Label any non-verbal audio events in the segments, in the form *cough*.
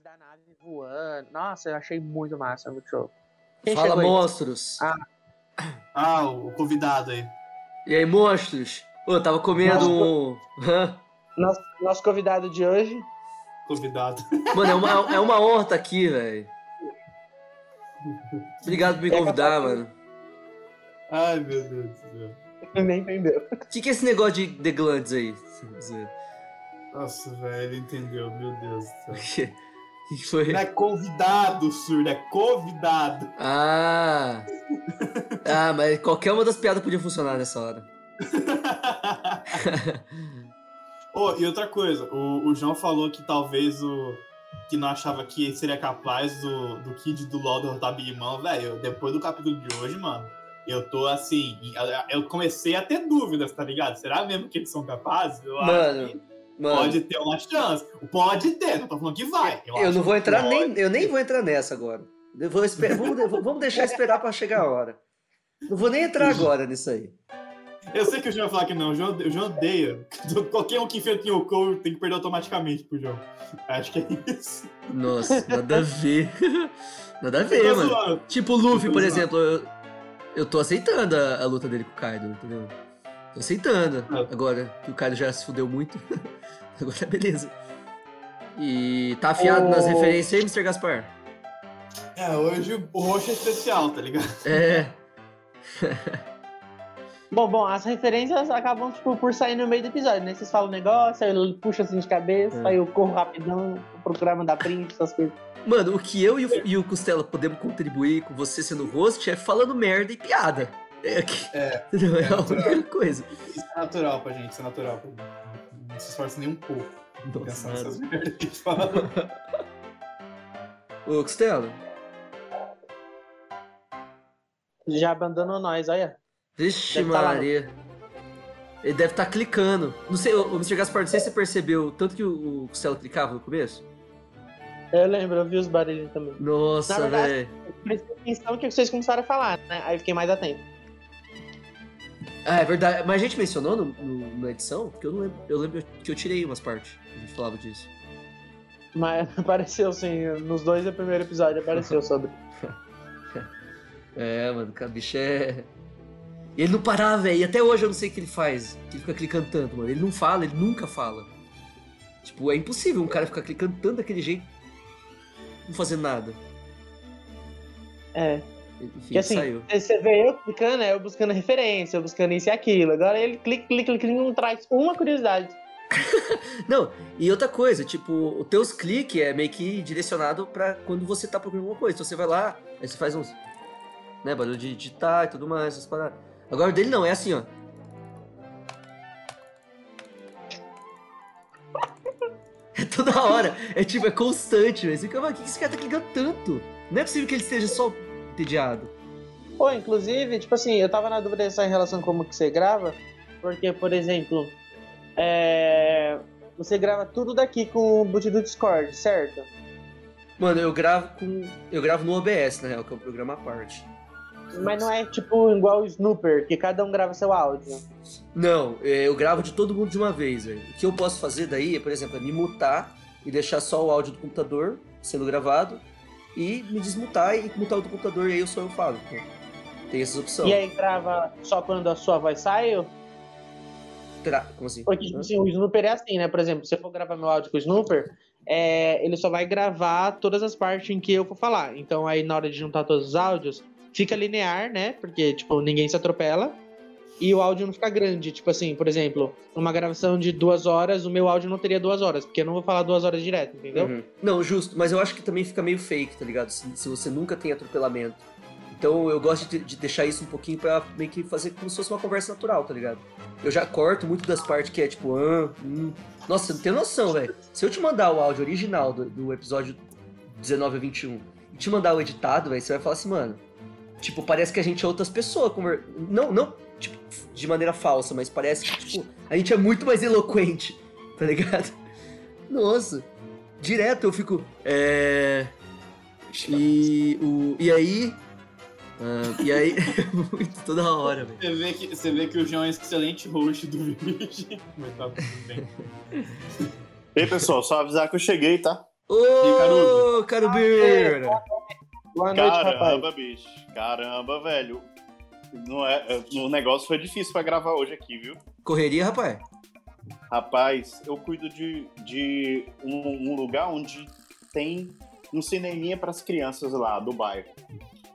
da nave voando. Nossa, eu achei muito massa, muito show. Quem Fala, monstros. Ah. ah, o convidado aí. E aí, monstros? Ô, eu tava comendo nosso, um. nosso, nosso convidado de hoje. Convidado. Mano, é uma, é uma honra estar aqui, velho. Obrigado por me convidar, mano. Ai, meu Deus do céu. Nem entendeu. O que, que é esse negócio de The Glands aí? Nossa, velho, ele entendeu, meu Deus do céu. *laughs* Que foi? Não é convidado, surdo, é convidado. Ah! ah, mas qualquer uma das piadas podia funcionar nessa hora. *laughs* oh, e outra coisa, o, o João falou que talvez o. que não achava que seria capaz do, do Kid do LoL derrotar Big Mom, velho. Depois do capítulo de hoje, mano, eu tô assim. Eu comecei a ter dúvidas, tá ligado? Será mesmo que eles são capazes? Eu mano. Mano. Pode ter uma chance. Pode ter, não tô falando que vai. Eu, eu não vou entrar nem. Eu nem vou entrar nessa agora. Vou esperar, vamos, vamos deixar esperar para chegar a hora. Não vou nem entrar agora nisso aí. Eu sei que o João vai falar que não, o João, o João odeia. *laughs* Qualquer um que enfia o Yoko tem que perder automaticamente pro João. Acho que é isso. Nossa, nada a ver. *laughs* Nada a ver, mano. Zoando. Tipo o Luffy, por exemplo, eu, eu tô aceitando a, a, luta dele com o Kaido, entendeu? Tô aceitando. É. Agora que o Kaido já se fudeu muito. *laughs* Agora é beleza. E tá afiado oh. nas referências aí, Mr. Gaspar? É, hoje o roxo é especial, tá ligado? É. *laughs* Bom, bom, as referências acabam, tipo, por sair no meio do episódio, né? Vocês falam um negócio, aí ele puxa assim de cabeça, é. aí eu corro rapidão, procurar mandar print, essas coisas. Mano, o que eu e o, e o Costela podemos contribuir com você sendo host é falando merda e piada. É, é, *laughs* é, é a única coisa. Isso é natural pra gente, isso é natural pra gente. Não se esforça nem um pouco. Nossa, nessas merdas que fala. *laughs* Ô, Costela. Já abandonou nós, olha. Vixe, deve tá Maria. Tá Ele deve estar tá clicando. Não sei, o Mr. Gaspar, não sei se você percebeu tanto que o, o Costela clicava no começo. Eu lembro, eu vi os barulhos também. Nossa, velho. Prestei atenção que vocês começaram a falar, né? Aí fiquei mais atento. Ah, é verdade. Mas a gente mencionou no, no, na edição? Porque eu não lembro. Eu lembro que eu tirei umas partes. A gente falava disso. Mas *laughs* apareceu sim, nos dois do primeiro episódio apareceu sobre. *laughs* é, mano, o bicho é. Ele não parava, velho. E até hoje eu não sei o que ele faz. Que ele fica clicando tanto, mano. Ele não fala, ele nunca fala. Tipo, é impossível um cara ficar clicando tanto daquele jeito não fazendo nada. É. Enfim, que assim, saiu. você vê eu clicando, né? Eu buscando referência, eu buscando isso e aquilo. Agora ele clica, clica, clica e não traz uma curiosidade. *laughs* não, e outra coisa, tipo, o teus cliques é meio que direcionado para quando você tá procurando alguma coisa. Então você vai lá, aí você faz uns. Né, barulho de digitar e tudo mais, essas paradas. Agora o dele não, é assim, ó. *laughs* É toda hora. É tipo, é constante, velho. Você fica, mano, que esse cara tá clicando tanto? Não é possível que ele esteja só entediado. Pô, inclusive, tipo assim, eu tava na dúvida só em relação a como que você grava, porque, por exemplo, é... você grava tudo daqui com o boot do Discord, certo? Mano, eu gravo com. Eu gravo no OBS, na real, que é um programa à parte. Mas não é tipo igual o Snooper, que cada um grava seu áudio. Não, é, eu gravo de todo mundo de uma vez, velho. O que eu posso fazer daí, é, por exemplo, é me mutar e deixar só o áudio do computador sendo gravado e me desmutar e mutar o do computador e aí eu só eu falo. Então, tem essas opções. E aí grava só quando a sua voz sai? Tra... Como assim? Porque tipo assim, o Snooper é assim, né? Por exemplo, se eu for gravar meu áudio com o Snooper, é... ele só vai gravar todas as partes em que eu for falar. Então aí na hora de juntar todos os áudios, fica linear, né? Porque, tipo, ninguém se atropela. E o áudio não fica grande. Tipo assim, por exemplo, uma gravação de duas horas, o meu áudio não teria duas horas, porque eu não vou falar duas horas direto, entendeu? Uhum. Não, justo. Mas eu acho que também fica meio fake, tá ligado? Se, se você nunca tem atropelamento. Então eu gosto de, de, deixar isso um pouquinho pra meio que fazer como se fosse uma conversa natural, tá ligado? Eu já corto muito das partes que é tipo, ah, hum. Nossa, você não tem noção, velho. Se eu te mandar o áudio original do, do episódio 19 a 21 e te mandar o editado, velho, você vai falar assim, mano, Tipo, parece que a gente é outras pessoas. Conver... Não, não de maneira falsa, mas parece que, tipo, a gente é muito mais eloquente, *laughs* tá ligado? Nossa. Direto eu fico. É. E, o, e aí. Uh, e aí. *laughs* muito toda hora, velho. Você vê, que, você vê que o João é um excelente host do Virgem. *laughs* Mas tá tudo bem. Ei, pessoal, só avisar que eu cheguei, tá? Ô, Carubeira! Boa noite, rapaz. Caramba, bicho. Caramba, velho. Não é, o negócio foi difícil pra gravar hoje aqui, viu? Correria, rapaz? Rapaz, eu cuido de, de um, um lugar onde tem um cineminha pras crianças lá do bairro.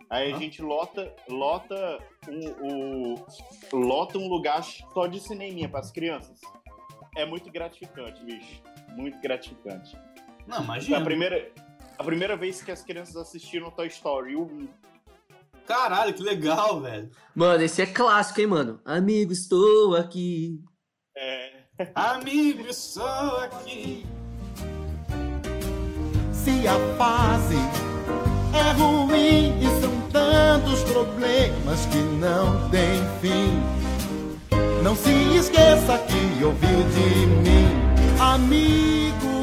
Aí a Ah. gente lota, lota um, o- lota um lugar só de cineminha pras crianças. É muito gratificante, bicho. Muito gratificante. Não, A imagina. primeira, a primeira vez que as crianças assistiram Toy Story 1, Caralho, que legal, velho. Mano, esse é clássico, hein, mano? Amigo, estou aqui. é, Amigo, estou aqui. Se a fase é ruim e são tantos problemas que não tem fim. Não se esqueça que ouviu de mim, amigo.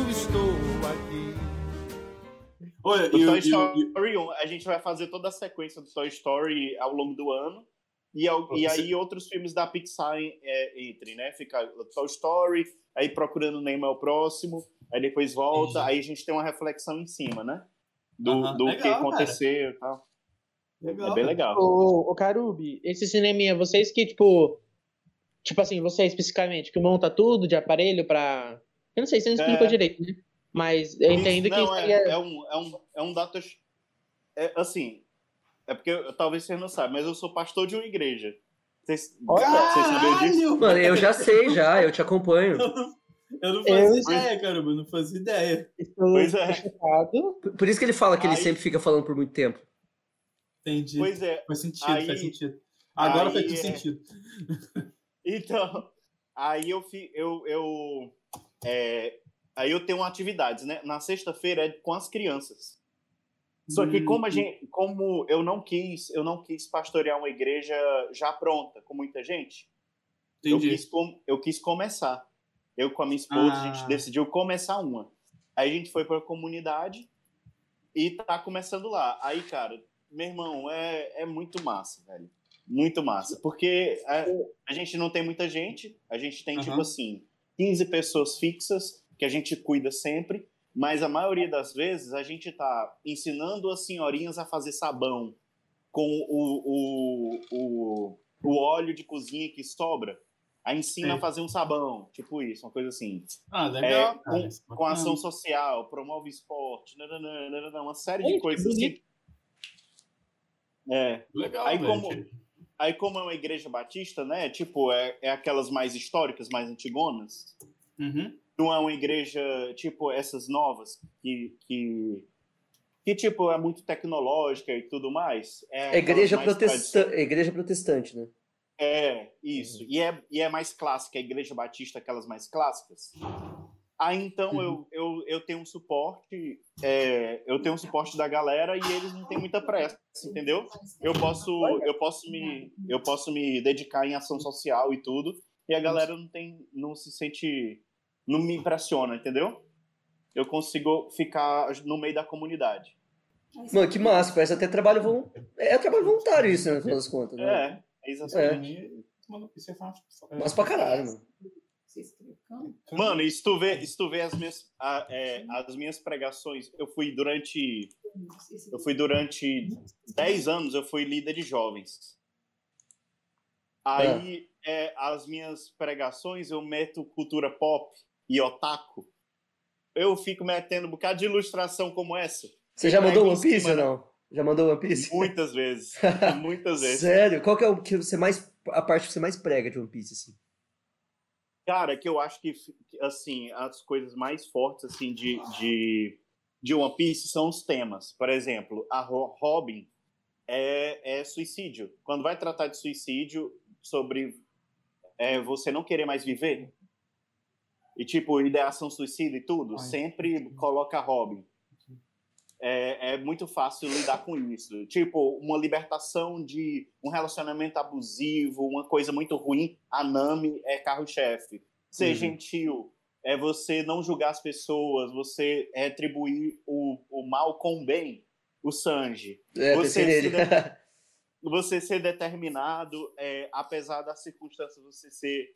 Olha, O e, Toy o- e, o- e, Story 1, a gente vai fazer toda a sequência do Toy Story ao longo do ano. E, ao- e Você- aí outros filmes da Pixar é, entre, né? Fica Toy Story, aí procurando Nemo é o próximo, aí depois volta, Entendi. aí a gente tem uma reflexão em cima, né? Do, Aham, do legal, que aconteceu e tal. legal, É bem legal. Ô, ô Carubi, esse cineminha, vocês que, tipo. Tipo assim, você especificamente, que monta tudo de aparelho pra. Eu não sei, você não explicou É. direito, né? Mas eu entendo Isso- que não, isso é, é. é um, é um, é um data. É, assim, é porque eu- talvez você não saiba, mas eu sou pastor de uma igreja. Vocês, Olha! vocês sabiam disso? Mano, eu já sei, já, eu te acompanho. *laughs* Eu não fazia Eu- ideia, caramba, eu não fazia ideia. Pois é. Por- Por isso que ele fala que ele Aí- sempre fica falando por muito tempo. Entendi. Pois é, Faz sentido, Aí- faz sentido. Agora aí faz tudo é- sentido. Então, aí eu fi, eu, eu é, aí eu tenho atividades, né? Na sexta-feira é com as crianças. Só que Hum, como a gente, como eu não quis, eu não quis pastorear uma igreja já pronta com muita gente. Eu quis, eu quis começar. Eu com a minha esposa, a Ah. gente decidiu começar uma. Aí a gente foi pra comunidade e tá começando lá. Aí, cara, meu irmão, é, é muito massa, velho. Muito massa. Porque a, a gente não tem muita gente, a gente tem, tipo Aham. assim, 15 pessoas fixas que a gente cuida sempre, mas a maioria das vezes a gente tá ensinando as senhorinhas a fazer sabão com o, o, o, o óleo de cozinha que sobra. Aí ensina Sim. a fazer um sabão, tipo isso, uma coisa assim. Ah, É, legal. cara, com, é com ação social, promove esporte, nananã, uma série de coisas assim. É. Legal, Aí como- Aí, como é uma igreja batista, né? Tipo, é, é aquelas mais históricas, mais antigonas. Uhum. Não é uma igreja, tipo, essas novas, que, que, que tipo, é muito tecnológica e tudo mais. É igreja, aquelas mais protesta... é igreja protestante, né? É, isso. E, é, e é mais clássica, a Igreja Batista, aquelas mais clássicas. Aí então Uhum. eu, eu, eu tenho um suporte, é, eu tenho um suporte da galera e eles não têm muita pressa, entendeu? Eu posso, eu posso me, eu posso me dedicar em ação social e tudo, e a galera não tem, não se sente, não me impressiona, entendeu? Eu consigo ficar no meio da comunidade. Mano, que massa, parece até trabalho vol... É trabalho voluntário isso, né, no final das contas, né? É, é exatamente. Mano, isso é fácil. Mas pra caralho, mano. Mano, e se tu vê, se tu vê as minhas, a- é, as minhas pregações, eu fui durante, eu fui durante 10 anos, eu fui líder de jovens. Aí, é, as minhas pregações, eu meto cultura pop e otaku. Eu fico metendo um bocado de ilustração como essa. Você já mandou One Piece ou não? Já mandou One Piece? Muitas vezes. *laughs* Muitas vezes. Sério? Qual que é o que você mais. A parte que você mais prega de One Piece, assim? Cara, que eu acho que, assim, as coisas mais fortes, assim, de, de, de One Piece são os temas. Por exemplo, a Ro- Robin é, é suicídio. Quando vai tratar de suicídio, sobre é, você não querer mais viver, e tipo, ideação suicida e tudo, Ai. sempre coloca Robin. É, é muito fácil lidar com isso. Tipo, uma libertação de um relacionamento abusivo, uma coisa muito ruim, a Nami é carro-chefe. Ser Uhum. gentil é você não julgar as pessoas, você retribuir o, o mal com o bem, o Sanji É, Você pensei se nele. *laughs* você ser determinado, é, apesar das circunstâncias, você ser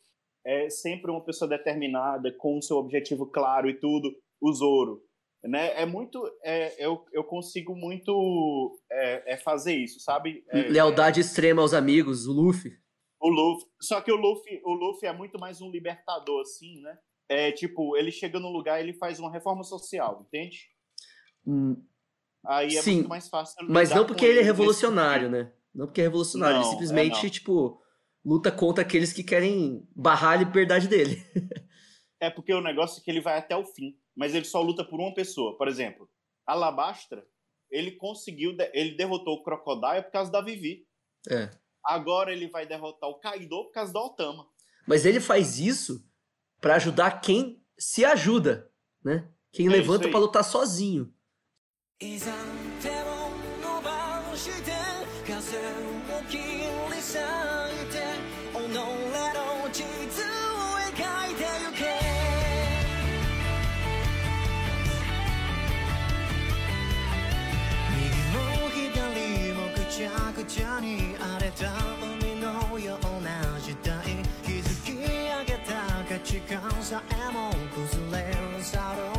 é, sempre uma pessoa determinada, com o seu objetivo claro e tudo. O Zoro. Né? É muito. É, eu, eu consigo muito é, é fazer isso, sabe? É, Lealdade extrema aos amigos, o Luffy. O Luffy. Só que o Luffy, o Luffy é muito mais um libertador, assim, né? É tipo, ele chega num lugar ele faz uma reforma social, entende? Hum, Aí é Sim, muito mais fácil. Mas não porque ele é nesse revolucionário, né? Não porque é revolucionário. Não, ele é simplesmente, não. tipo, luta contra aqueles que querem barrar a liberdade dele. É porque o negócio é que ele vai até o fim, mas ele só luta por uma pessoa. Por exemplo, Alabastra, ele conseguiu, ele derrotou o Crocodile por causa da Vivi. É. Agora ele vai derrotar o Kaido por causa da Otama. Mas ele faz isso pra ajudar quem se ajuda, né? Quem É levanta pra lutar sozinho. ちゃに荒れた海のような時代。築き上げた価値観さえも崩れ去ろ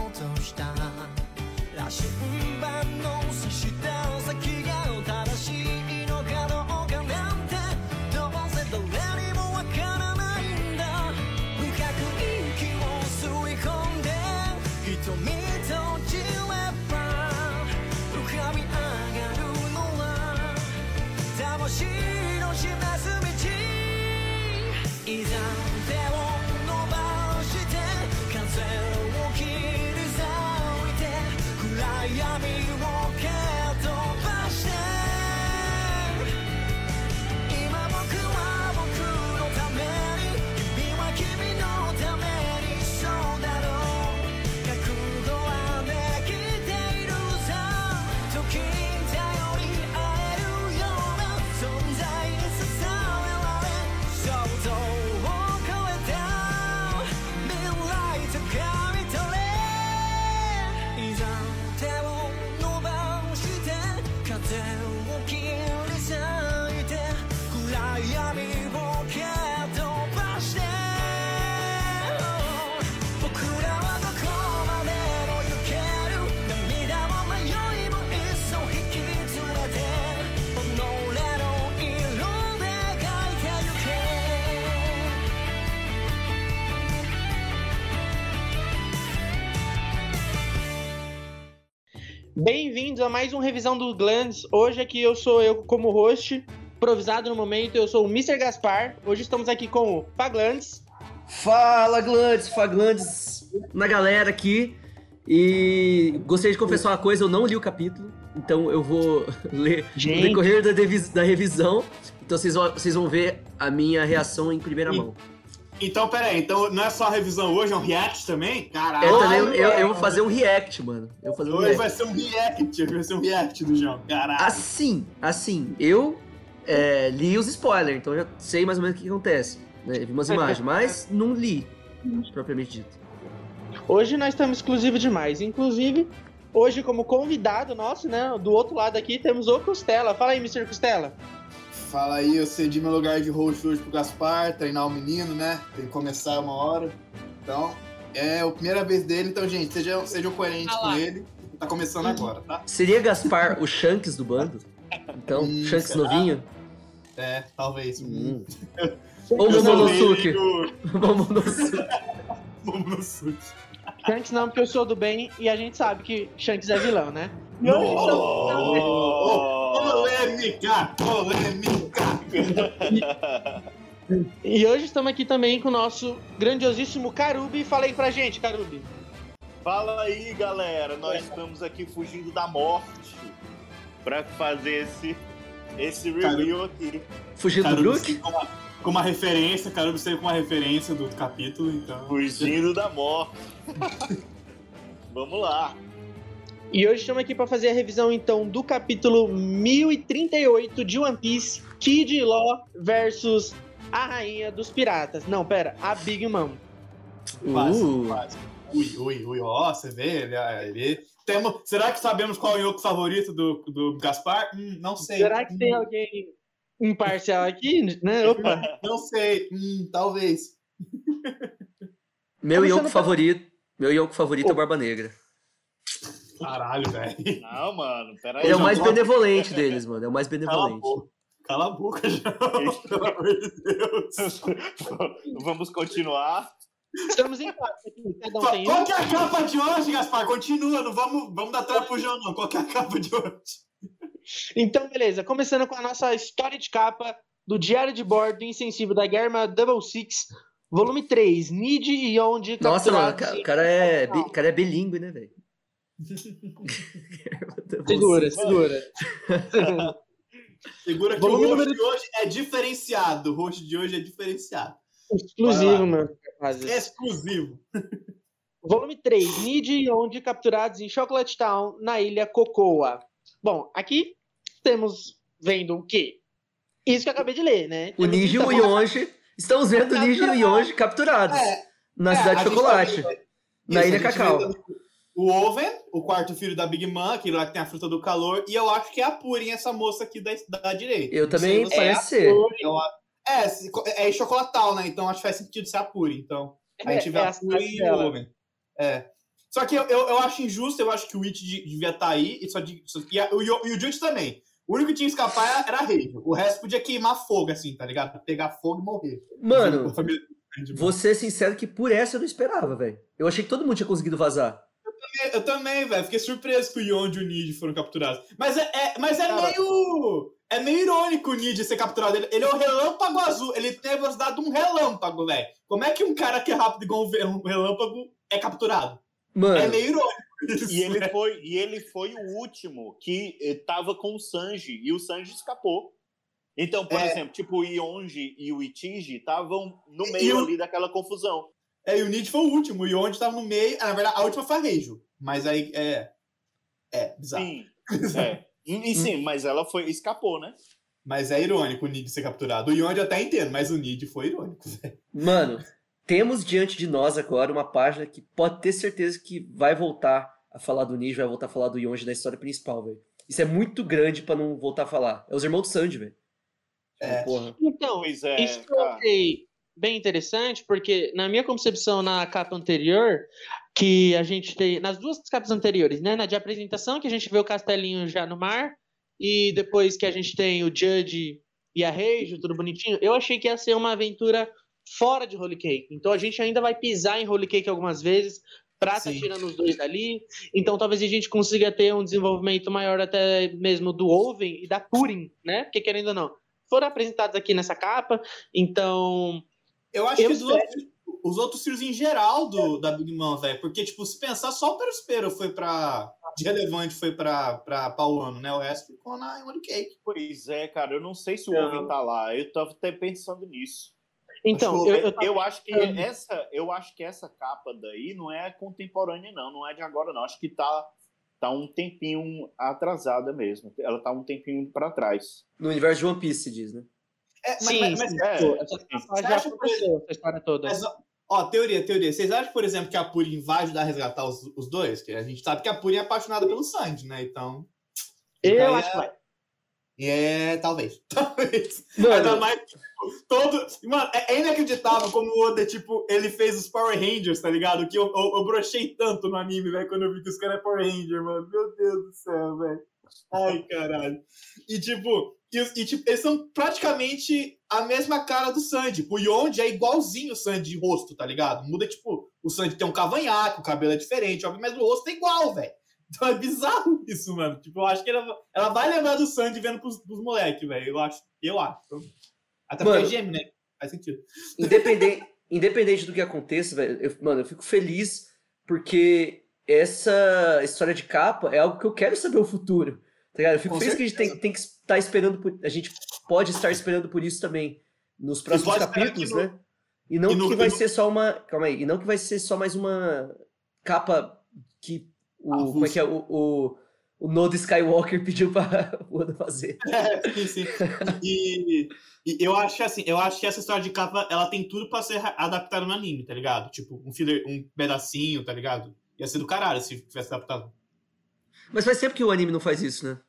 Bem-vindos a mais um Revisão do Glands. Hoje aqui eu sou eu como host, improvisado no momento, eu sou o Mr. Gaspar. Hoje estamos aqui com o Paglands. Fala, Glandes, Faglandes, na galera aqui. E gostaria de confessar uma coisa, eu não li o capítulo, então eu vou *laughs* ler no decorrer da, da revisão. Então vocês vão, vocês vão ver a minha reação em primeira E- mão. Então, peraí, então não é só a revisão hoje, é um react também? Caralho! Eu, também, eu, eu vou fazer um react, mano. Eu vou fazer um Hoje react. vai ser um react, hoje vai ser um react do João. Caralho! Assim, assim, eu é, li os spoilers, então já sei mais ou menos o que acontece. Né? Vi umas imagens, mas não li, propriamente dito. Hoje nós estamos exclusivo demais. Inclusive, hoje como convidado nosso, né, do outro lado aqui temos o Costela. Fala aí, Mr. Costela. Fala aí, eu cedi meu lugar de host hoje pro Gaspar, treinar o menino, né? Tem que começar uma hora. Então, é a primeira vez dele, então, gente, sejam, sejam coerentes com ele. Tá começando agora, tá? Seria Gaspar o Shanks do bando? Então, Hum, Shanks será? novinho? É, talvez. Hum. *laughs* Ou Momonosuke. *laughs* Momonosuke. *laughs* Momonosuke. Shanks não, porque eu sou do bem e a gente sabe que Shanks é vilão, né? Não. estamos- Polêmica! Polêmica! E hoje estamos aqui também com o nosso grandiosíssimo Karubi. Fala aí pra gente, Karubi. Fala aí, galera. Nós estamos aqui fugindo da morte pra fazer esse, esse review aqui. Fugindo do Carubi Brook? com uma, referência, Carubi sempre com uma referência do capítulo, então. Fugindo da morte. *laughs* Vamos lá. E hoje estamos aqui para fazer a revisão então do capítulo 1038 de One Piece, Kid Law versus a rainha dos piratas. Não, pera, a Big Mom. Quase, Uh. quase. Ui, ui, ui, ó, você vê, ele, ele... Temos, será que sabemos qual é o Yoko favorito do, do Gaspar? Hum, não sei. Será que tem Hum, alguém imparcial aqui, né? *laughs* Opa. Não sei, hum, talvez. Meu Yoko favorito. Meu Yoko favorito é Oh. o Barba Negra. Caralho, velho. Não, mano, peraí. Ele é o mais benevolente deles, mano. É o mais Cala a benevolente. boca. Cala a boca, já. Pelo amor de Deus. *laughs* Vamos continuar. Estamos em. Cada um Qual que é a capa de hoje, Gaspar? Continua, não vamos, vamos dar trampo pro João, não. Qual que é a capa de hoje? Então, beleza. Começando com a nossa história de capa do Diário de Bordo Insensível da Guerra Double Six, volume 3, Nid e Yonde Nossa, mano, o capturados ca- em- o cara é, cara é bilíngue, né, velho? *laughs* Segura, segura. *laughs* Segura que Volume o host número- de hoje é diferenciado. O host de hoje é diferenciado. Exclusivo, meu. rapazes. Exclusivo. Volume 3, Nid e Yonde capturados em Chocolate Town, na ilha Cocoa. Bom, aqui temos vendo o quê? Isso que eu acabei de ler, né? O Niji e o Yonji. Estamos vendo o Niji e o Yonji capturados É, na é, cidade de chocolate. tá- Na Isso, Ilha gente Cacau. vê O Oven, o quarto filho da Big Mom, aquele lá que tem a fruta do calor, e eu acho que é a Purin, essa moça aqui da, da direita. Eu sei também você. parece ser. Eu é, é chocolatal, né? Então acho que faz sentido ser a Purin. Então, a gente vê é a a Purin e o. Oven. É. Só que eu, eu, eu acho injusto, eu acho que o Witch de- devia estar aí, e, só de, só- e, a- o, Yo- e o Judge também. O único que tinha que escapar era a Rei. O resto podia queimar fogo, assim, tá ligado? Pegar fogo e morrer. Mano, a família- vou ser sincero que por essa eu não esperava, velho. Eu achei que todo mundo tinha conseguido vazar. Eu também, velho. Fiquei surpreso que o Yonde e o Nid foram capturados. Mas é, é- mas é Cara. meio. É meio irônico o Nid ser capturado. Ele, ele é o relâmpago azul. Ele tem a velocidade de um relâmpago, velho. Como é que um cara que é rápido igual um um relâmpago é capturado? É Mano, meio irônico. Isso, E ele foi, e ele foi o último que eh, tava com o Sanji e o Sanji escapou. Então, por É. exemplo, tipo o Yonji e o Ichiji estavam no E meio o- ali daquela confusão. É, e o Nid foi o último. O Yonde tava no meio. Ah, na verdade, a última foi a Reijo. Mas aí é. É, bizarro. Sim. É. E, e sim, mas ela foi escapou, né? Mas é irônico o Nid ser capturado. O Yonde eu até entendo, mas o Nid foi irônico, *laughs* velho. mano, temos diante de nós agora uma página que pode ter certeza que vai voltar a falar do Niji, vai voltar a falar do Yonji na história principal, velho. Isso é muito grande pra não voltar a falar. É os irmãos do Sanji, velho. É. Porra. Então, Pois é, isso eu achei bem interessante, porque na minha concepção na capa anterior, que a gente tem. Nas duas capas anteriores, né? Na de apresentação, que a gente vê o castelinho já no mar, e depois que a gente tem o Judge e a Reijo, tudo bonitinho, eu achei que ia ser uma aventura fora de Holy Cake. Então a gente ainda vai pisar em Holy Cake algumas vezes. Pra tá tirando os dois dali. Então talvez a gente consiga ter um desenvolvimento maior até mesmo do Oven e da Purim, né? Porque querendo ou não, foram apresentados aqui nessa capa. Então, Eu acho Eu que os outros, os outros filhos em geral do, da Big Mom, velho. Porque, tipo, se pensar, só o Perospero foi pra. De relevante foi pra, pra Pauano, né? O resto ficou na Holy Cake. Pois é, cara, eu não sei se o Não. Oven tá lá. Eu tava até pensando nisso. então que eu, eu tava- Eu acho que essa, eu acho que essa capa daí não é contemporânea não, não é de agora não. Acho que tá tá um tempinho atrasada mesmo. Ela tá um tempinho pra trás. No universo de One Piece, se diz, né? É, mas, Sim, mas, mas, sim, é, pô, essa Você já aconteceu, essa história toda. mas, ó, teoria, teoria. Vocês acham, por exemplo, que a Purim vai ajudar a resgatar os, os dois? Que a gente sabe que a Purim é apaixonada pelo Sanji, né? Então. eu Então, acho é- que vai. É, talvez. *laughs* Talvez. Ainda Mano, mais, tipo, todo. Mano, é é inacreditável como o Oda, tipo, ele fez os Power Rangers, tá ligado? Que eu, eu, eu brochei tanto no anime, velho, quando eu vi que os caras é Power Ranger, mano. Meu Deus do céu, velho. Ai, caralho. E, tipo, e, e, tipo, eles são praticamente a mesma cara do Sandy. O Yonji é igualzinho o Sandy de rosto, tá ligado? Muda, tipo, o Sandy tem um cavanhaque, o cabelo é diferente, óbvio, mas o rosto é igual, velho. Então é bizarro *laughs* isso, mano. Tipo, eu acho que ela, ela vai lembrar do Sandy vendo pros, pros moleques, velho. Eu acho. Eu acho. Até porque é gêmeo, né? Faz sentido. independente, independente do que aconteça, velho, eu- mano, eu fico feliz porque essa história de capa é algo que eu quero saber o futuro. Tá ligado? Eu fico Com feliz que a gente tem, tem que estar esperando por. A gente pode estar esperando por isso também nos próximos capítulos, no- né? E não e no- que vai ser só uma. Calma aí. E não que vai ser só mais uma capa que. O, Avulsa. como é que é? O, o, o Nodo Skywalker pediu pra *laughs* o Oda fazer. *laughs* É, sim, sim. E, e eu acho que assim, eu acho que essa história de capa, ela tem tudo pra ser adaptada no anime, tá ligado? Tipo, um filler, um pedacinho, tá ligado? Ia ser do caralho se tivesse adaptado. Mas faz tempo que o anime não faz isso, né?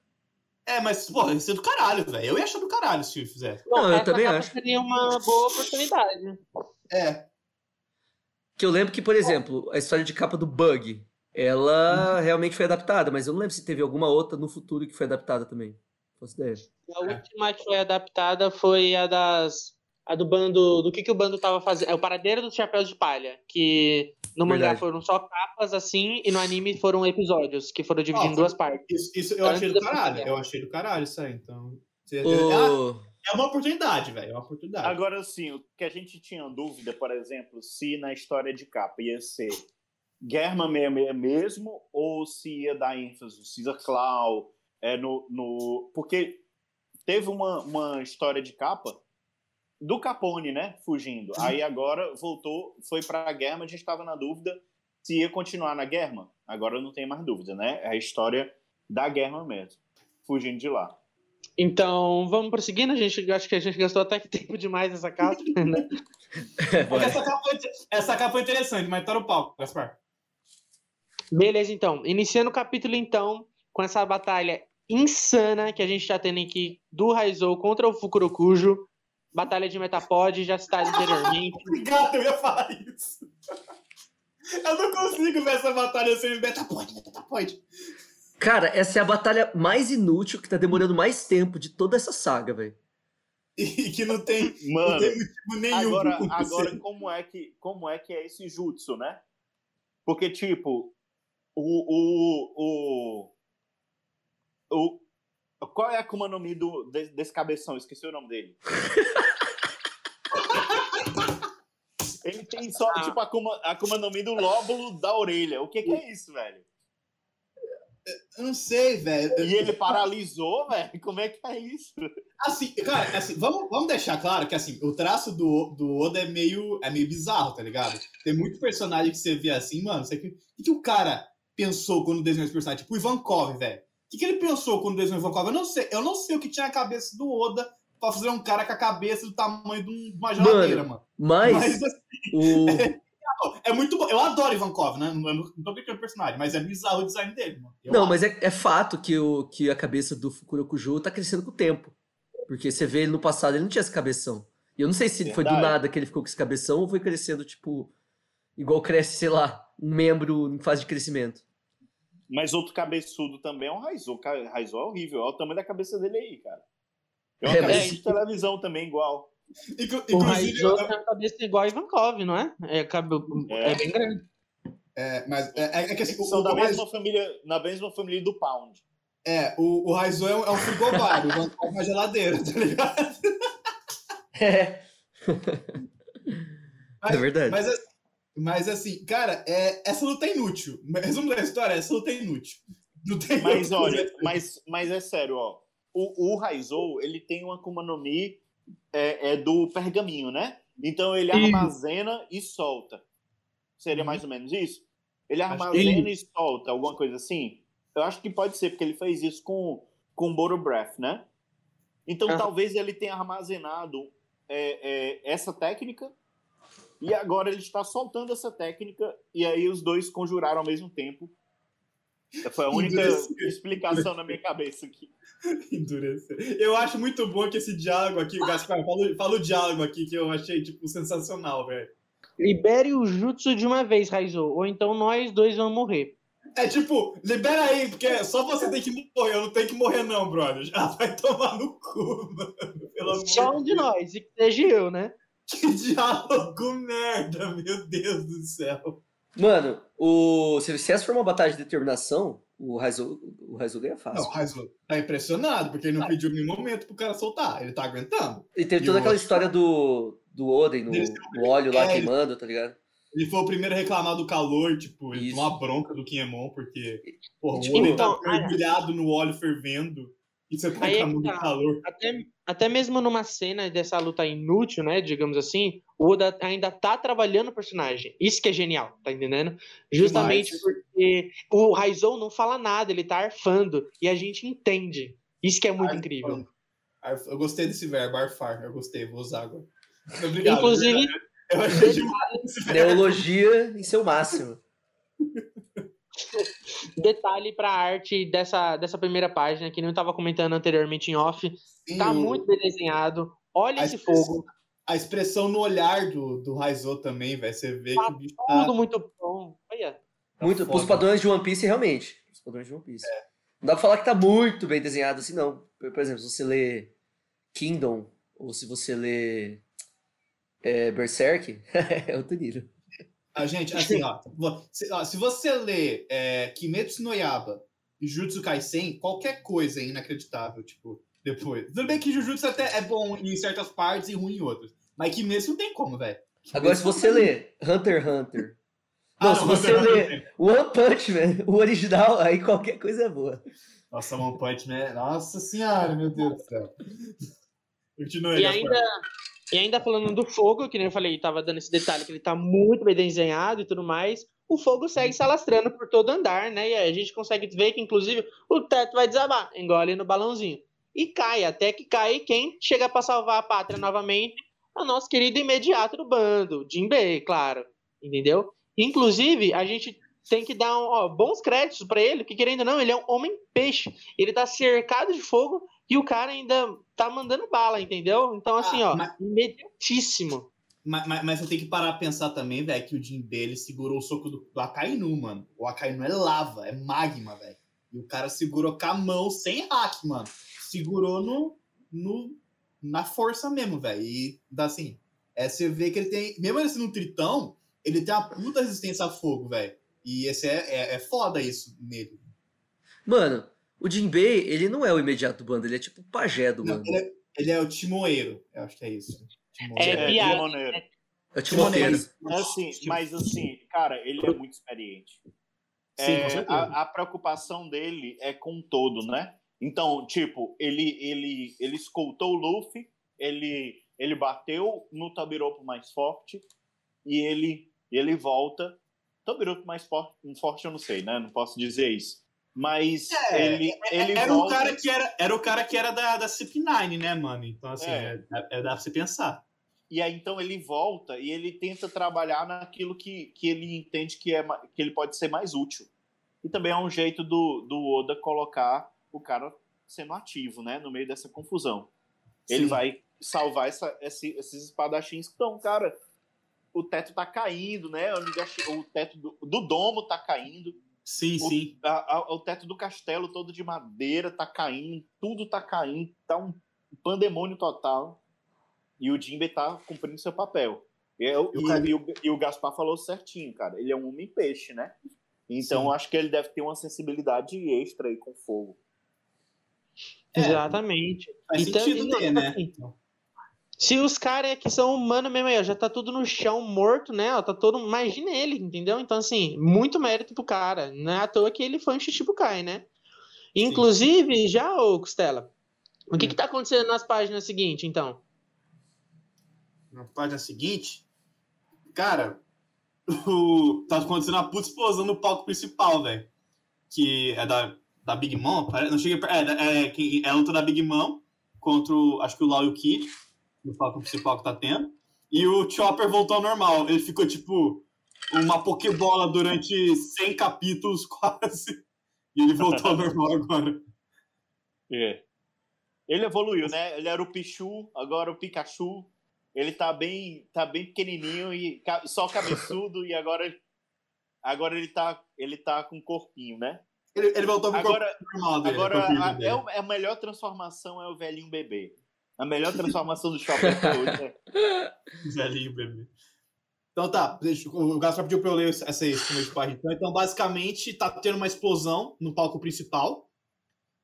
É, mas, porra, ia ser do caralho, velho. Eu ia achar do caralho se fizesse. Não, eu essa também acho. seria uma boa oportunidade. É. Que eu lembro que, por exemplo, a história de capa do Bug ela realmente foi adaptada, mas eu não lembro se teve alguma outra no futuro que foi adaptada também. Não faço ideia. A última que foi adaptada foi a das. A do bando. Do que, que o bando tava fazendo. É o Paradeiro dos Chapéus de Palha. Que no mangá Verdade. foram só capas assim, e no anime foram episódios, que foram divididos em duas partes. Isso, isso eu Antes achei do caralho. Eu achei do caralho isso aí, então. você- É, uma oportunidade, velho. É uma oportunidade. Agora, assim, o que a gente tinha dúvida, por exemplo, se na história de capa ia ser Germa 66 mesmo, ou se ia dar ênfase no Caesar Claw, é, no, no... Porque teve uma, uma história de capa do Capone, né, fugindo. Aí agora voltou, foi pra Germa, a gente estava na dúvida se ia continuar na Germa. Agora não tem mais dúvida, né? É a história da Germa mesmo, fugindo de lá. Então, vamos prosseguindo. A gente acho que a gente gastou até que tempo demais nessa capa, né? *laughs* É, Porque bora. essa capa, foi, essa capa foi interessante, mas tá no palco, Gaspar. Beleza, então. Iniciando o capítulo, então, com essa batalha insana que a gente tá tendo aqui do Raizou contra o Fukurokujo. Batalha de Metapod, já citado anteriormente. *laughs* Obrigado, eu ia falar isso. Eu não consigo ver essa batalha sem Metapod, Metapod. Cara, essa é a batalha mais inútil que tá demorando mais tempo de toda essa saga, velho. E que não tem, não Mano, tem motivo nenhum Agora, agora como, é que, como é que é esse jutsu, né? Porque, tipo, o. o, o, o qual é a Akuma no Mi do, de- desse cabeção? Esqueci o nome dele. *laughs* Ele tem só, Ah. tipo, a Akuma, Akuma no Mi do lóbulo da orelha. O que, que é isso, velho? Eu não sei, velho. E ele paralisou, *laughs* velho? Como é que é isso? Assim, cara, assim, vamos, vamos deixar claro que assim, o traço do, do Oda é meio, é meio bizarro, tá ligado? Tem muito personagem que você vê assim, mano. Você, o que, que o cara pensou quando desenhou esse personagem? Tipo o Ivankov, velho. O que, que ele pensou quando desenhou o Ivankov? Eu não sei. Eu não sei o que tinha na cabeça do Oda pra fazer um cara com a cabeça do tamanho de um- uma geladeira, mano. Mas, Mas assim, o. *laughs* é muito bom. Eu adoro Ivankov, né? Não, não tô brincando com o personagem, mas é bizarro o design dele, mano. Eu Não, acho. mas é, é fato que, o, que a cabeça do Fukurokujo tá crescendo com o tempo. Porque você vê ele no passado, ele não tinha esse cabeção. E eu não sei se foi do Verdade. nada que ele ficou com esse cabeção ou foi crescendo, tipo, igual cresce, sei lá, um membro em fase de crescimento. Mas outro cabeçudo também é um Raizou. Raizou é horrível. Olha o tamanho da cabeça dele aí, cara. É uma É, cabeça mas- de televisão também, igual. Inclu- O inclusive, Raizou tem a cabeça igual a Ivankov, não é? É, É. é bem grande. é, mas é, é que assim, o, São o, da o Raiz- mesma família, na mesma família do Pound. é, o, o Raizou é um, é um frigobar, o Ivankov é uma geladeira, tá ligado? *laughs* É. Mas- é verdade. Mas, assim- mas assim, cara, é, essa luta é inútil. *laughs* Resumo da história, essa luta é inútil. Não tem Mas olha, coisa. mas, mas é sério, ó. O, o Raizou, ele tem uma Akuma no Mi é, é do pergaminho, né? Então ele Isso. armazena e solta. Seria mais ou menos isso? Ele armazena e solta, alguma coisa assim? Eu acho que pode ser, porque ele fez isso com, com Boro Breath, né? Então Ah. talvez ele tenha armazenado é, é, essa técnica e agora ele está soltando essa técnica e aí os dois conjuraram ao mesmo tempo. Foi a única Endurecer. explicação na minha cabeça aqui. Endurecer. Eu acho muito bom que esse diálogo aqui, Gaspar, fala, fala o diálogo aqui que eu achei, tipo, sensacional, velho. Libere o jutsu de uma vez, Raizou. Ou então nós dois vamos morrer. É tipo, libera aí, porque só você tem que morrer, eu não tenho que morrer não, brother. Já vai tomar no cu, mano. Pelo Só um de nós, e que seja eu, né? Que *laughs* diálogo merda, meu Deus do céu. Mano, o... se essa for uma batalha de determinação, o Raizou, o Raizou ganha fácil. Não, o Raizo tá impressionado, porque ele não pediu em nenhum momento pro cara soltar. Ele tá aguentando. E teve E toda o aquela outro? história do, do Oden, no, óleo lá É, queimando, tá ligado? Ele foi o primeiro a reclamar do calor, tipo, ele Isso. tomou uma bronca do Kinemon, porque porra, o Tipo, Oden tá então, mergulhado no óleo fervendo e você tá Aí é tá. calor. Até, até mesmo numa cena dessa luta inútil, né? Digamos assim, o Oda ainda tá trabalhando o personagem. Isso que é genial, tá entendendo? Justamente Demais. porque o Raizou não fala nada, ele tá arfando. E a gente entende. Isso que é muito incrível. Arf- Eu gostei desse verbo, arfar. Eu gostei, vou usar agora. *laughs* Obrigado. Inclusive, eu achei *laughs* demais esse verbo. Neologia em seu máximo. *laughs* *laughs* detalhe pra arte dessa, dessa primeira página, que não tava comentando anteriormente em off. Sim, Tá o- muito bem desenhado. Olha a esse fogo. A expressão no olhar do, do Raizou também, velho. Você vê Tá que o bicho tá. Tudo muito bom. Olha. Tá Muito, foda. pros padrões de One Piece, realmente. Os padrões de One Piece. Não dá pra falar que tá muito bem desenhado assim, não. Por, por exemplo, se você lê Kingdom, ou se você lê é, Berserk, *laughs* é outro nível. A gente, assim, ó, se, ó, se você lê é, Kimetsu no Yaba e Jujutsu Kaisen, qualquer coisa é inacreditável, tipo, depois. Tudo bem que Jujutsu até é bom em certas partes e ruim em outras. Mas Kimetsu não tem como, velho. Agora, se você lê Hunter x Hunter, não, Ah, se não, você lê Hunter. One Punch Man, o original, aí qualquer coisa é boa. Nossa, One Punch Man. Nossa senhora, meu Deus do céu. Continua aí, E ainda, e ainda falando do fogo, que nem eu falei, tava dando esse detalhe que ele tá muito bem desenhado e tudo mais. O fogo segue se alastrando por todo andar, né? E a gente consegue ver que, inclusive, o teto vai desabar, engole no balãozinho. E cai, até que cai. Quem chega pra salvar a pátria novamente é o nosso querido imediato do bando, Jinbei, claro. Entendeu? Inclusive, a gente tem que dar um, ó, bons créditos pra ele, que querendo ou não, ele é um homem-peixe. Ele tá cercado de fogo e o cara ainda tá mandando bala, entendeu? Então, assim, Ah, ó, mas- imediatíssimo. Mas, mas, mas eu tenho que parar pra pensar também, velho, que o Jim dele segurou o soco do, do Akainu, mano. O Akainu é lava, é magma, velho. E o cara segurou com a mão, sem hack, mano. Segurou no, no, na força mesmo, velho. E, dá assim, é, você vê que ele tem... Mesmo ele sendo um tritão, ele tem uma puta resistência a fogo, velho. E esse é, é, é foda isso nele. Mano, o Jinbei, ele não é o imediato do bando, ele é tipo o pajé do Não, bando. ele, é, ele é o timoeiro, eu acho que é isso. É, Timoeiro. piada. Timoneiro. É o Timoteiro. Timoneiro. É assim, mas assim, cara, ele é muito experiente. Sim, É, com certeza. a, a preocupação dele é com o todo, né? Então, tipo, ele, ele, ele escoltou o Luffy, ele, ele bateu no Tabiropo mais forte e ele, ele volta. Tabiropo mais forte, forte eu não sei, né? Não posso dizer isso. Mas É, ele, ele era, o volta. cara que era, era o cara que era da, da CP9, né, mano? Então, assim, É. é. É, dá pra você pensar. E aí então ele volta e ele tenta trabalhar naquilo que, que ele entende que, é, que ele pode ser mais útil. E também é um jeito do, do Oda colocar o cara sendo ativo, né? No meio dessa confusão. Ele Sim. vai salvar essa, esse- esses espadachins que estão, cara. O teto tá caindo, né? O, o teto do, do domo tá caindo. Sim, O- sim. a- a- o teto do castelo todo de madeira tá caindo, tudo tá caindo, tá um pandemônio total. E o Jimbe tá cumprindo seu papel. E, eu- E o e- cara- e o, e o Gaspar falou certinho, cara. Ele é um homem-peixe, né? Então acho que ele deve ter uma sensibilidade extra aí com fogo. É, Exatamente. Faz Então, sentido ter, né? assim, Se os caras que são humanos mesmo aí, ó, já tá tudo no chão morto, né? Ó, tá todo. Imagina ele, entendeu? Então, assim, muito mérito pro cara. Não é à toa que ele foi um Shichibukai, né? Inclusive, já, ô Costela, o que Hum. que tá acontecendo nas páginas seguintes, então? Na página seguinte, cara, *laughs* o, tá acontecendo uma puta explosão no palco principal, velho. Que é da, da Big Mom. Não per- É, é, que- é a luta da Big Mom contra o, acho que o Lau e o Kid, no palco principal que tá tendo. E o Chopper voltou ao normal. Ele ficou tipo uma Pokébola durante 100 capítulos *laughs* quase. E ele voltou ao normal agora. É. Ele evoluiu, né? Ele era o Pichu, agora o Pikachu. Ele tá bem, tá bem pequenininho e só cabeçudo e agora agora ele tá ele tá com corpinho, né? Ele, ele voltou pro Agora normal dele. agora a, é o- a melhor transformação é o velhinho bebê. A melhor transformação do shopping até hoje é Velhinho, bebê. Então tá, o Gaspar pediu pra eu ler essa começo de página. Então, então, basicamente, tá tendo uma explosão no palco principal.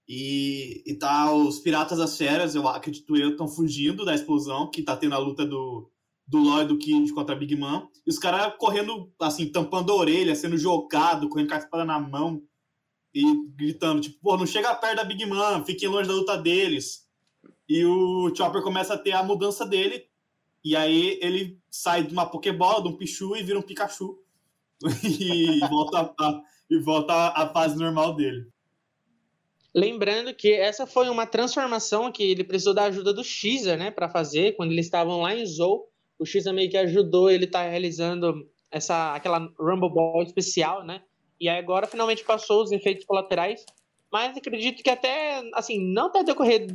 E, e tá os Piratas das Feras, eu acredito eu, estão fugindo da explosão, que tá tendo a luta do, do e do Kid contra a Big Man. E os caras correndo, assim, tampando a orelha, sendo jogado, correndo com a espada na mão. E gritando, tipo, pô, não chega perto da Big Man, fiquem longe da luta deles. E o Chopper começa a ter a mudança dele, e aí ele sai de uma Pokébola, de um Pichu e vira um Pikachu. *laughs* e volta a, e volta à fase normal dele. Lembrando que essa foi uma transformação que ele precisou da ajuda do Xer, né, para fazer quando eles estavam lá em Zou. O Xer meio que ajudou ele tá realizando essa aquela Rumble Ball especial, né? E agora finalmente passou os efeitos colaterais, mas acredito que até assim, não até decorrer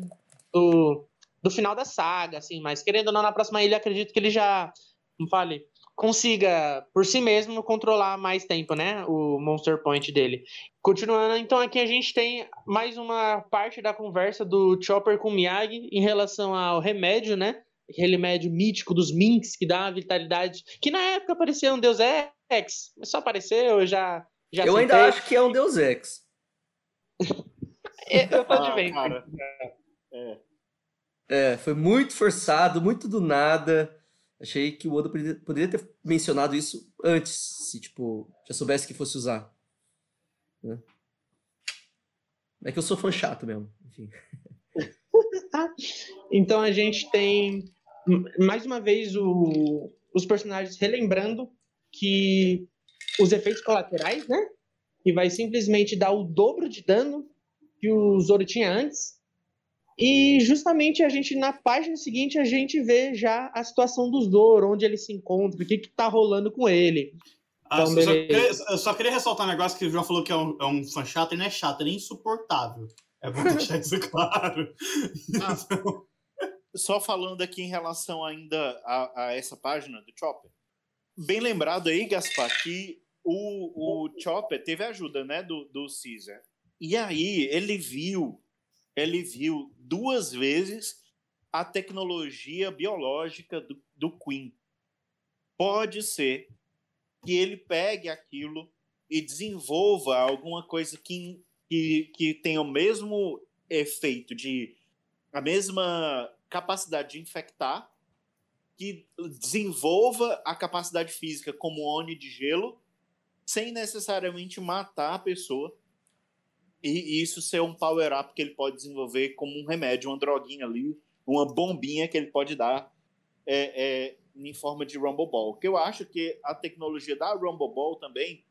do, do final da saga, assim, mas querendo ou não na próxima ilha acredito que ele já, como fale, consiga, por si mesmo, controlar mais tempo, né? O Monster Point dele. Continuando, então aqui a gente tem mais uma parte da conversa do Chopper com o Miyagi em relação ao remédio, né? Aquele remédio mítico dos Minks que dá uma vitalidade. Que na época parecia um Deus Ex, mas só apareceu, eu já. já Eu ainda citei. acho que é um Deus Ex. *laughs* Eu tô de Ah, bem. cara. É. É, foi muito forçado, muito do nada. Achei que o Oda poderia, ter mencionado isso antes, se, tipo, já soubesse que fosse usar. Né? É que eu sou fã chato mesmo. Enfim. *laughs* Então a gente tem mais uma vez o- os personagens relembrando que os efeitos colaterais, né? Que vai simplesmente dar o dobro de dano que o Zoro tinha antes. E justamente a gente, na página seguinte, a gente vê já a situação do Zoro, onde ele se encontra, o que, que tá rolando com ele. Ah, Então, eu, só queria, eu só queria ressaltar um negócio que o João falou que é um, é um fã chato, ele não é chato, ele é insuportável. É bom *laughs* deixar isso claro. Ah, *laughs* só falando aqui em relação ainda a, a essa página do Chopper. Bem lembrado aí, Gaspar, que o, o Chopper teve ajuda, né, do, do Caesar. E aí ele viu, ele viu duas vezes a tecnologia biológica do, do Queen. Pode ser que ele pegue aquilo e desenvolva alguma coisa que, que, que tenha o mesmo efeito de a mesma capacidade de infectar, que desenvolva a capacidade física como Oni de gelo, sem necessariamente matar a pessoa. E isso ser um power-up que ele pode desenvolver como um remédio, uma droguinha ali, uma bombinha que ele pode dar é, é, em forma de Rumble Ball. Que eu acho que a tecnologia da Rumble Ball também,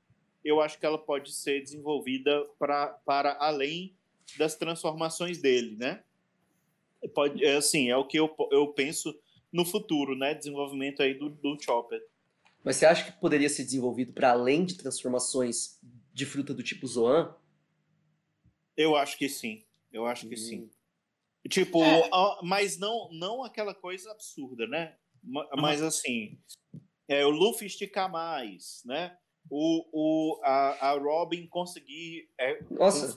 eu acho que ela pode ser desenvolvida pra, para além das transformações dele, né? Pode, é, assim, é o que eu, eu penso no futuro, né? Desenvolvimento aí do, do Chopper. Mas você acha que poderia ser desenvolvido para além de transformações de fruta do tipo Zoan? Eu acho que sim. Eu acho que Hum. sim. Tipo, É. mas não, não aquela coisa absurda, né? Ma- Mas assim, é, o Luffy esticar mais, né? O, o, a, a Robin conseguir é,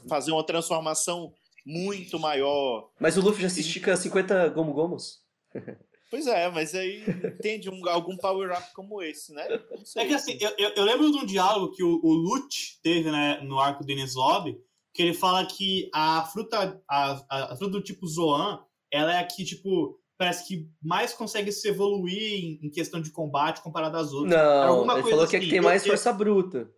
fazer uma transformação muito maior. mas o Luffy já se estica 50 Gomu Gomos? Pois é, mas aí entende um, algum power-up como esse, né? Não sei. É que assim, eu, eu, eu lembro de um diálogo que o, o Lute teve né, no arco do Ines Lobby, que ele fala que a fruta, a, a, fruta do tipo Zoan, ela é a que, tipo, parece que mais consegue se evoluir em, em questão de combate comparado às outras. Não, alguma ele coisa falou que é que assim, tem eu- mais eu- força bruta.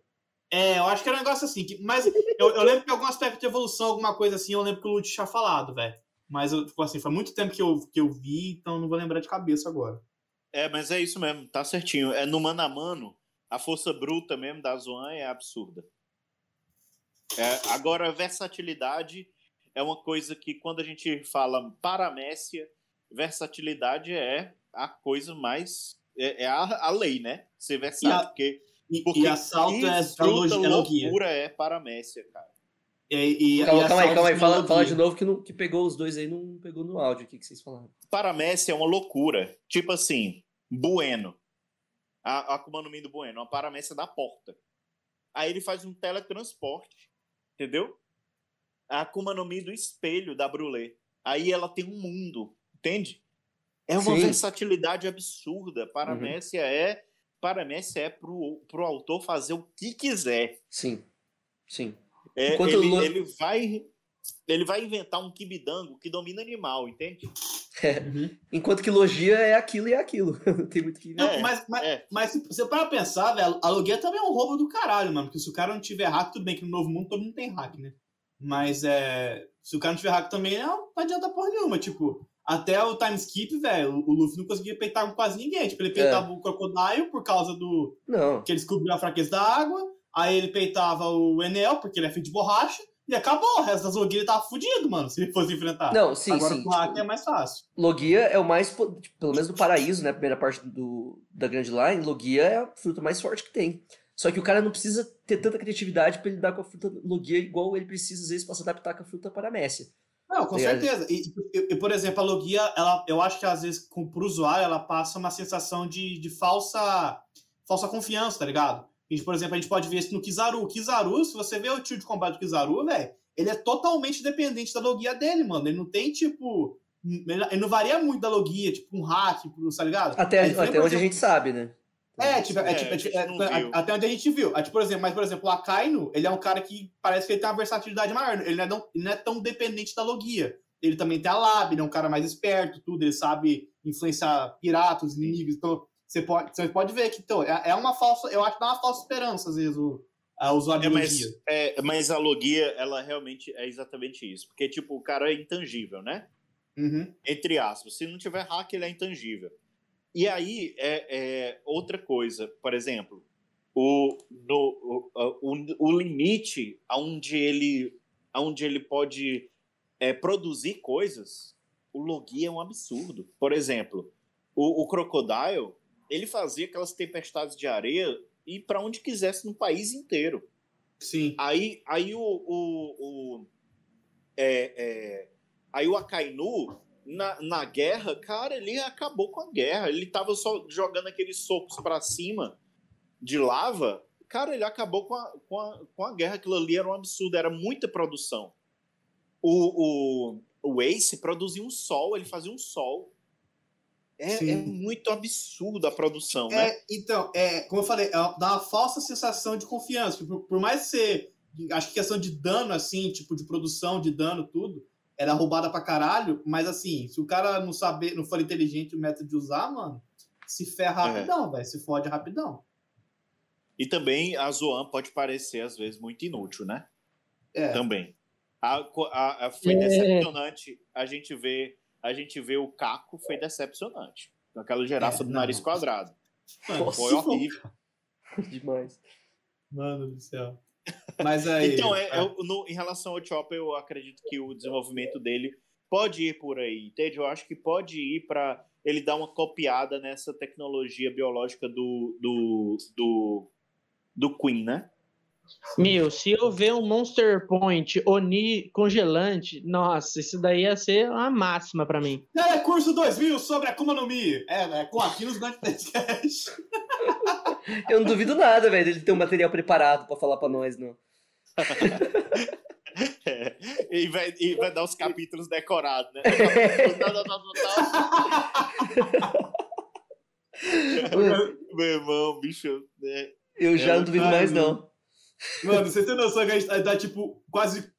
É, eu acho que era um negócio assim. Que, mas eu, eu lembro que algum aspecto de evolução, alguma coisa assim, eu lembro que o Lute tinha falado, velho. Mas, eu, tipo assim, foi muito tempo que eu, que eu vi, então não vou lembrar de cabeça agora. É, mas é isso mesmo, tá certinho. É no mano a mano, a força bruta mesmo da Zoan é absurda. É, agora, versatilidade é uma coisa que quando a gente fala paramécia, versatilidade é a coisa mais. É, é a, a lei, né? Ser versátil. E a- porque E, porque e assalto é, é, fruta logia, é loucura é paramécia, cara. E, e, Calma, e calma aí, calma aí. Fala, fala de novo que, não, que pegou os dois aí, não pegou no áudio. O que, que vocês falaram? Paramécia é uma loucura. Tipo assim, Bueno. A, a Akuma no Mi do Bueno, uma paramécia da porta. Aí ele faz um teletransporte, entendeu? A Akuma no Mi do espelho da Brulé. Aí ela tem um mundo, entende? É uma Sim. versatilidade absurda. Paramécia é paramécia é pro, pro autor fazer o que quiser. Sim, sim. É, ele, o Lu- ele vai ele vai inventar um kibidango que domina animal, entende? Enquanto que logia é aquilo e é aquilo. Não *laughs* tem muito que Não, É, mas, mas, é. mas se você para pensar, velho, a Logia também é um roubo do caralho, mano. Porque se o cara não tiver hack, tudo bem que no Novo Mundo todo mundo tem hack, né? Mas é. Se o cara não tiver hack também, não, não adianta porra nenhuma. Tipo, até o time skip, velho, o Luffy não conseguia peitar com quase ninguém. Tipo, ele peitava o Crocodile por causa do. Não. que ele descobriu a fraqueza da água. Aí ele peitava o Enel, porque ele é feito de borracha. E acabou. O resto das Logia tava fudido, mano, se ele fosse enfrentar. Não, sim, Agora sim. o hack tipo, é mais fácil. Logia é o mais, po- tipo, pelo menos no paraíso, né? A primeira parte do, da Grand Line, Logia é a fruta mais forte que tem. Só que o cara não precisa ter tanta criatividade pra lidar com a fruta Logia igual ele precisa, às vezes, pra se adaptar com a fruta Paramécia. Não, com Ligado? certeza. E, e- e, por exemplo, a logia, ela, eu acho que às vezes, com, pro usuário, ela passa uma sensação de, de falsa, falsa confiança, tá ligado? E, por exemplo, a gente pode ver isso no Kizaru. O Kizaru, se você vê o tio de combate do Kizaru, velho, ele é totalmente dependente da logia dele, mano. Ele não tem, tipo. Ele não varia muito da logia, tipo um hack, tá ligado? Até, É até onde a gente sabe, né? É, tipo, é, É, tipo, é, a tipo, gente é, a- viu. até onde a gente viu. Ah, tipo, por exemplo, mas, por exemplo, o Akainu, ele é um cara que parece que ele tem uma versatilidade maior. Ele não é, tão- ele não é tão dependente da logia. Ele também tem a Lab, ele é um cara mais esperto, tudo. Ele sabe influenciar piratas, inimigos. Então, você pode, você pode ver que então, é, é uma falsa. Eu acho que dá uma falsa esperança, às vezes, o, a usuário É, mas, é, mas a logia, ela realmente é exatamente isso. Porque, tipo, o cara é intangível, né? Uhum. Entre aspas. Se não tiver hack, ele é intangível. E aí, é, é outra coisa. Por exemplo, o, no, o, o, o limite aonde ele, aonde ele pode é, produzir coisas, o logia é um absurdo. Por exemplo, o, o Crocodile, ele fazia aquelas tempestades de areia e para onde quisesse no país inteiro. Sim. Aí, aí o, o, o- é, é, aí o Akainu na, na guerra, cara, ele acabou com a guerra. Ele tava só jogando aqueles socos pra cima de lava. Cara, ele acabou com a, com a, com a guerra. Aquilo ali era um absurdo, era muita produção. O, o, o Ace produzia um sol, ele fazia um sol. É, é muito absurdo a produção, né? É, então, é, como eu falei, é, dá uma falsa sensação de confiança. Por, por mais que você. Acho que questão de dano, assim, tipo, de produção, de dano, tudo, era roubada pra caralho, mas assim, se o cara não saber, não for inteligente o método de usar, mano, se ferra É. rapidão, velho. Se fode rapidão. E também a Zoan pode parecer, às vezes, muito inútil, né? É. Também. A, a- a- foi É. decepcionante a gente ver a gente ver o Caco foi decepcionante. Com aquela girafa É, do nariz quadrado. Mano, Foi horrível. *laughs* Demais. Mano do céu. Mas aí. Então, é, eu- no- em relação ao Chopper, eu acredito que o desenvolvimento dele pode ir por aí, entende? Eu acho que pode ir para ele dar uma copiada nessa tecnologia biológica do, do, do, do Queen, né? Meu, se eu ver um Monster Point Oni congelante, nossa, isso daí ia ser uma máxima pra mim. É, curso 2000 sobre Akuma no Mi. É, né? Com aqui nos Dante Podcast. *laughs* Eu não duvido nada, velho, dele ter um material preparado pra falar pra nós, não. *laughs* É, e, vai, e vai dar os capítulos decorados, né? *laughs* Meu irmão, bicho. né? Eu já Eu- não duvido Ai, mais, não. Mano, vocês têm noção que a gente tá, tá, tipo, quase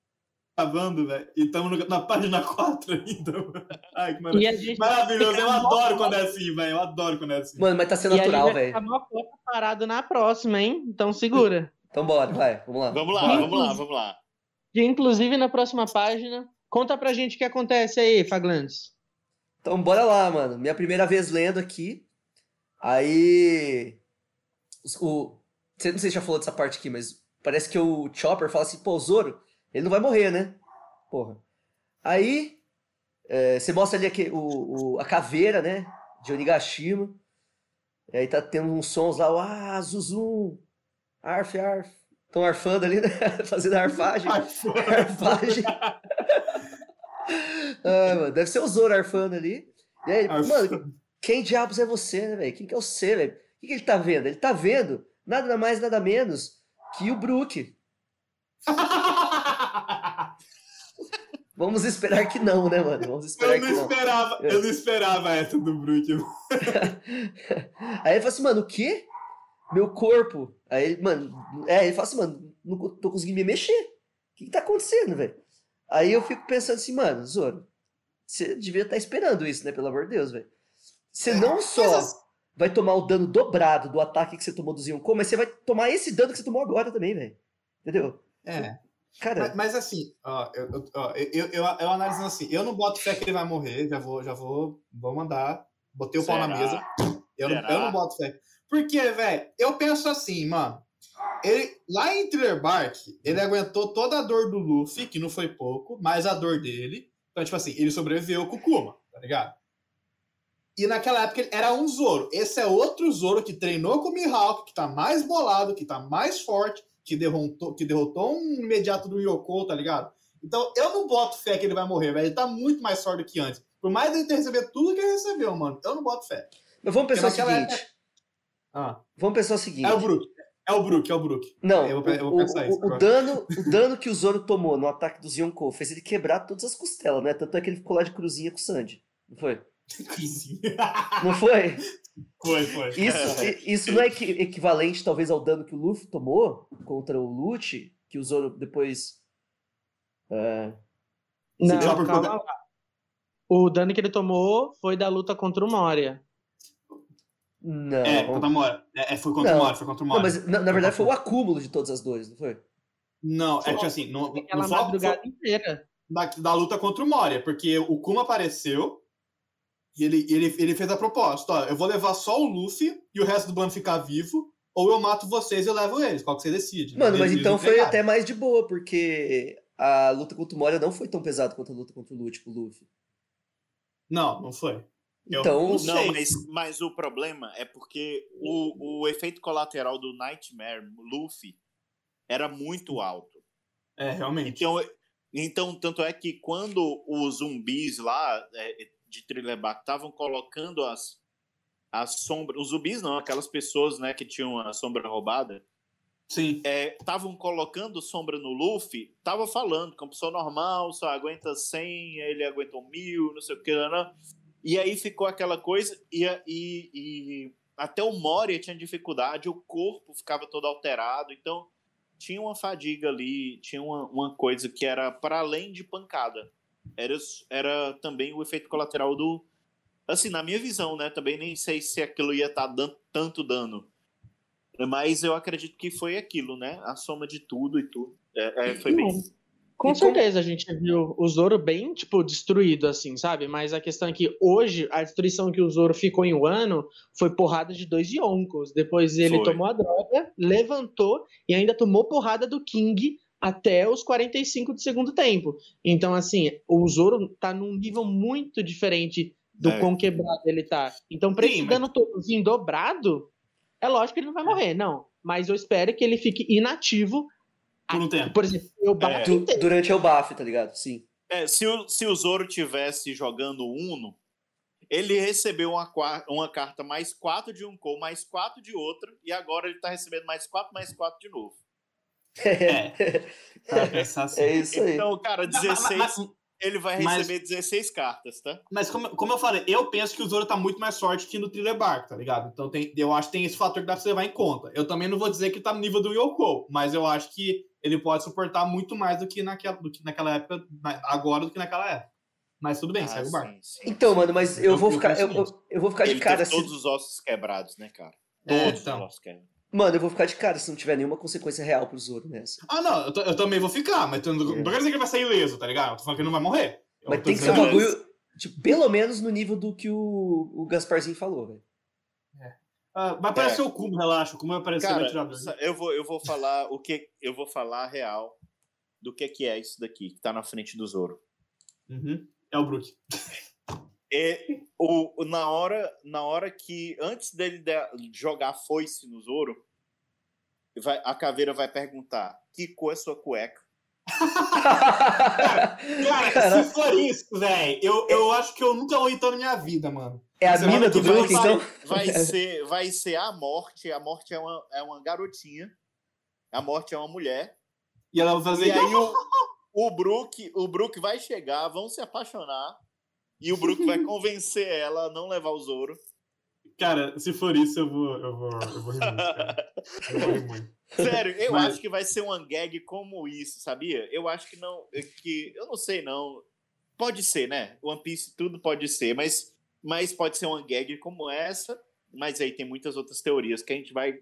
gravando, velho. E estamos na página 4 ainda, mano. Ai, que maravilha. E a gente Maravilhoso, eu adoro quando é assim, velho. Eu adoro quando é assim. Mano, mas tá sendo e natural, velho. ficar mó cota parado na próxima, hein? Então segura. Então bora, vai, vamos lá. Vamos lá, Bora. vamos lá, vamos lá. E, inclusive, na próxima página, conta pra gente o que acontece aí, Faglandes. Então bora lá, mano. Minha primeira vez lendo aqui. Aí. O, você não sei se já falou dessa parte aqui, mas parece que o Chopper fala assim, pô, o Zoro, ele não vai morrer, né? Porra. Aí. é, você mostra ali aqui, o, o- a caveira, né? De Onigashima. E aí tá tendo uns sons lá, ah, Zuzum, arf, arf. Estão arfando ali, né? *laughs* Fazendo a arfagem. Arfagem. *laughs* Ai, mano, deve ser o Zoro arfando ali. E aí, Arf- mano, quem diabos é você, né, velho? Quem que é você, velho? O que, que ele tá vendo? Ele tá vendo nada mais, nada menos que o Brook. *laughs* Vamos esperar que não, né, mano? Vamos esperar Eu que não não. esperava, eu não esperava essa do Brook. *laughs* Aí ele fala assim, mano, o quê? Meu corpo. Aí ele, mano, é, ele fala assim, mano, não tô conseguindo me mexer. O que, que tá acontecendo, velho? Aí eu fico pensando assim, mano, Zoro, você devia estar esperando isso, né? Pelo amor de Deus, velho. Você não só vai tomar o dano dobrado do ataque que você tomou do Zyonkou, mas você vai tomar esse dano que você tomou agora também, velho. Entendeu? É. Cara, Mas, mas assim, ó, eu, eu, ó, eu, eu, eu analisando assim, eu não boto fé que ele vai morrer, já vou, já vou, vou mandar. Botei o pau na Será? mesa. Eu não, Será? eu não boto fé. Porque, velho, eu penso assim, mano. Ele, lá em Thriller Bark, ele aguentou toda a dor do Luffy, que não foi pouco, mais a dor dele. Então, tipo assim, ele sobreviveu com o Kuma, tá ligado? E naquela época ele era um Zoro. Esse é outro Zoro que treinou com o Mihawk, que tá mais bolado, que tá mais forte, que derrotou, que derrotou um imediato do Yoko, tá ligado? Então eu não boto fé que ele vai morrer, velho. Ele tá muito mais forte do que antes. Por mais ele ter recebido tudo que ele recebeu, mano. Eu não boto fé. Mas vamos pensar o seguinte. Ah, Vamos pensar o seguinte. é o Brook. É o Brook, é o Brook. Não, Eu vou- eu vou o, isso o dano, o dano que o Zoro tomou no ataque dos Yonkou fez ele quebrar todas as costelas, né? Tanto é que ele ficou lá de cruzinha com o Sandy. Não foi? Não foi? foi, foi. Isso, *laughs* isso não é equi- equivalente, talvez, ao dano que o Luffy tomou contra o Lute, que o Zoro depois. é, Não, calma lá. O dano que ele tomou foi da luta contra o Moria. Não. É, contra a Mora. É, é, foi contra Não. o Mora, foi contra o Não, Mora. mas na, na verdade foi o acúmulo de todas as dores, não foi? Não, é que assim, no, no foco madrugada inteira. da, da luta contra o Moria, porque o Kuma apareceu e ele, ele, ele fez a proposta: ó, eu vou levar só o Luffy e o resto do bando ficar vivo, ou eu mato vocês e eu levo eles. Qual que você decide? Mano, mas então foi até mais de boa, porque a luta contra o Moria não foi tão pesada quanto a luta contra o Lute, pro Luffy. Não, não foi. Eu Então, não Não, sei. mas, mas o problema é porque o, o efeito colateral do Nightmare Luffy era muito alto. É, realmente. Então, então tanto é que quando os zumbis lá é, de Trilebac estavam colocando as, as sombras, os zumbis não, aquelas pessoas né, que tinham a sombra roubada, Sim. estavam colocando sombra no Luffy, tava falando que uma pessoa normal só aguenta 100, ele aguentou mil, não sei o que, né? e aí ficou aquela coisa, e, e, e até o Moria tinha dificuldade, o corpo ficava todo alterado, então tinha uma fadiga ali, tinha uma, uma coisa que era para além de pancada, era, era também o efeito colateral do, assim, na minha visão, né, também nem sei se aquilo ia estar dando tanto dano, mas eu acredito que foi aquilo, né? A soma de tudo e tudo. É, é, foi bem. Com certeza a gente viu o Zoro bem, tipo, destruído, assim, sabe? Mas a questão é que hoje a destruição que o Zoro ficou em Wano foi porrada de dois Yonkos. Depois ele Foi. tomou a droga, levantou e ainda tomou porrada do King até os 45 do segundo tempo. Então, assim, o Zoro tá num nível muito diferente do É. quão quebrado ele tá. Então, pra Sim, esse mas- dano todo vir dobrado, é lógico que ele não vai morrer, não. Mas eu espero que ele fique inativo. Por um tempo. Por exemplo, eu bato inteiro. durante o buff, tá ligado? Sim. É, se, o, se o Zoro tivesse jogando Uno, ele recebeu uma, uma carta mais 4 de um cor, mais 4 de outra, e agora ele tá recebendo mais 4, mais 4 de novo. É. *laughs* Pra pensar assim. É isso aí. Então, cara, Mas- 16, mas- mas- ele vai mas- receber 16 cartas, tá? Mas como, como eu falei, eu penso que o Zoro tá muito mais forte que no Thriller Bark, tá ligado? Então tem, eu acho que tem esse fator que dá pra você levar em conta. Eu também não vou dizer que tá no nível do Yoko, mas eu acho que ele pode suportar muito mais do que naquela, do que naquela época, agora do que naquela época. Mas tudo bem, Ah, segue o barco. Então, mano, mas eu Eu- vou ficar. Eu, eu, eu vou ficar de ele cara teve se. todos os ossos quebrados, né, cara? É, Todos então. os ossos quebrados. Mano, eu vou ficar de cara se não tiver nenhuma consequência real pro Zoro nessa. Ah, não, eu, eu também vou ficar, mas eu não, não quero dizer que ele vai sair ileso, tá ligado? Eu tô falando que ele não vai morrer. Eu Mas tem que ser um bagulho, tipo, pelo menos no nível do que o, o Gasparzinho falou, velho. Ah, vai aparecer o Kuma, relaxa. O Kuma vai aparecer Cara, vai eu vou, eu vou falar o que eu vou falar a real do que que é isso daqui que tá na frente do Zoro. Uhum. É o Brook. *laughs* É, o, na hora na hora que antes dele de- jogar foice no Zoro, vai- a caveira vai perguntar: "Que cor é sua cueca?" Cara, Cara, se for isso, velho, eu, eu acho que eu nunca vou na minha vida, mano. é a mina do Brook, vai- então? Vai ser vai ser a morte, a morte é uma é uma garotinha. A morte é uma mulher. E ela vai fazer. E aí o, o Brook, o Brook vai chegar, vão se apaixonar. E o Brook vai convencer ela a não levar o Zoro. Cara, se for isso, eu vou, eu vou, eu vou rir muito, cara. Eu vou rir muito. Sério, eu Mas- acho que vai ser uma gag como isso, sabia? Eu acho que não. que Eu não sei, não. Pode ser, né? One Piece tudo pode ser, mas, mas pode ser uma gag como essa. Mas aí tem muitas outras teorias que a gente vai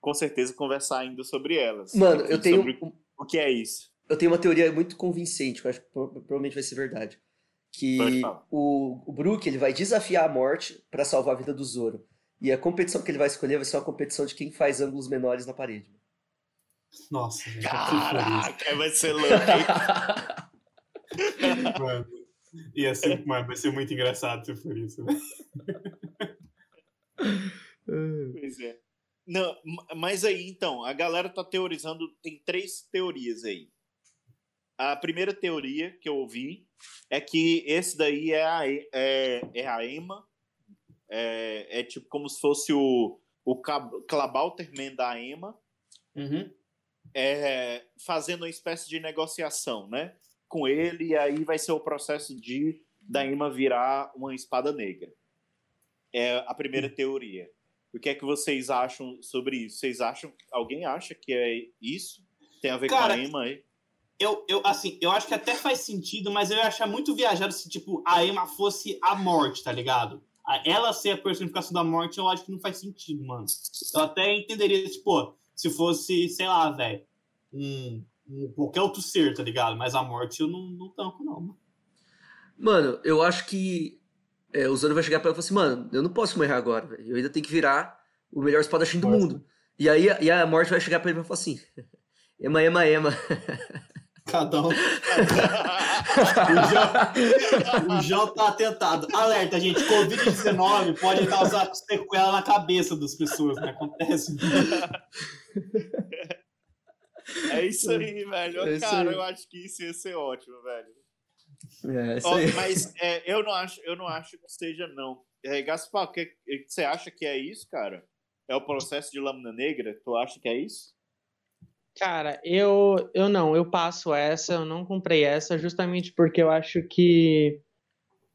com certeza conversar ainda sobre elas. Mano, eu tenho, Sobre o que é isso. eu tenho uma teoria muito convincente, que eu acho que pro- provavelmente vai ser verdade. Que o, o Brook ele vai desafiar a morte pra salvar a vida do Zoro. E a competição que ele vai escolher vai ser uma competição de quem faz ângulos menores na parede. Nossa, Caraca, vai ser louco. *laughs* mano. Ia ser, mano, vai ser muito engraçado se for isso, né? Pois é. Não, ma- mas aí, então, a galera tá teorizando, tem três teorias aí. A primeira teoria que eu ouvi é que esse daí é a, é, é a Emma. É, é tipo como se fosse o, o Klabauterman da Emma. Uhum. é, fazendo uma espécie de negociação, né? Com ele, e aí vai ser o processo de da Emma virar uma espada negra. É a primeira teoria. O que é que vocês acham sobre isso? Vocês acham. Alguém acha que é isso? Tem a ver Cara, com a Emma aí? Eu, eu, assim, eu acho que até faz sentido, mas eu ia achar muito viajado se, tipo, a Emma fosse a morte, tá ligado? A- Ela ser a personificação da morte, eu acho que não faz sentido, mano. Eu até entenderia, tipo, se fosse, sei lá, velho, um, um- qualquer outro ser, tá ligado? Mas a morte eu não, não tanco, não, mano. Mano, eu acho que é, o Zoro vai chegar pra ela e falar assim, mano, eu não posso morrer agora, velho. Eu ainda tenho que virar o melhor espadachim do mundo. E aí a- e a morte vai chegar pra ele e vai falar assim, *laughs* Ema, ema, ema. *laughs* Cada um. *laughs* O João, o João tá atentado. Alerta, gente. Covid-19 pode causar sequela na cabeça das pessoas, né? Acontece. É isso aí, velho. É isso Cara, aí. eu acho que isso ia ser ótimo, velho. É, isso Ó, aí. mas é, eu, não acho, eu não acho que seja, não. É, Gaspar, o que, que você acha que é isso, cara? É o processo de lâmina negra? Tu acha que é isso? Cara, eu, eu não, eu passo essa, eu não comprei essa, justamente porque eu acho que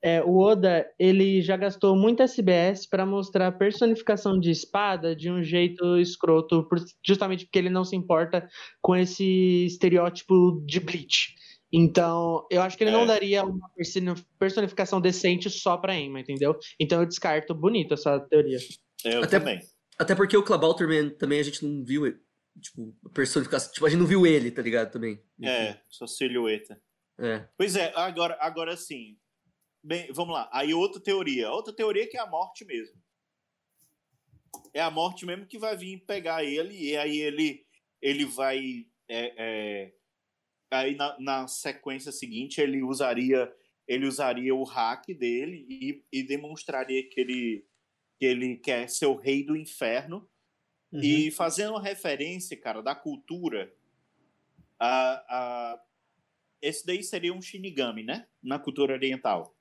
é, o Oda ele já gastou muito SBS para mostrar a personificação de espada de um jeito escroto, justamente porque ele não se importa com esse estereótipo de Bleach. Então, eu acho que ele É. não daria uma personi- personificação decente só pra Emma, entendeu? Então eu descarto bonito essa teoria. Eu Até- também. Até porque o Klabauterman também a gente não viu, tipo, a personificação, tipo, a gente não viu ele, tá ligado, também. É, sua silhueta. É. Pois é, agora, agora sim. Bem, vamos lá. Aí outra teoria. Outra teoria que é a morte mesmo. É a morte mesmo que vai vir pegar ele, e aí ele, ele vai. é, é, aí na, na sequência seguinte ele usaria ele usaria o hack dele e, e demonstraria que ele, que ele quer ser o rei do inferno. E fazendo uma referência, cara, da cultura, a, a, esse daí seria um Shinigami, né? Na cultura oriental.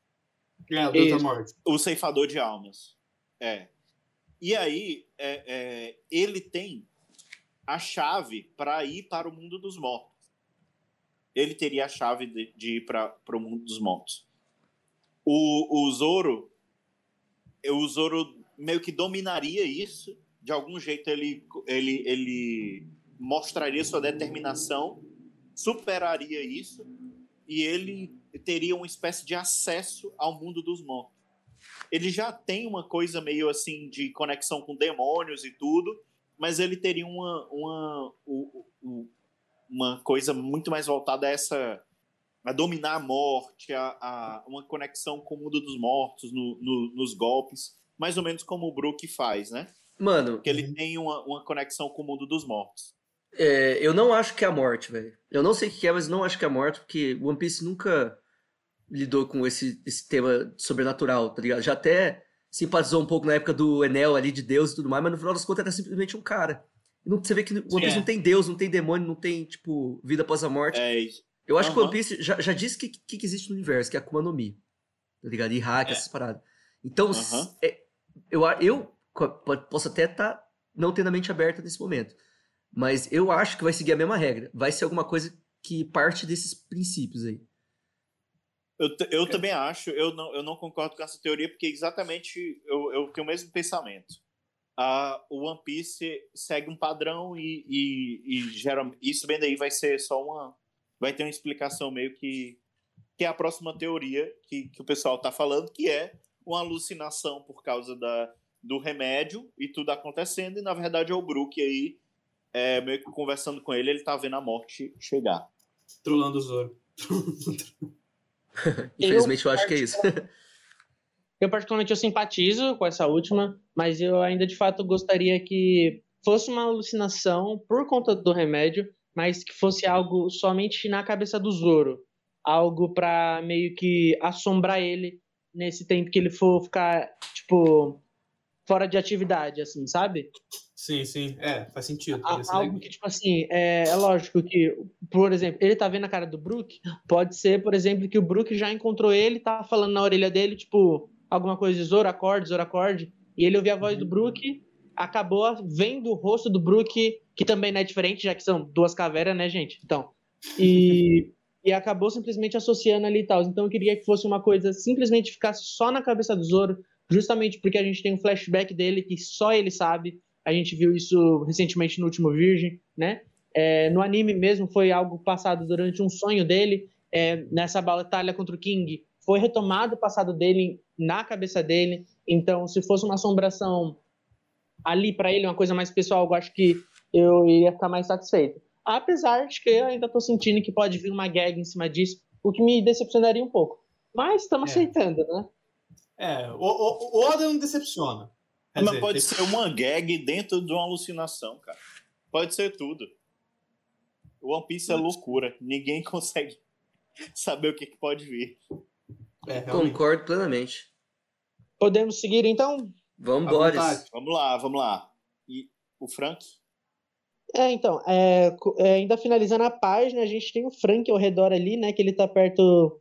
É, o Isso. Morte. O ceifador de almas. É. E aí, é, é, ele tem a chave para ir para o mundo dos mortos. Ele teria a chave de, de ir para o mundo dos mortos. O, o Zoro, o Zoro meio que dominaria isso. De algum jeito ele, ele, ele mostraria sua determinação, superaria isso e ele teria uma espécie de acesso ao mundo dos mortos. Ele já tem uma coisa meio assim de conexão com demônios e tudo, mas ele teria uma, uma, uma coisa muito mais voltada a essa a dominar a morte, a, a- uma conexão com o mundo dos mortos no- no- nos golpes, mais ou menos como o Brook faz, né? Mano, Que ele tem uma, uma conexão com o mundo dos mortos. é, eu não acho que é a morte, velho. Eu não sei o que é, mas não acho que é a morte, porque One Piece nunca lidou com esse, esse tema sobrenatural, tá ligado? Já até simpatizou um pouco na época do Enel ali de Deus e tudo mais, mas no final das contas era simplesmente um cara. Não, você vê que One Piece é. não tem Deus, não tem demônio, não tem, tipo, vida após a morte. É isso. Eu acho que o Aham. One Piece já, já disse o que, que, que existe no universo, que é a Akuma no Mi. Tá ligado? E hack, É. essas paradas. Então, s- é, eu, eu posso até estar não tendo a mente aberta nesse momento. Mas eu acho que vai seguir a mesma regra. Vai ser alguma coisa que parte desses princípios aí. Eu, eu também acho, eu não, eu não concordo com essa teoria, porque exatamente eu, eu tenho o mesmo pensamento. Ah, o One Piece segue um padrão e, e, e geralmente isso bem daí vai ser só uma. Vai ter uma explicação meio que. que é a próxima teoria que, que o pessoal está falando, que é uma alucinação por causa da, do remédio e tudo acontecendo, e na verdade é o Brook aí, é, meio que conversando com ele, ele tá vendo a morte chegar. Trolando o Zoro. *laughs* Infelizmente, eu, acho que é isso. Eu particularmente eu simpatizo com essa última, mas eu ainda de fato gostaria que fosse uma alucinação por conta do remédio, mas que fosse algo somente na cabeça do Zoro, algo pra meio que assombrar ele nesse tempo que ele for ficar tipo fora de atividade, assim, sabe? Sim, sim. É, faz sentido. A- algo que, tipo assim, é, é lógico que, por exemplo, ele tá vendo a cara do Brook, pode ser, por exemplo, que o Brook já encontrou ele, tá falando na orelha dele, tipo, alguma coisa de Zoro, acorde, Zoro, acorde, e ele ouviu a voz do Brook, acabou vendo o rosto do Brook, que também não é diferente, já que são duas caveras, né, gente? Então, e, *laughs* e acabou simplesmente associando ali e tal. Então eu queria que fosse uma coisa, simplesmente ficasse só na cabeça do Zoro, justamente porque a gente tem um flashback dele que só ele sabe, a gente viu isso recentemente no último Virgem, né? É, no anime mesmo foi algo passado durante um sonho dele. é, nessa batalha contra o King, foi retomado o passado dele na cabeça dele. Então, se fosse uma assombração ali pra ele, uma coisa mais pessoal, eu acho que eu iria ficar mais satisfeito. Apesar de que eu ainda tô sentindo que pode vir uma gag em cima disso, o que me decepcionaria um pouco. Mas estamos É. aceitando, né? É, o, o, o Oda não decepciona. Quer Mas dizer, pode tem- ser uma gag dentro de uma alucinação, cara. Pode ser tudo. O One Piece é loucura. Ninguém *laughs* consegue saber o que, que pode vir. É. Concordo plenamente. Podemos seguir então? Vamos vontade. Vamos lá, vamos lá. E o Frank? É, então, é, é, ainda finalizando a página, a gente tem o Frank ao redor ali, né? Que ele tá perto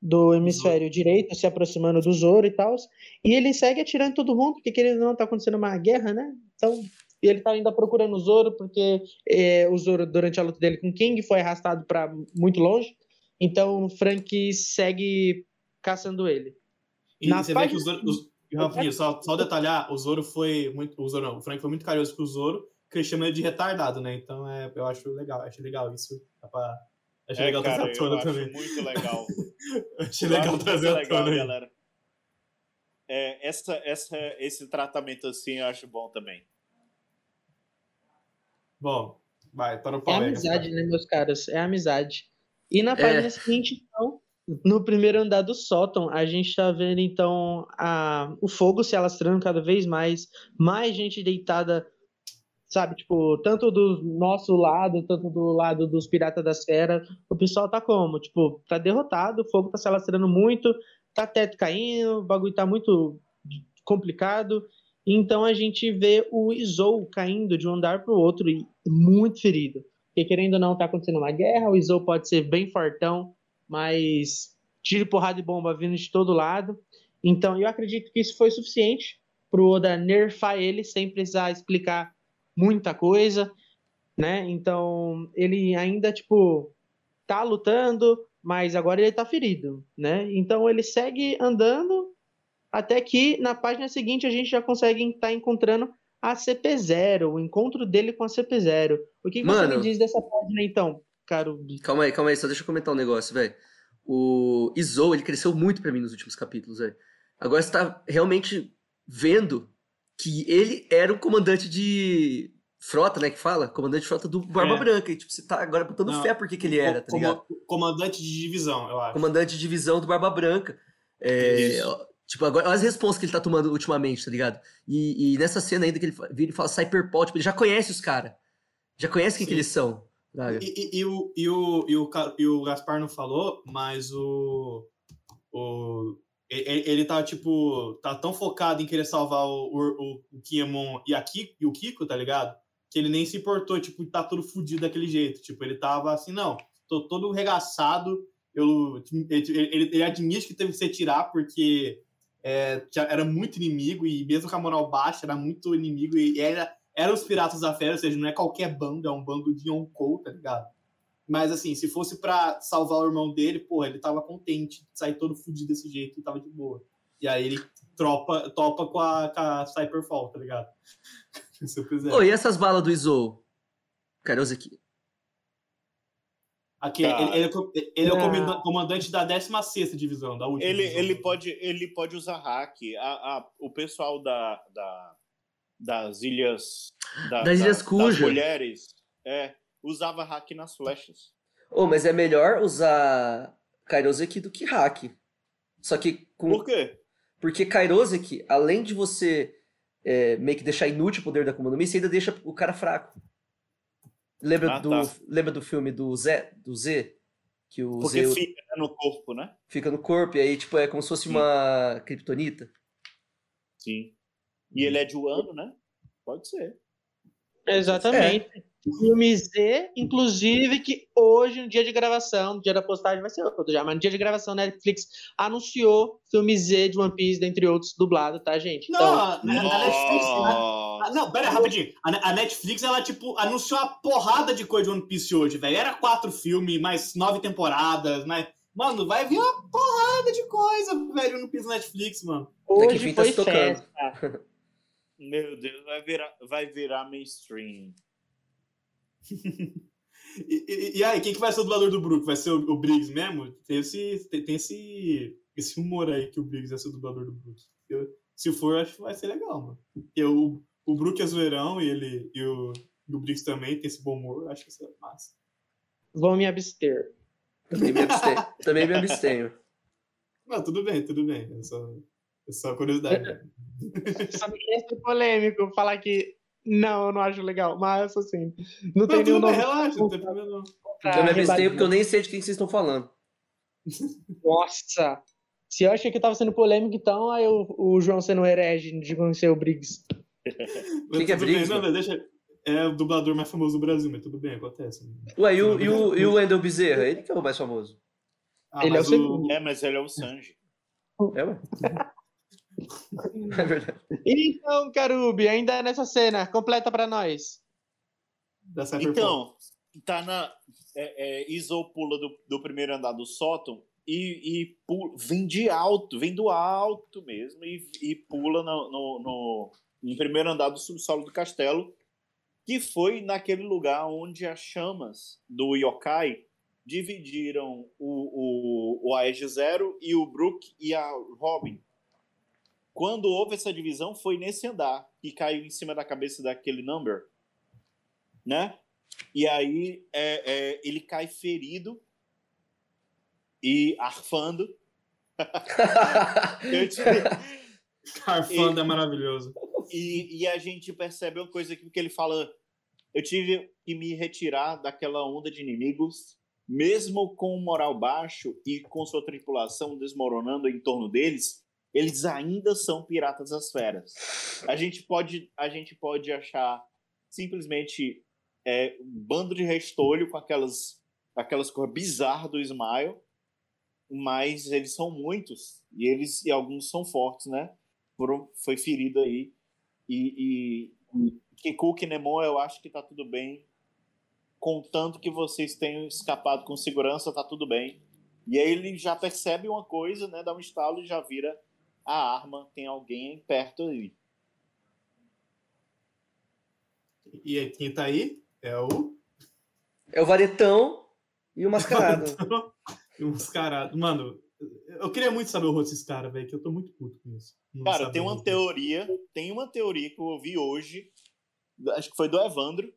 do hemisfério direito, se aproximando do Zoro e tal. E ele segue atirando todo mundo, porque querendo ou não, tá acontecendo uma guerra, né? Então, ele tá ainda procurando o Zoro, porque é, o Zoro, durante a luta dele com o King, foi arrastado para muito longe. Então, o Frank segue caçando ele. E Na você vê que página- o Zoro. os- rapidinho, só, só detalhar, o Zoro foi muito. O Zoro não, o Frank foi muito carinhoso com o Zoro, que ele chama ele de retardado, né? Então é, eu acho legal, achei legal isso. Dá pra- achei É, legal cara, eu acho também. muito legal. *laughs* Achei legal acho trazer muito legal, aí. galera. É, essa, essa, esse tratamento assim eu acho bom também. Bom, vai, tá no É pau aí, amizade, né, meus caras? É amizade. E na página seguinte, então, no primeiro andar do sótão, a gente tá vendo, então, a, o fogo se alastrando cada vez mais, mais gente deitada, sabe, tipo, tanto do nosso lado, tanto do lado dos Piratas das Feras, o pessoal tá como? Tipo, tá derrotado, o fogo tá se alastrando muito, tá teto caindo, o bagulho tá muito complicado, então a gente vê o Izou caindo de um andar pro outro e muito ferido. Porque querendo ou não, tá acontecendo uma guerra, o Izou pode ser bem fortão, mas tiro, porrada e bomba vindo de todo lado. Então eu acredito que isso foi suficiente pro Oda nerfar ele sem precisar explicar muita coisa, né? Então ele ainda, tipo, tá lutando, mas agora ele tá ferido, né? Então ele segue andando até que na página seguinte a gente já consegue estar encontrando a CP0, o encontro dele com a CP0. O que, que você Mano. me diz dessa página então, caro? Calma aí, calma aí, só deixa eu comentar um negócio, velho. O Izou, ele cresceu muito pra mim nos últimos capítulos, velho. Agora você tá realmente vendo que ele era o comandante de frota, né, que fala? Comandante de frota do Barba É. Branca. E, tipo, você tá agora botando Não, fé por que ele era, tá ligado? Comandante de divisão, eu acho. Comandante de divisão do Barba Branca. É, tipo, agora, olha as respostas que ele tá tomando ultimamente, tá ligado? E, e nessa cena ainda que ele vira e fala Cyberpol, tipo, ele já conhece os caras. Já conhece quem que eles são. E, e- e o, e, o, e, o, e o Gaspar não falou, mas o. o ele, tá, tipo, tá tão focado em querer salvar o, o, o Kiemon e, a Kiko, e o Kiko, tá ligado? Que ele nem se importou, tipo, tá todo fudido daquele jeito. Tipo, ele tava assim, não, tô todo regaçado. Eu, ele, ele, ele admite que teve que se retirar porque é, era muito inimigo e mesmo com a moral baixa, era muito inimigo e era, era os Piratas da Fera, ou seja, não é qualquer bando, é um bando de Yonkou, tá ligado? Mas assim, se fosse pra salvar o irmão dele, porra, ele tava contente de sair todo fudido desse jeito e tava de boa. E aí ele tropa, topa com a, com a Cyberfall, tá ligado? *laughs* se eu quiser. Ô, e essas balas do Izou? Caroso aqui. Aqui, Cara. ele, ele é ele é o comanda- comandante da 16 divisão, da última. Ele, divisão. ele, pode, ele pode usar hack. A, a- o pessoal da, da- das ilhas. da- Das Ilhas das Cuja. mulheres é, usava hack nas flechas. Ô, mas é melhor usar Kairoseki do que hack. Só que com. Por quê? Porque Kairoseki, além de você é, meio que deixar inútil o poder da Akuma no Mi, você ainda deixa o cara fraco. Lembra, Ah, do, tá. lembra do filme do Z? Do Z? Que o Porque Z fica no corpo, né? fica no corpo e aí, tipo, é como se fosse Sim. uma kryptonita. Sim. E ele é de Wano, né? Pode ser. Exatamente. Filme Z, inclusive, que hoje, no dia de gravação, no dia da postagem, vai ser outro já, mas no dia de gravação, Netflix anunciou filme Z de One Piece, dentre outros, dublado, tá, gente? Não, Então, a, a- a Netflix. a- não, pera aí, rapidinho. A, a Netflix, ela, tipo, anunciou uma porrada de coisa de One Piece hoje, velho. Era quatro filmes, mais nove temporadas, mas. Mano, vai vir uma porrada de coisa, velho, no One Piece Netflix, mano. Hoje tá foi tocando. festa. *laughs* *laughs* Meu Deus, vai virar, vai virar mainstream. *laughs* E, e- e aí, quem que vai ser o dublador do Brook? Vai ser o, o Briggs mesmo? Tem esse, tem, tem esse, esse humor aí que o Briggs vai ser o dublador do Brook. Eu- se for, acho que vai ser legal, mano. Porque o, o Brook é zoeirão e, ele, e, o, e o Briggs também tem esse bom humor. Acho que isso é massa. Vou me abster. Também me abstenho. Também me abstenho. Não, tudo bem, tudo bem. É só, é só curiosidade. mesmo. Só que ia ser polêmico falar que não, eu não acho legal, mas assim, não tem nenhum nome relaxa, não tem problema não. me rebater. porque eu nem sei de quem vocês estão falando. Nossa! Se eu achei que tava sendo polêmico, então aí o, o João sendo herege de conhecer o Briggs. *laughs* Quem que é tudo bem, Briggs, não, deixa. É o dublador mais famoso do Brasil, mas tudo bem, acontece. Ué, e o, e o, e o Wendell Bezerra? Ele que é o mais famoso. Ah, Ele é o segundo. É, mas ele é o Sanji. É, ué? *laughs* É verdade. Então, Carubi, ainda nessa cena, completa pra nós. Então, tá na. É, é, pula do, do primeiro andar do sótão e, e pu- vem de alto, vem do alto mesmo, e, e pula no, no, no, no primeiro andar do subsolo do castelo, que foi naquele lugar onde as chamas do Yokai dividiram o, o, o Aege Zero e o Brook e a Robin. Quando houve essa divisão, foi nesse andar que caiu em cima da cabeça daquele number, né? E aí é, é, ele cai ferido e arfando. *laughs* Eu te- Carfanda é maravilhoso. e, e a gente percebe uma coisa aqui que ele fala: eu tive que me retirar daquela onda de inimigos, mesmo com o moral baixo e com sua tripulação desmoronando em torno deles, eles ainda são piratas das feras. A gente pode, a gente pode achar simplesmente é, um bando de restolho com aquelas, aquelas cores bizarras do Smile, mas eles são muitos e eles e alguns são fortes, né? Foram, foi ferido aí e, e Kiku Kinemon eu acho que tá tudo bem. Contanto que vocês tenham escapado com segurança, tá tudo bem. E aí ele já percebe uma coisa, né? Dá um estalo e já vira a arma. Tem alguém perto aí. E aí, quem tá aí é o. É o Varetão e o Mascarado. *laughs* e o mascarado. Mano, eu queria muito saber o rosto desse cara, velho, que eu tô muito puto com isso. Não Cara, saber tem o uma dele. teoria, tem uma teoria que eu ouvi hoje, acho que foi do Evandro.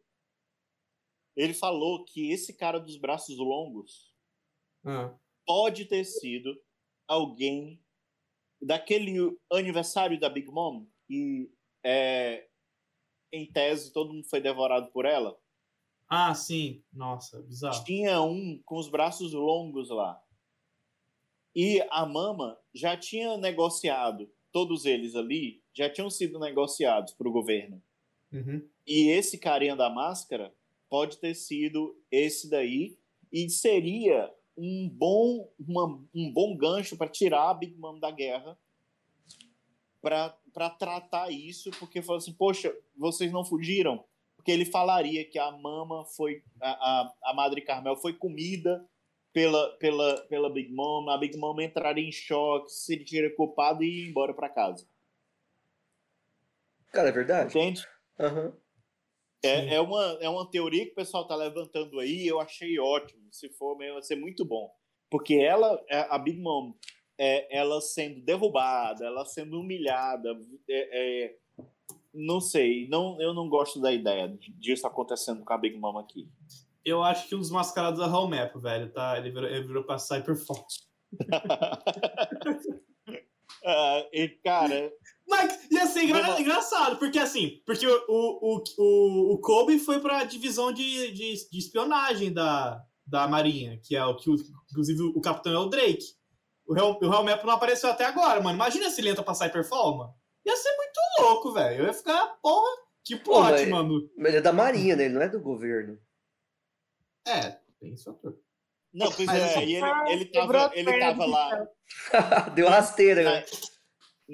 Ele falou que esse cara dos braços longos Ah, pode ter sido alguém daquele aniversário da Big Mom e é, em tese todo mundo foi devorado por ela. Ah, sim. Nossa, bizarro. Tinha um com os braços longos lá. E a Mama já tinha negociado, todos eles ali já tinham sido negociados para o governo. Uhum. E esse carinha da máscara pode ter sido esse daí e seria um bom, uma- um bom gancho para tirar a Big Mom da guerra para tratar isso, porque falou assim, poxa, vocês não fugiram? Porque ele falaria que a Mama foi, a, a, a Madre Carmel foi comida pela, pela, pela Big Mom, a Big Mom entraria em choque, se sentiria culpado e ia embora para casa. Cara, é verdade? Entende? Aham. É, é, uma, é uma teoria que o pessoal tá levantando aí, eu achei ótimo. Se for mesmo, vai ser muito bom. Porque ela, é, a Big Mom, é, ela sendo derrubada, ela sendo humilhada, é, é, não sei, não, eu não gosto da ideia disso acontecendo com a Big Mom aqui. Eu acho que um dos mascarados da Hall Map, velho, tá? Ele virou, ele virou pra Cyberfox. Ah, *laughs* e, cara, Mas ia ser engra- engraçado, porque assim, porque o, o, o, o Kobe foi pra divisão de, de, de espionagem da, da Marinha, que é o que, inclusive, o capitão é o Drake. O Hell, o Hellmap não apareceu até agora, mano. Imagina se ele entra pra Cyberfall, mano. ia ser muito louco, velho. Eu ia ficar, porra, que Pô, plot, mas- mano. Mas ele é da Marinha, né? Ele não é do governo. É, tem isso fator. Não, pois Mas é, assim- e ele, ele, tava, ele tava lá. *laughs* Deu rasteira, né?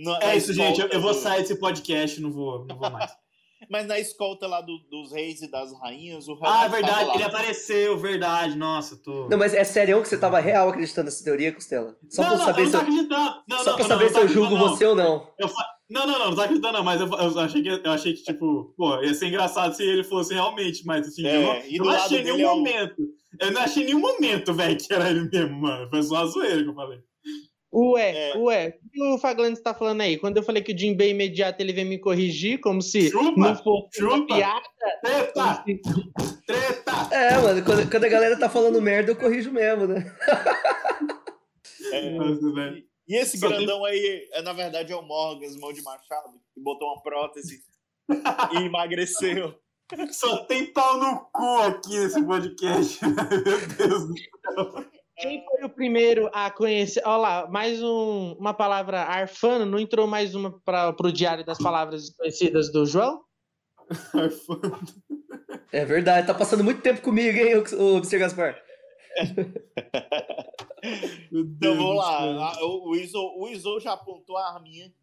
Na- É na isso, gente. Eu, eu vou do- sair desse podcast, não vou, não vou mais. *laughs* Mas na escolta lá do- dos reis e das rainhas, o ah, é verdade, ele apareceu, verdade. Nossa, tô. Não, mas é sério que você tava real acreditando nessa teoria, Costela? Só não, pra não, saber eu se não eu, acreditando. Não, só não, pra não, saber não, se eu não, julgo não, você ou não. Eu fa- Não, não, não, não tô acreditando, não, mas eu, eu achei que, eu achei que, tipo, pô, ia ser engraçado se ele fosse realmente, mas assim, É, eu não, e não achei nenhum é momento. Eu não achei nenhum momento, velho, que era ele mesmo, mano. Foi só uma zoeira que eu falei. Ué, É. ué, o que o Faglandes tá falando aí? Quando eu falei que o Jinbei imediato ele veio me corrigir, como se Chupa, não fosse uma chupa. piada. Treta! se- Treta! É, mano, quando, quando a galera tá falando merda, eu corrijo mesmo, né? *laughs* É, Nossa, velho. E esse Só tem- grandão aí, é, na verdade, é o Morgan, mão de machado, que botou uma prótese *laughs* e emagreceu. Só tem pau no cu aqui nesse podcast. Meu Deus do céu. Quem foi o primeiro a conhecer? Olha lá, mais um- uma palavra arfano, não entrou mais uma para o diário das palavras conhecidas do João? *laughs* É verdade, tá passando muito tempo comigo, hein, o, o Mr. Gaspar? *laughs* Então vamos lá. céu. A- O, o, Iso, o Iso já apontou a arminha.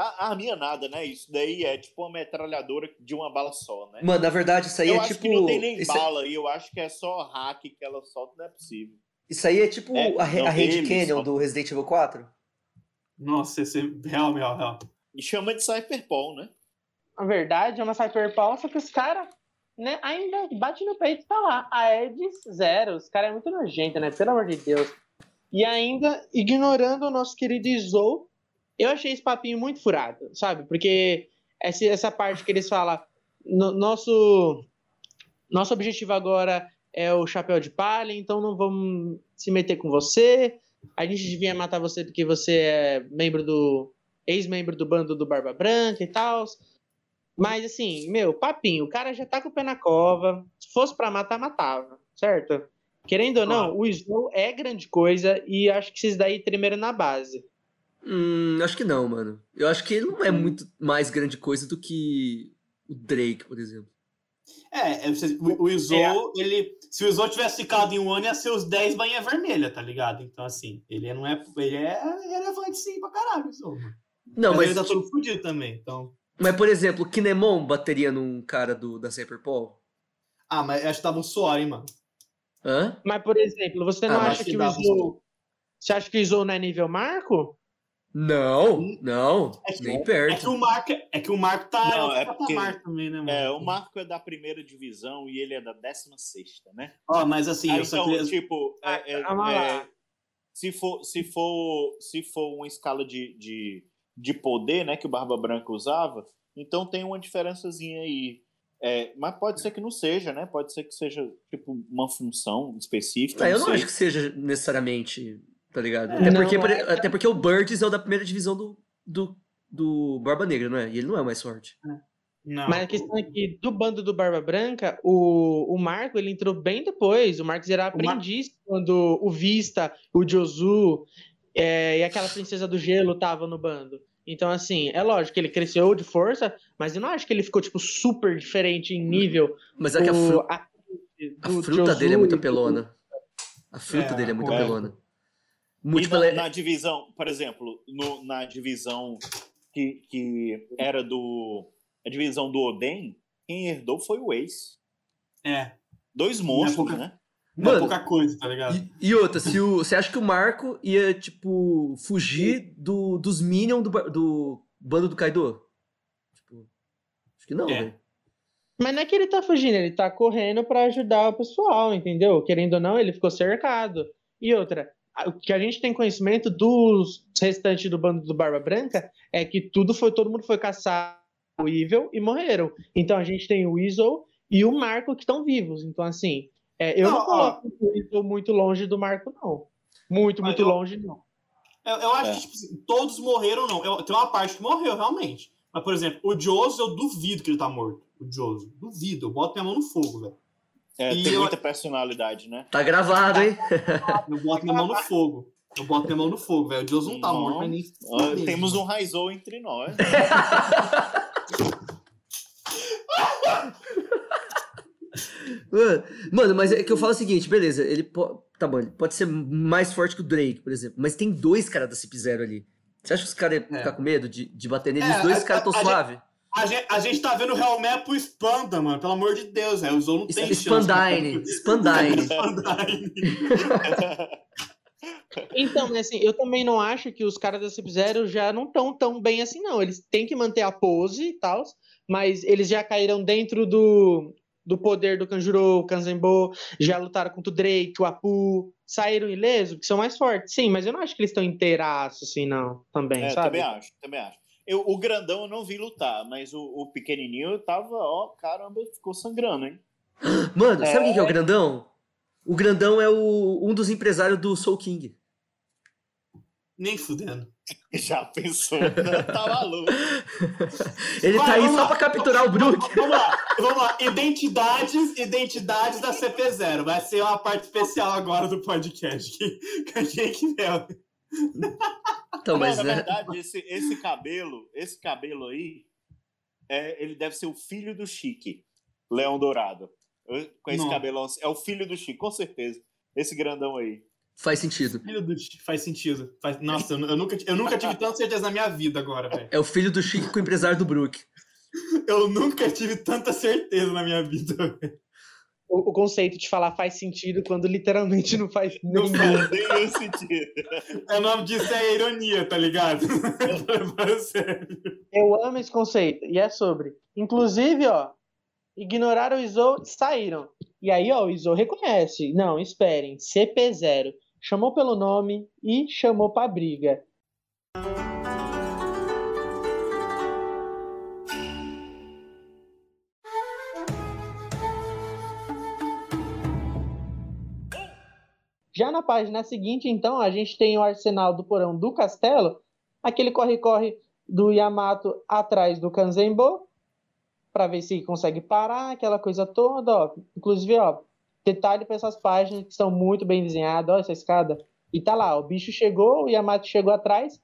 A, a arminha nada, né? Isso daí é tipo uma metralhadora de uma bala só, né? Mano, na verdade, isso aí eu é acho tipo. que não tem nem isso, bala aí, eu acho que é só hack que ela solta, não é possível. isso aí é tipo É, a, não, a Red Canyon só- do Resident Evil 4? Nossa, esse é real, real, real. E chama de Cyberpol, né? Na verdade, é uma Cyberpunk, só que os caras né, ainda bate no peito e tá lá. A Edis, zero. Os caras é muito nojento, né? Pelo amor de Deus. E ainda, ignorando o nosso querido Izou, eu achei esse papinho muito furado, sabe? Porque essa, essa parte que eles falam, no- nosso, nosso objetivo agora é o chapéu de palha, então não vamos se meter com você. A gente devia matar você porque você é membro do. ex-membro do bando do Barba Branca e tal. Mas assim, meu, papinho, o cara já tá com o pé na cova. Se fosse pra matar, matava, certo? Querendo ou não, o Snow é grande coisa e acho que esses daí tremeram na base. Hum, acho que não, mano. Eu acho que ele não é muito mais grande coisa do que o Drake, por exemplo. É, é, o, o Izou, ele. Se o Izou tivesse ficado em um ano, ia ser os 10 banha vermelha, tá ligado? Então, assim, ele não é. Ele é relevante sim pra caralho, o mano. Não, mas, mas, ele tá todo fudido também, então. mas por exemplo, o Kinemon bateria num cara do, da Cyberpol? Ah, mas acho que tava um suor, hein, mano. Hã? Mas, por exemplo, você não Ah, acha que que o pra Snow. Você acha que o Snow não é nível Marco? Não, não, É que- nem É perto. que o Marco, é que o Marco tá Não, outro é porque- patamar também, né, mano? É, o Marco é da primeira divisão e ele é da 16 né? Ó, mas assim, Ah, eu então, queria. tipo, é- é- calma é, se, for, se, for, se for uma escala de, de, de poder, né, que o Barba Branca usava, então tem uma diferençazinha aí. É, mas pode ser que não seja, né? Pode ser que seja, tipo, uma função específica. Ah, eu não sei. acho que seja necessariamente, tá ligado? Até, Não, porque, por- é- até porque o Birds é o da primeira divisão do, do, do Barba Negra, não é? E ele não é o mais forte. Não. Mas a questão é que do bando do Barba Branca, o, o Marco ele entrou bem depois. O Marcos era O Mar- aprendiz quando o Vista, o Josu é, e aquela princesa do gelo estavam no bando. Então, assim, é lógico que ele cresceu de força, mas eu não acho que ele ficou, tipo, super diferente em nível. Mas é que a, fru- a, a fruta Josu dele é muito apelona. A fruta É, dele é muito é. apelona. E na, na divisão, por exemplo, no- na divisão que, que era do. A divisão do Oden, quem herdou foi o Ace. É. Dois monstros, pouca- né? Não é Mano, pouca coisa, tá ligado? E, e outra, se o, você acha que o Marco ia, tipo, fugir do, dos Minions do, do bando do Kaido? Tipo, acho que não, É. velho. Mas não é que ele tá fugindo, ele tá correndo pra ajudar o pessoal, entendeu? Querendo ou não, ele ficou cercado. E outra, o que a gente tem conhecimento dos restantes do bando do Barba Branca é que tudo foi, todo mundo foi caçar o Evil e morreram. Então a gente tem o Weasel e o Marco que estão vivos. Então, assim, é, eu não, Não, ó. coloco o Weasel muito longe do Marco, não. Muito, muito eu- longe, não. Eu, eu acho É. que tipo, assim, todos morreram, não. Eu- tem uma parte que morreu, realmente. Mas, por exemplo, o Joso, eu duvido que ele tá morto. O Joso. Duvido. Eu boto minha mão no fogo, velho. É, E tem eu- muita personalidade, né? Tá gravado, hein? Eu boto minha mão no fogo. Eu boto minha mão no fogo, velho. O Deus não tá morto, nem. Ó, temos um Raizou entre nós. Mano, *laughs* Mano, mas é que eu falo o seguinte, beleza, ele po- tá bom, ele pode ser mais forte que o Drake, por exemplo, mas tem dois caras da Cip Zero ali. Você acha que os caras iam É. ficar com medo de, de bater nele? É, os dois caras tão suave. A gente, a gente tá vendo o Real Map pro Spanda, mano. Pelo amor de Deus, velho. O Zou não tem chance. Spandine, Spandine. *laughs* *laughs* Então, assim, eu também não acho que os caras da Sub-Zero já não estão tão bem assim, não. Eles têm que manter a pose e tal, mas eles já caíram dentro do, do poder do Kanjuro, Kanzenbo, já lutaram contra o Drake, o Apu, saíram ileso, que são mais fortes. Sim, mas eu não acho que eles estão inteiraços, assim, não, também, É, sabe? também acho, também acho. Eu, o grandão eu não vi lutar, mas o, o pequenininho eu tava, ó, caramba, ficou sangrando, hein? Mano, sabe quem que é o grandão? O grandão é o, um dos empresários do Soul King. Nem fudendo. *laughs* Já pensou? tá maluco. *laughs* Ele Vai, tá aí só lá. pra capturar o Brook. Vamos lá, vamos lá. Identidades, identidades da CP0. Vai ser uma parte especial agora do podcast. *laughs* Que, que vê. Então, mas não, na é, verdade, esse, esse cabelo, esse cabelo aí, é, ele deve ser o filho do Chique, Leão Dourado. Com esse Não. cabelão, é o filho do Chique, com certeza. Esse grandão aí. faz sentido. Filho do Chi- Faz sentido. Faz- Nossa, eu, eu nunca, eu nunca tive tanta certeza na minha vida agora, velho. É o filho do Chique com o empresário do Brook. *laughs* Eu nunca tive tanta certeza na minha vida, velho. O, o conceito de falar faz sentido quando literalmente não faz Não nenhum. faz. Nenhum *laughs* sentido. É, O nome disso é ironia, tá ligado? Eu amo esse conceito, e é sobre. Inclusive, ó, ignoraram o Izou, saíram. E aí, ó, o Izou reconhece. Não, esperem, CP0. Chamou pelo nome e chamou pra briga. Já na página seguinte, então, a gente tem o arsenal do porão do castelo, aquele corre-corre do Yamato atrás do Kanzenbo, para ver se consegue parar, aquela coisa toda, ó. Inclusive, ó, detalhe para essas páginas que estão muito bem desenhadas, ó, essa escada. E tá lá, o bicho chegou, o Yamato chegou atrás.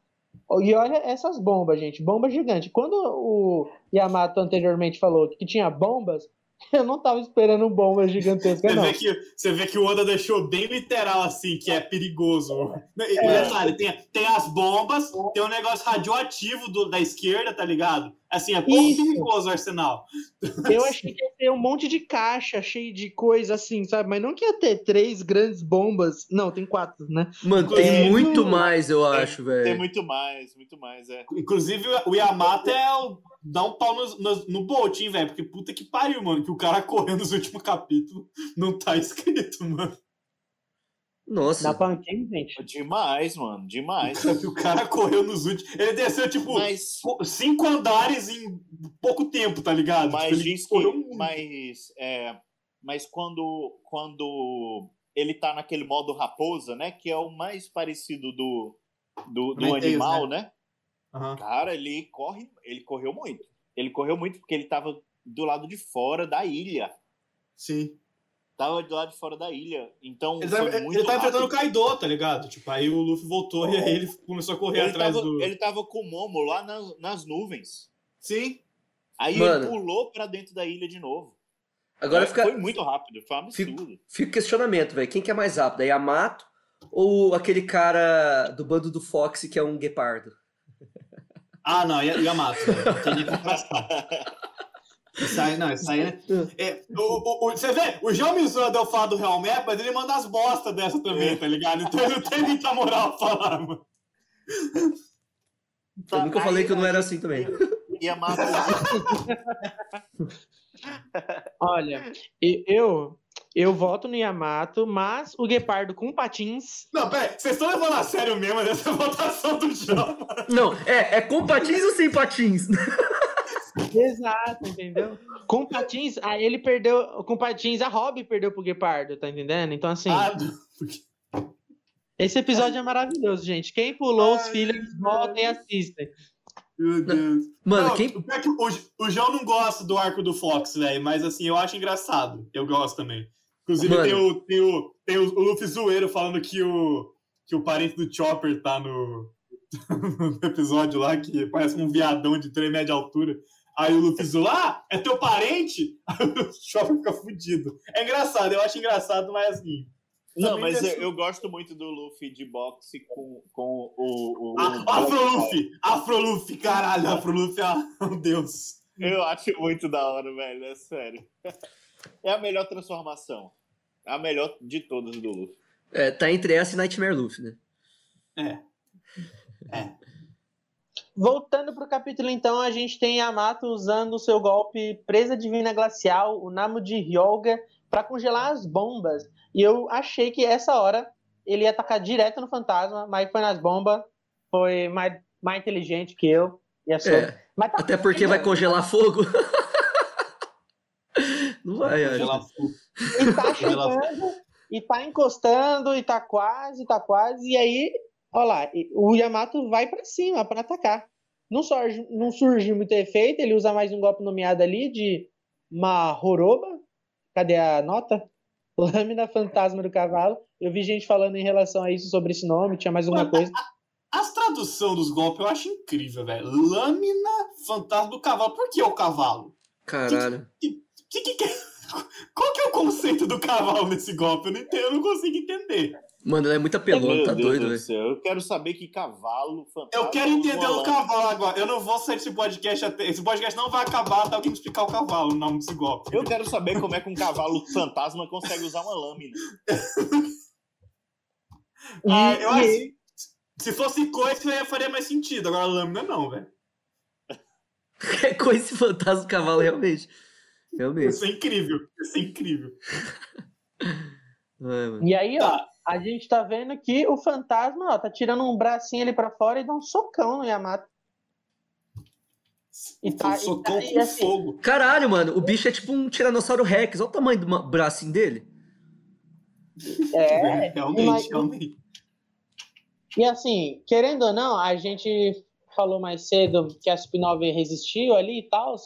E olha essas bombas, gente, bomba gigante. Quando o Yamato anteriormente falou que tinha bombas, *laughs* eu não tava esperando bombas gigantescas, Você não. vê, que, você vê que o Oda deixou bem literal assim, que é perigoso. E É. detalhe, tem, tem as bombas, tem um negócio radioativo do- da esquerda, tá ligado? Assim, é pouco perigoso o arsenal. Eu achei que ia ter um monte de caixa cheio de coisa assim, sabe? Mas não que ia ter três grandes bombas. Não, tem quatro, né? Mano, tem Inclusive, muito mais, eu Tem- acho, Tem velho. muito mais, muito mais, é. Inclusive, o Yamato é o. Dá um pau no, no, no Bolt, velho? Porque puta que pariu, mano. Que o cara correu nos últimos capítulos não tá escrito, mano. Dá Nossa. pra gente, gente. Demais, mano, demais. O cara *laughs* correu nos últimos. Ele desceu, tipo, Mas, cinco andares em pouco tempo, tá ligado? mas Tipo, diz que. muito. Mas, é, mas quando, quando ele tá naquele modo raposa, né? Que é o mais parecido do, do, do animal, né? Aham. Cara, ele corre, ele correu muito. Ele correu muito porque ele tava do lado de fora da ilha. Sim. Tava do lado de fora da ilha. Então Ele foi tá, muito ele tá enfrentando o. Kaido, tá ligado? Tipo, aí o Luffy voltou e aí ele começou a correr ele atrás tava, do. ele tava com o Momo lá nas, nas nuvens. Sim. Aí Mano. ele pulou pra dentro da ilha de novo. Agora fica, Foi muito rápido, foi um absurdo. fica o questionamento, velho. Quem que é mais rápido? É Yamato ou aquele cara do bando do Fox que é um guepardo? Ah, não, Ya- Yamato. Não tem nem comparação. *laughs* Isso aí, não, isso aí é. é, o, o, o- você vê, o João me zoa de eu falar do Real Map, mas ele manda as bostas dessa também, tá ligado? Então ele não tem muita moral pra falar, mano. Eu nunca Aí- falei que eu não era assim também. *laughs* Yamato. Olha, e- eu eu voto no Yamato, mas o Guepardo com patins. Não, pera, aí, vocês estão levando a sério mesmo essa *laughs* votação do João? Não, é, é com patins ou sem patins? *laughs* Exato, entendeu? Com patins, aí ele perdeu. Com patins, a Robin perdeu pro Guepardo, tá entendendo? Então, assim, Ah, esse episódio é maravilhoso, gente. Quem pulou os Ai, filhos, voltem e assistem. Meu Deus. Mano, Não, quem. o é o, o João não gosta do arco do Fox, velho, mas assim, eu acho engraçado. Eu gosto também. Inclusive, Mano. tem, o, tem, o, tem o, o Luffy zoeiro falando que o, que o parente do Chopper tá no, *laughs* no episódio lá, que parece um viadão de 3 metros de altura. Aí o Luffy zoa, ah, é teu parente? *laughs* Aí o Chopper fica fudido. É engraçado, eu acho engraçado, mas assim. Não, também mas eu, eu gosto muito do Luffy de boxe com, com o. o, o Afro Luffy! Afro Luffy, caralho, Afro Luffy, ah, meu Deus. Eu acho muito da hora, velho, é sério. É a melhor transformação. É a melhor de todas do Luffy. É, tá entre essa e Nightmare Luffy, né? É. Voltando pro capítulo, então, a gente tem Yamato usando o seu golpe Presa Divina Glacial, o Namo de Hyolga, para congelar as bombas. E eu achei que essa hora ele ia atacar direto no fantasma, mas foi nas bombas, foi mais, mais inteligente que eu. E a sua. É, Mas tá até porque *laughs* vai congelar fogo. Não vai, acho. Ela- E tá chegando, e tá encostando, e tá quase, tá quase, e aí, ó lá, o Yamato vai pra cima pra atacar. Não surge, não surge muito efeito, ele usa mais um golpe nomeado ali de Mahoroba. Cadê a nota? *laughs* Lâmina Fantasma do Cavalo. Eu vi gente falando em relação a isso sobre esse nome, tinha mais alguma coisa. As tradução dos golpes eu acho incrível, velho. Lâmina fantasma do cavalo. Por que o cavalo? Caralho. Que, que, que- *laughs* qual que é o conceito do cavalo nesse golpe? Eu não, entendo, eu não consigo entender. Mano, ele é muito apelão, Meu tá Deus doido, do velho. Eu quero saber que cavalo fantasma. Eu quero entender o cavalo agora. Eu não vou sair desse podcast até. Esse podcast não vai acabar até alguém me explicar o cavalo, o nome desse golpe. Eu quero saber como é que um cavalo fantasma consegue usar uma lâmina. *laughs* Ah, E- eu e- acho. Se fosse coisa, faria mais sentido. Agora lâmina não, velho. *laughs* É esse fantasma do cavalo, realmente. Realmente. Isso é incrível. Isso é incrível. Ai, mano. E aí, ó, Tá. A gente tá vendo que o fantasma, ó, tá tirando um bracinho ali pra fora e dá um socão no Yamato. E tá- e Socou tá- e com assim- fogo. Caralho, mano, o bicho é tipo um Tiranossauro Rex. Olha o tamanho do bracinho dele. É, *laughs* realmente, mas- realmente. E assim, querendo ou não, a gente falou mais cedo que a Supinova resistiu ali e tal,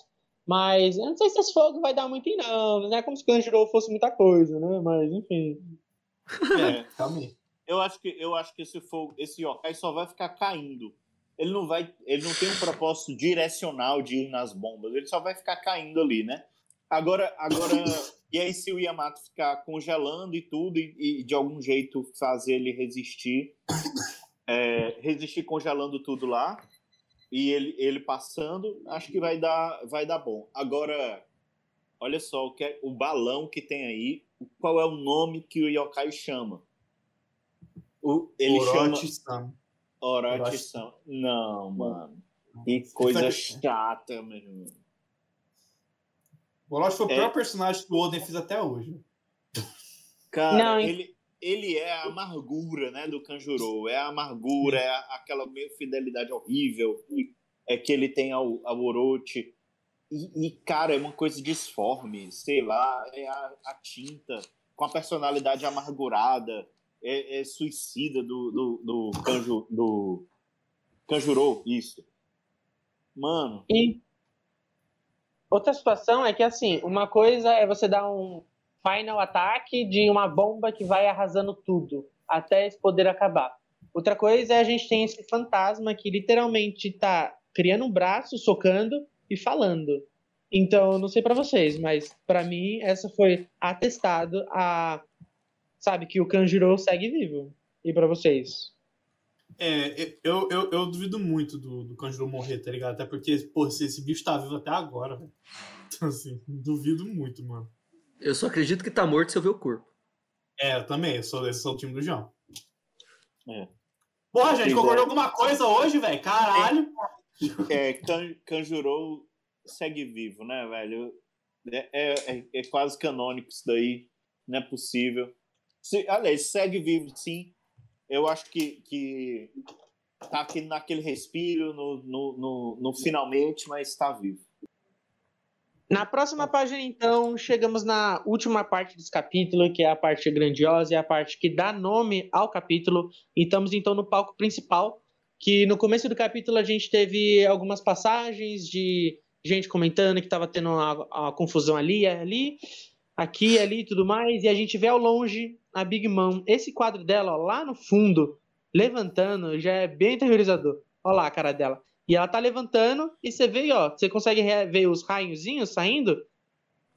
mas eu não sei se esse fogo vai dar muito em não, não é como se o Kanjuro fosse muita coisa, né? Mas enfim. É. *laughs* Eu acho que eu acho que esse fogo, esse yokai só vai ficar caindo. Ele não vai, ele não tem um propósito direcional de ir nas bombas. Ele só vai ficar caindo ali, né? Agora, agora, e aí se o Yamato ficar congelando e tudo e, e de algum jeito fazer ele resistir, é, resistir congelando tudo lá e ele, ele passando, acho que vai dar, vai dar bom. Agora, olha só o que é, o balão que tem aí. Qual é o nome que o yokai chama? O, ele chama Orochi-san. Não, mano. Que coisa chata, meu irmão. O Orochi foi o É. pior personagem que o Oden fez até hoje. Cara, Não, ele, ele é a amargura, né, do Kanjuro. É a amargura, é a- aquela meio fidelidade horrível é que ele tem ao, ao Orochi. E, e, cara, é uma coisa disforme, sei lá, é a, a tinta com a personalidade amargurada, é, é suicida do, do, do, do Kanjuro, isso. Mano, E outra situação é que assim, uma coisa é você dar um final ataque de uma bomba que vai arrasando tudo até esse poder acabar. Outra coisa é a gente tem esse fantasma que literalmente tá criando um braço, socando e falando. Então, não sei pra vocês, mas pra mim essa foi atestado a sabe que o Kanjuro segue vivo. E pra vocês? É, eu, eu, eu duvido muito do, do Kanjuro morrer, tá ligado? Até porque, pô, esse, esse bicho tá vivo até agora, velho. Então, assim, duvido muito, mano. Eu só acredito que tá morto se eu ver o corpo. É, eu também, eu sou, eu sou o time do João. É. Porra, gente, Pois concordou é. alguma coisa hoje, velho? Caralho. É, Kanjuro segue vivo, né, velho? É, é, é- é quase canônico isso daí. Não é possível. Se, aliás, segue vivo, sim. Eu acho que, que tá aqui naquele respiro, no, no, no, no finalmente, mas tá vivo. Na próxima página, então, chegamos na última parte desse capítulo, que é a parte grandiosa e a parte que dá nome ao capítulo. E estamos, então, no palco principal, que no começo do capítulo a gente teve algumas passagens de gente comentando que estava tendo uma, confusão ali, ali, aqui, ali e tudo mais. E a gente vê ao longe a Big Mom. Esse quadro dela, ó, lá no fundo, levantando já é bem aterrorizador. Olha lá a cara dela. E ela tá levantando e você vê, ó, você consegue ver os raiozinhos saindo.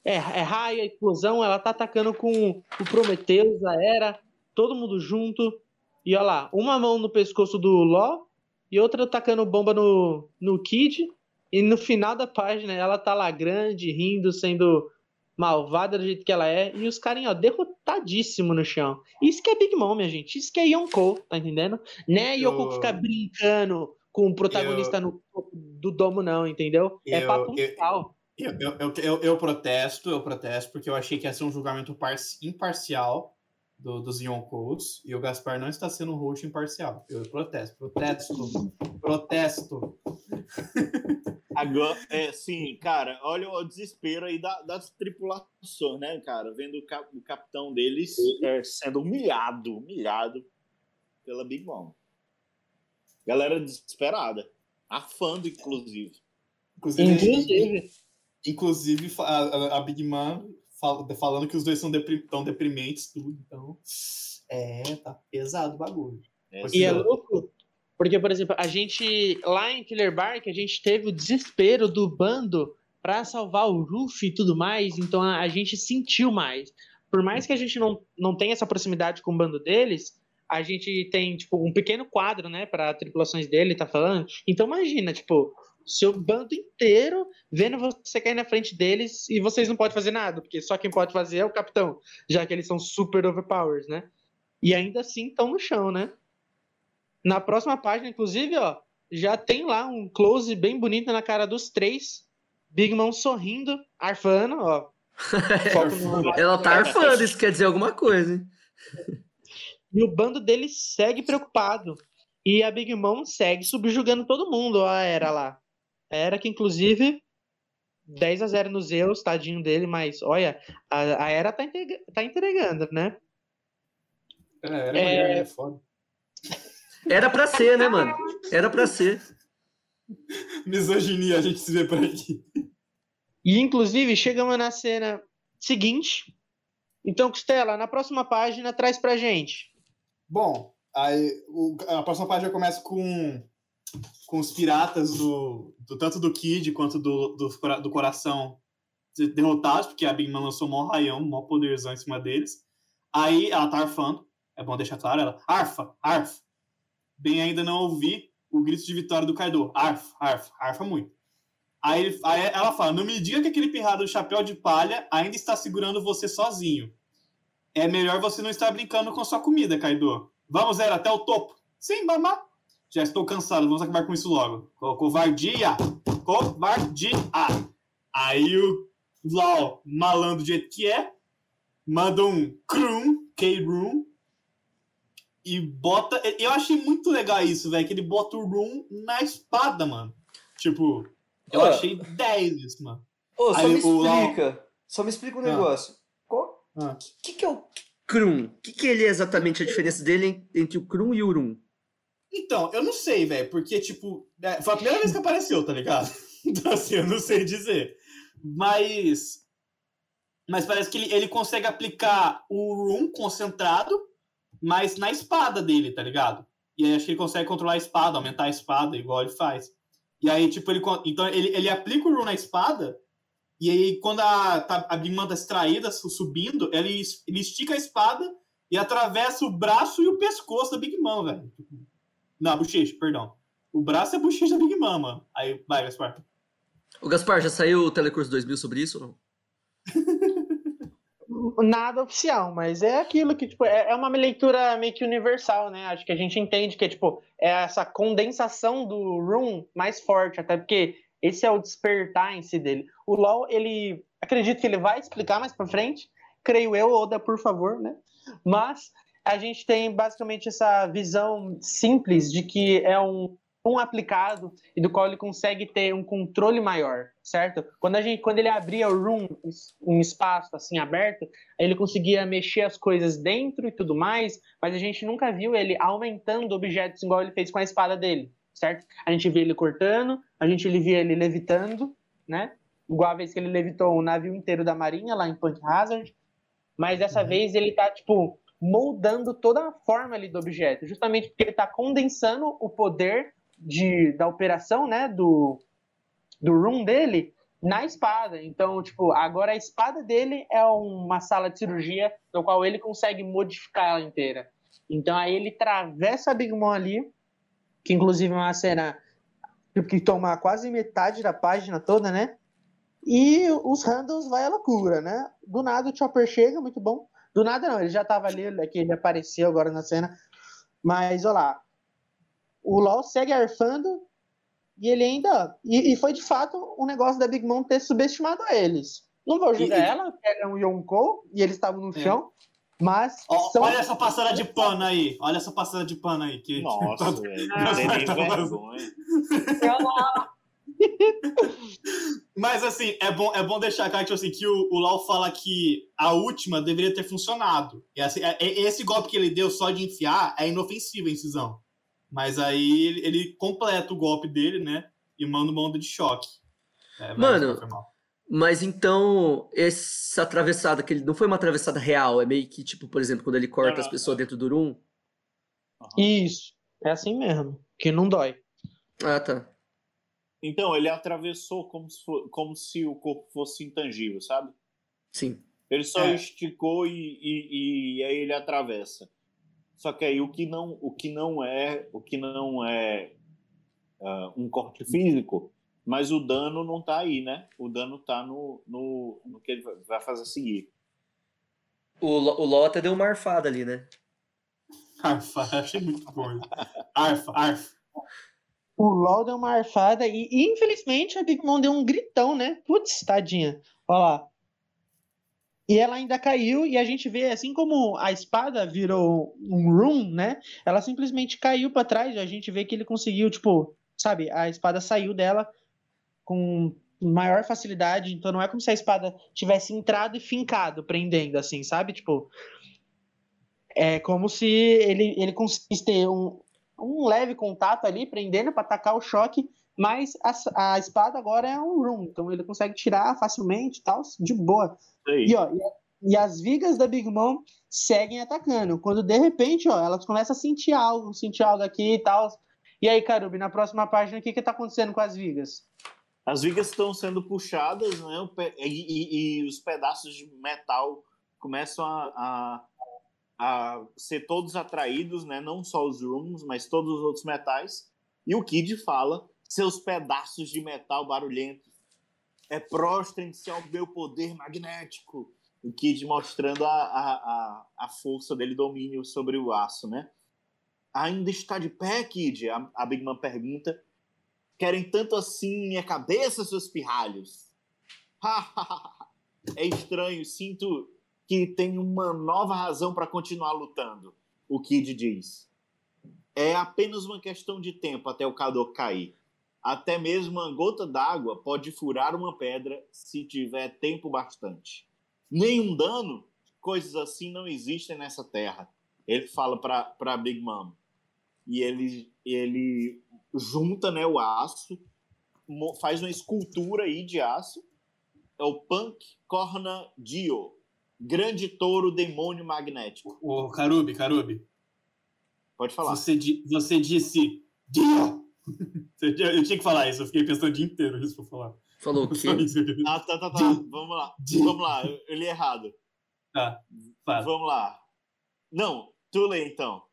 É, é raio, é explosão, ela tá atacando com o Prometheus, a Era, todo mundo junto. E olha lá, uma mão no pescoço do Ló e outra atacando bomba no, no Kid. E no final da página ela tá lá grande, rindo, sendo malvada do jeito que ela é. E os carinha, ó, derrotadíssimo no chão. Isso que é Big Mom, minha gente. Isso que é Yonkou, tá entendendo? É Eu- Yonkou ficar brincando com o protagonista no topo do domo, não, entendeu? é Eu- papo eu-. Eu, eu, eu, eu, eu protesto, eu protesto, porque eu achei que ia ser um julgamento par- imparcial do, dos Yonkous, e o Gaspar não está sendo um host imparcial. Eu protesto, protesto, protesto. *laughs* Agora, é, sim, cara, olha o desespero aí da, das tripulações, né, cara? Vendo o, cap- o capitão deles é, sendo humilhado, humilhado pela Big Mom. Galera desesperada. Afando, inclusive. Inclusive, Inclusive, inclusive a- a Big Mom fal- falando que os dois são depri- tão deprimentes, tudo. Então, é, tá pesado o bagulho. É, E é louco, porque, por exemplo, a gente, lá em Killer Bark, a gente teve o desespero do bando pra salvar o Ruffy e tudo mais, então a, a gente sentiu mais. Por mais que a gente não, não tenha essa proximidade com o bando deles, a gente tem, tipo, um pequeno quadro, né, para tripulações dele, tá falando. Então imagina, tipo, seu bando inteiro vendo você cair na frente deles e vocês não podem fazer nada, porque só quem pode fazer é o capitão, já que eles são super overpowers, né? E ainda assim estão no chão, né? Na próxima página, inclusive, ó, já tem lá um close bem bonito na cara dos três. Big Mom sorrindo, arfando, ó. *laughs* Ela tá arfando, isso quer dizer alguma coisa, hein? E o bando dele segue preocupado. E a Big Mom segue subjugando todo mundo, ó, a Era lá. A Era que, inclusive, 10 a 0 no Zeus, tadinho dele, mas olha, a, a Era tá, entrega- tá entregando, né? É, era É. mulher, é foda. Era pra ser, né, mano? *laughs* Era pra ser. Misoginia, a gente se vê por aqui. E, inclusive, chegamos na cena seguinte. Então, Costela, na próxima página, traz pra gente. Bom, aí o- a próxima página começa com, com os piratas do, do tanto do Kid quanto do, do, do coração de- derrotados, porque a Big Mom lançou mó raião, mó poderzão em cima deles. Aí ela tá arfando, é bom deixar claro, ela arfa, arfa. Bem ainda não ouvi o grito de vitória do Kaido. Arfa, arfa, arfa muito. Aí, aí ela fala, não me diga que aquele pirrado do chapéu de palha ainda está segurando você sozinho. É melhor você não estar brincando com sua comida, Kaido. Vamos, Era, até o topo. Sim, mamá. Já estou cansado, vamos acabar com isso logo. Co- Covardia! Covardia! Aí o Lau, malandro do jeito que é, manda um Krum, K-Room, e bota. Eu achei muito legal isso, velho, que ele bota o Room na espada, mano. Tipo, eu Ó. achei 10 isso, mano. Ô, só Aí me o explica. Só me explica um Ah. negócio. Qual Ah. que, que é o Krum? O que, que ele é exatamente a diferença dele en- entre o Krum e o Urum? Então, eu não sei, velho, porque, tipo, é, foi a primeira vez que apareceu, tá ligado? *laughs* Então, assim, eu não sei dizer. Mas. Mas parece que ele, ele consegue aplicar o Room concentrado, mas na espada dele, tá ligado? E aí acho que ele consegue controlar a espada, aumentar a espada, igual ele faz. E aí, tipo, ele. Então, ele, ele aplica o Room na espada, e aí, quando a, tá, a Big Mom tá extraída, su- subindo, ele, ele estica a espada e atravessa o braço e o pescoço da Big Mom, velho. Não, a bochecha, perdão. O braço é a bochecha da Big mano. Aí, vai, Gaspar. O Gaspar, já saiu o Telecurso 2000 sobre isso ou não? *laughs* Nada oficial, mas é aquilo que, tipo, é, é uma leitura meio que universal, né? Acho que a gente entende que, tipo, é essa condensação do Room mais forte, até porque esse é o despertar em si dele. O LoL, ele, acredito que ele vai explicar mais pra frente, creio eu, Oda, por favor, né? Mas a gente tem basicamente essa visão simples de que é um um aplicado e do qual ele consegue ter um controle maior, certo? Quando a gente, quando ele abria o room, um espaço assim aberto, ele conseguia mexer as coisas dentro e tudo mais, mas a gente nunca viu ele aumentando objetos igual ele fez com a espada dele, certo? A gente via ele cortando, a gente via ele levitando, né? Igual a vez que ele levitou o navio inteiro da marinha lá em Punk Hazard, mas dessa vez ele tá tipo moldando toda a forma ali do objeto, justamente porque ele está condensando o poder de, da operação, né, do, do room dele na espada. Então, tipo, agora a espada dele é uma sala de cirurgia no qual ele consegue modificar ela inteira. Então aí ele atravessa a Big Mom ali, que inclusive é uma cena que toma quase metade da página toda, né? E os handles vai à loucura, né? Do nada o Chopper chega, muito bom. Do nada não, ele já tava ali, aqui ele apareceu agora na cena. Mas, olha lá, o LoL segue arfando e ele ainda... E, e foi, de fato, um negócio da Big Mom ter subestimado eles. Não vou julgar ela, que era um Yonkou, e eles estavam no É. chão, mas... Ó, são- Olha essa passada de pano aí. Olha essa passada de pano aí. Que, Nossa, *laughs* velho. Não tem nem vergonha. Mas assim, é bom, é bom deixar claro tipo assim, que o, o Lau fala que a última deveria ter funcionado. E assim, é- é- esse golpe que ele deu só de enfiar é inofensivo a incisão. Mas aí ele, ele completa o golpe dele, né? E manda uma onda de choque. É, Mano. Mas então, essa atravessada, que ele não foi uma atravessada real, é meio que tipo, por exemplo, quando ele corta as pessoas dentro do Room. Isso, é assim mesmo, que não dói. Ah, tá. Então, ele atravessou como se, fo- como se o corpo fosse intangível, sabe? Sim. Ele só É. esticou e, e, e aí ele atravessa. Só que aí o que não, o que não é, o que não é ah, um corte físico, mas o dano não tá aí, né? O dano tá no, no, no que ele vai- fazer a seguir. O, o LOL até deu uma arfada ali, né? Arfa, *laughs* achei muito bom. Arfa, arfa. O LOL deu uma arfada e, infelizmente, a Big Mom deu um gritão, né? Putz, tadinha. Olha lá. E ela ainda caiu, e a gente vê, assim como a espada virou um room, né? Ela simplesmente caiu pra trás, e a gente vê que ele conseguiu, tipo, sabe? A espada saiu dela com maior facilidade, então não é como se a espada tivesse entrado e fincado, prendendo, assim, sabe? Tipo, é como se ele, ele conseguisse ter um, um leve contato ali, prendendo para atacar o choque, mas a, a espada agora é um room, então ele consegue tirar facilmente e tal, de boa. E, ó, e, e as vigas da Big Mom seguem atacando, quando de repente, ó, elas começam a sentir algo, sentir algo aqui e tal. E aí, Karubi, na próxima página, o que que tá acontecendo com as vigas? As vigas estão sendo puxadas, né? E, e- e os pedaços de metal começam a, a, a ser todos atraídos, né? Não só os rooms, mas todos os outros metais. E o Kid fala: seus pedaços de metal barulhentos, é prostrem-se ao meu poder magnético. O Kid mostrando a, a, a, a força dele, domínio sobre o aço, né? Ainda está de pé, Kid? A, a Big Man pergunta. Querem tanto assim minha cabeça, seus pirralhos? *laughs* é estranho, sinto que tem uma nova razão para continuar lutando. O Kid diz. É apenas uma questão de tempo até o Kador cair. Até mesmo uma gota d'água pode furar uma pedra se tiver tempo bastante. Nenhum dano, coisas assim não existem nessa terra. Ele fala para Big Mom. E ele, ele junta né, o aço, faz uma escultura aí de aço. É o Punk Corna Dio, grande touro demônio magnético. Ô, Karubi, Karubi. Pode falar. Você, você disse. Dio! *laughs* Eu tinha que falar isso, eu fiquei pensando o dia inteiro nisso pra falar. Falou o quê? *laughs* Isso Ah, tá, tá, tá. Vamos lá. Vamos lá. Eu, li errado. Tá, fala. Vamos lá. Não, tu lê então.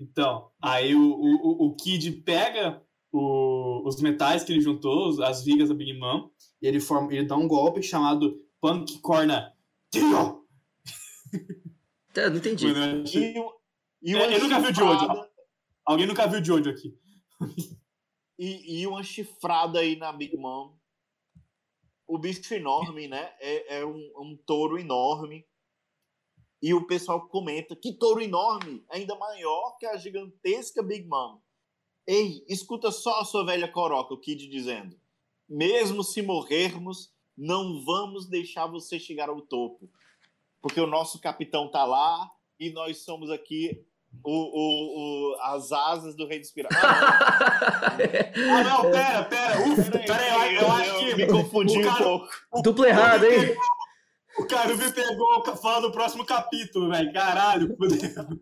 Então, aí o, o, o- o Kid pega o- os metais que ele juntou, as vigas da Big Mom, e ele, forma, ele dá um golpe chamado Punk Corna Dio! É, não entendi. E, um- e É, uma eu nunca vi o Jojo. Alguém nunca viu o Jojo aqui. E, e uma chifrada aí na Big Mom. O bicho enorme, né? É, é um, um touro enorme. E o pessoal comenta que touro enorme, ainda maior que a gigantesca Big Mom. Ei, escuta só a sua velha coroca, o Kid dizendo. Mesmo se morrermos, não vamos deixar você chegar ao topo. Porque o nosso capitão tá lá e nós somos aqui o, o, o- as asas do rei dos piratas. Ah, *laughs* Ah, não, pera, pera, ufa, pera aí, eu, eu acho que. me confundi cara- um pouco. Duplo errado, hein? O Carubi pegou falando do próximo capítulo, velho. Caralho, fudeu.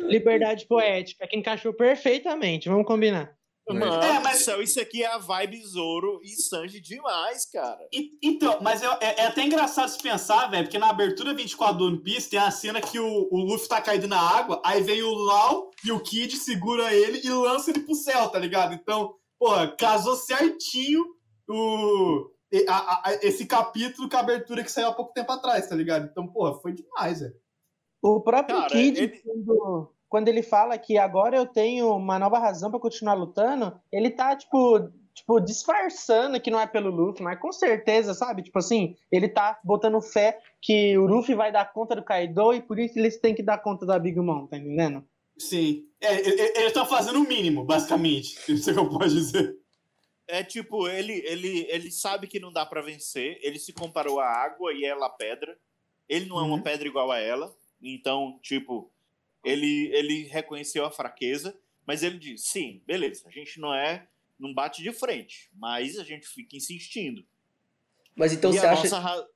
Liberdade poética, que encaixou perfeitamente, vamos combinar. Mano É, mas- céu, isso aqui é a vibe Zoro e Sanji demais, cara. E- então, mas é, é até engraçado se pensar, velho, porque na abertura 24 do One Piece tem a cena que o, o Luffy tá caído na água, aí vem o Lau e o Kid segura ele e lança ele pro céu, tá ligado? Então, porra, casou certinho o, a- a- esse capítulo com a abertura que saiu há pouco tempo atrás, tá ligado? Então, porra, foi demais, velho. O próprio Cara, Kid, ele- quando, quando ele fala que agora eu tenho uma nova razão pra continuar lutando, ele tá, tipo, tipo, disfarçando que não é pelo Luffy, mas com certeza, sabe? Tipo assim, ele tá botando fé que o Luffy vai dar conta do Kaido e por isso eles têm que dar conta da Big Mom, tá entendendo? Sim. É, eles estão fazendo o mínimo, basicamente. *laughs* Isso é que eu posso dizer. É tipo, ele, ele, ele sabe que não dá pra vencer, ele se comparou à água e ela à pedra. Ele não é uma Uhum. pedra igual a ela, então, tipo, ele, ele reconheceu a fraqueza, mas ele diz: sim, beleza, a gente não é, não bate de frente, mas a gente fica insistindo. Mas então e você a, acha. nossa,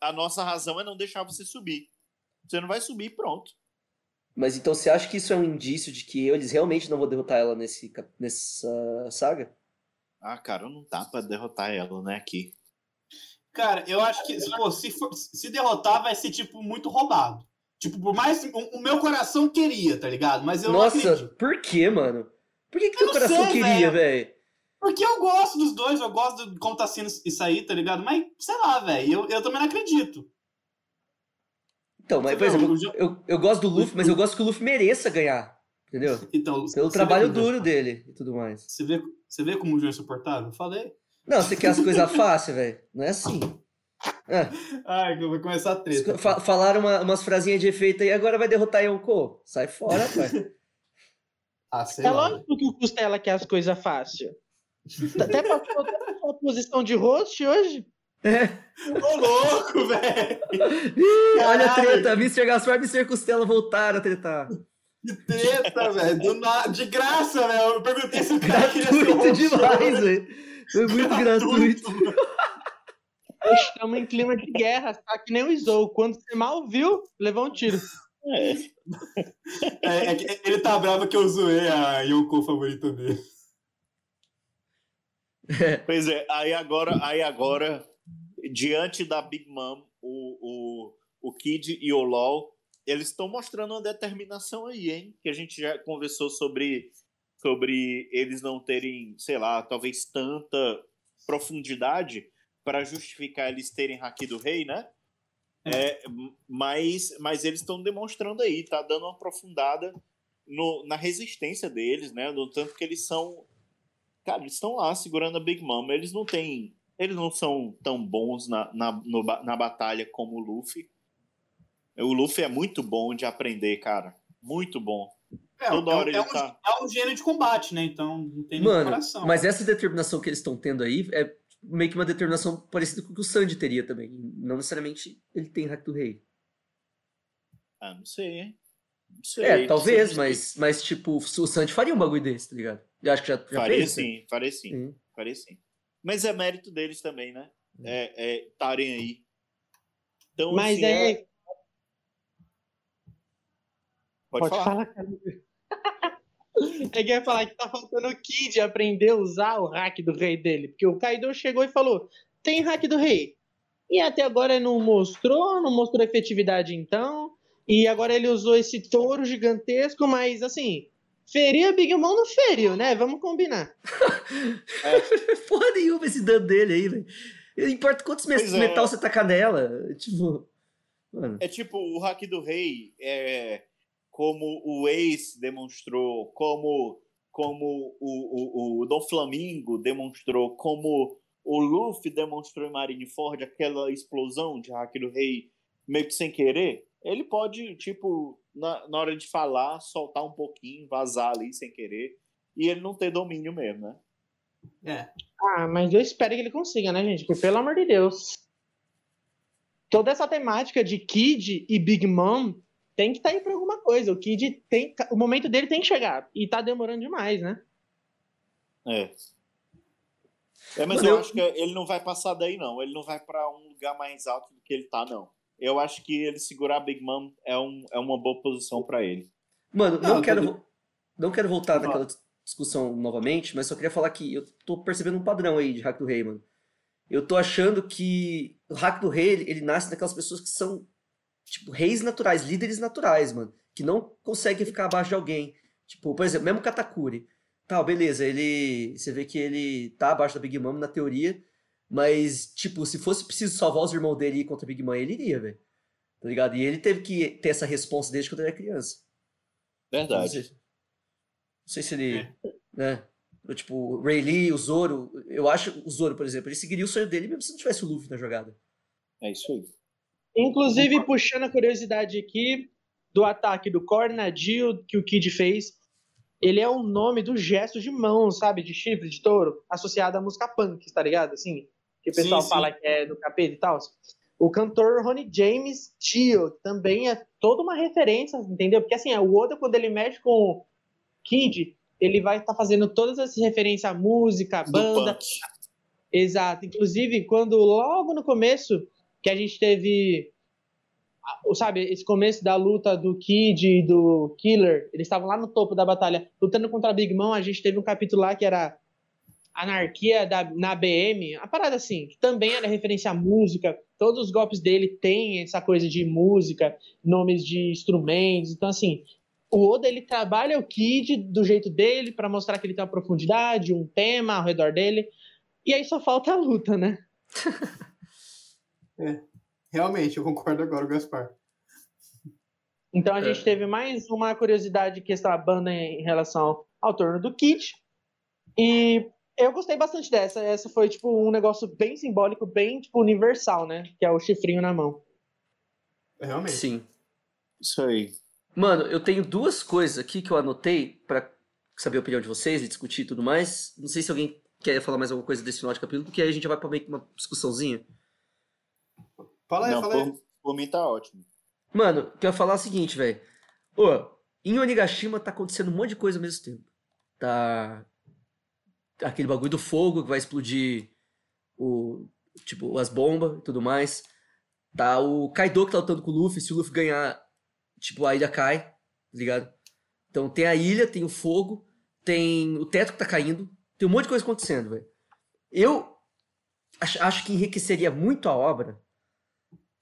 a nossa razão é não deixar você subir. Você não vai subir, pronto. Mas então você acha que isso é um indício de que eles realmente não vão derrotar ela nesse, nessa saga? Ah, cara, não dá pra derrotar ela, né, aqui. Cara, eu acho que pô, se, for- se derrotar vai ser, tipo, muito roubado. Tipo, por mais. O, o meu coração queria, tá ligado? Mas eu não Nossa, acredito. por que, mano? Por que, que teu não coração sei, queria, velho. Porque eu gosto dos dois, eu gosto de como tá sendo isso aí, tá ligado? Mas, sei lá, velho, eu, eu também não acredito. Então, mas, por Não, exemplo, eu, eu gosto do Luffy, mas eu gosto que o Luffy mereça ganhar. Entendeu? Então, Pelo trabalho duro dele e tudo mais. Você vê, você vê como o João é insuportável? Falei. Não, você quer as coisas fáceis, velho. Não é assim. É, Ai, que eu vou começar a treta. fa- falaram uma- umas frasinhas de efeito aí, agora vai derrotar Yonko. Sai fora, *laughs* pai. Ah, sei É lá. lógico que o Costela quer as coisas fáceis. Até passou até passou a posição de host hoje. Ô, louco, velho! Olha a treta. Mr. Gaspar e Mr. Costela voltaram a tretar. Que treta, velho! Na- De graça, velho! Eu perguntei se o cara queria ser Gratuito host. demais, velho. Foi muito gratuito. Estamos em clima de guerra, tá que nem o Izou. Quando você mal viu, levou um tiro. É, é que ele tá bravo que eu zoei a Yoko favorita dele. Pois é, aí agora, aí agora diante da Big Mom, o, o, o Kid e o LOL, eles estão mostrando uma determinação aí, hein? Que a gente já conversou sobre, sobre eles não terem, sei lá, talvez tanta profundidade para justificar eles terem Haki do Rei, né? É, mas, mas eles estão demonstrando aí, tá dando uma aprofundada no, na resistência deles, né? No tanto que eles são. Cara, eles estão lá segurando a Big Mom. Eles não têm. Eles não são tão bons na, na, no na batalha como o Luffy. O Luffy é muito bom de aprender, cara. Muito bom. É, Toda é, hora é ele um, tá. é um gênero de combate, né? Então não tem nem Mano, coração. mas essa determinação que eles estão tendo aí é meio que uma determinação parecida com o que o Sandy teria também. Não necessariamente ele tem hack do rei. Ah, não sei, hein? Não sei. É, talvez, sei. mas, mas tipo, o Sandy faria um bagulho desse, tá ligado? Eu acho que já, já Faria fez. sim, faria sim. Sim. Faria sim. Mas é mérito deles também, né? É estarem aí. Então, Mas assim, é. Pode, falar. cara. É que ia falar que tá faltando o Kid aprender a usar o hack do rei dele. Porque o Kaido chegou e falou: tem hack do rei. E até agora não mostrou, não mostrou efetividade então. E agora ele usou esse touro gigantesco, mas assim, feriu a Big Mom não feriu, né? Vamos combinar. *laughs* Porra nenhuma esse dano dele aí, velho. Não importa quantos Pois é. metal você tacar nela. Tipo. Mano. É tipo, o hack do rei é como o Ace demonstrou, como, como o, o, o Dom Flamingo demonstrou, como o Luffy demonstrou em Marineford, aquela explosão de hack do rei meio que sem querer, ele pode, tipo, na, na hora de falar, soltar um pouquinho, vazar ali sem querer, e ele não ter domínio mesmo, né? É. Ah, mas eu espero que ele consiga, né, gente? Porque, pelo amor de Deus. Toda essa temática de Kid e Big Mom tem que estar aí pra alguma coisa. O Kid tem. O momento dele tem que chegar. E tá demorando demais, né? É. É, mas Mano, eu acho que ele não vai passar daí, não. Ele não vai pra um lugar mais alto do que ele tá, não. Eu acho que ele segurar a Big Mom é, um, é uma boa posição pra ele. Mano, não, Não, quero, vo- não quero voltar naquela dis- discussão novamente, mas só queria falar que eu tô percebendo um padrão aí de Hack do Rei, mano. Eu tô achando que o Hack do Rei, ele, ele nasce daquelas pessoas que são, tipo, reis naturais, líderes naturais, mano. Que não conseguem ficar abaixo de alguém. Tipo, por exemplo, mesmo Katakuri. Tá, beleza, ele. Você vê que ele tá abaixo da Big Mom na teoria, mas, tipo, se fosse preciso salvar os irmãos dele contra a Big Mom, ele iria, velho. Tá ligado? E ele teve que ter essa resposta desde quando ele era criança. Não Verdade. sei, não sei se ele. Né? Eu, Tipo, o Ray Lee, o Zoro. Eu acho o Zoro, por exemplo, ele seguiria o sonho dele mesmo se não tivesse o Luffy na jogada. É isso aí. Inclusive, puxando a curiosidade aqui do ataque do Cornadil que o Kid fez, ele é o nome do gesto de mão, sabe? De chifre, de touro, associado à música punk, tá ligado? Assim, que o Sim, pessoal sim. fala que é do capeta e tal. O cantor Ronnie James Dio também é toda uma referência, entendeu? Porque assim, o Oda, quando ele mexe com o Kid, ele vai estar fazendo todas essas referências à música, à banda. Exato. Inclusive, quando logo no começo que a gente teve, sabe, esse começo da luta do Kid e do Killer, eles estavam lá no topo da batalha lutando contra a Big Mom. A gente teve um capítulo lá que era Anarquia da, na BM, a parada assim, que também era referência à música. Todos os golpes dele têm essa coisa de música, nomes de instrumentos. Então, assim, o Oda ele trabalha o Kid do jeito dele para mostrar que ele tem uma profundidade, um tema ao redor dele. E aí só falta a luta, né? *laughs* Realmente, eu concordo agora, o Gaspar. Então a É. gente teve mais uma curiosidade que essa banda em relação ao torno do Kid. E eu gostei bastante dessa. Essa foi tipo um negócio bem simbólico, bem tipo universal, né? Que é o chifrinho na mão. Realmente. Sim. Isso aí. Mano, eu tenho duas coisas aqui que eu anotei pra saber a opinião de vocês e discutir e tudo mais. Não sei se alguém quer falar mais alguma coisa desse final de capítulo, porque aí a gente já vai pra meio que uma discussãozinha. Fala aí, Não, fala aí. por, por mim tá ótimo. Mano, quero falar o seguinte, velho. Ô, em Onigashima tá acontecendo um monte de coisa ao mesmo tempo. Tá. Aquele bagulho do fogo que vai explodir o. Tipo, as bombas e tudo mais. Tá o Kaido que tá lutando com o Luffy. Se o Luffy ganhar, tipo, a ilha cai, tá ligado? Então tem a ilha, tem o fogo, tem o teto que tá caindo. Tem um monte de coisa acontecendo, velho. Eu acho, acho que enriqueceria muito a obra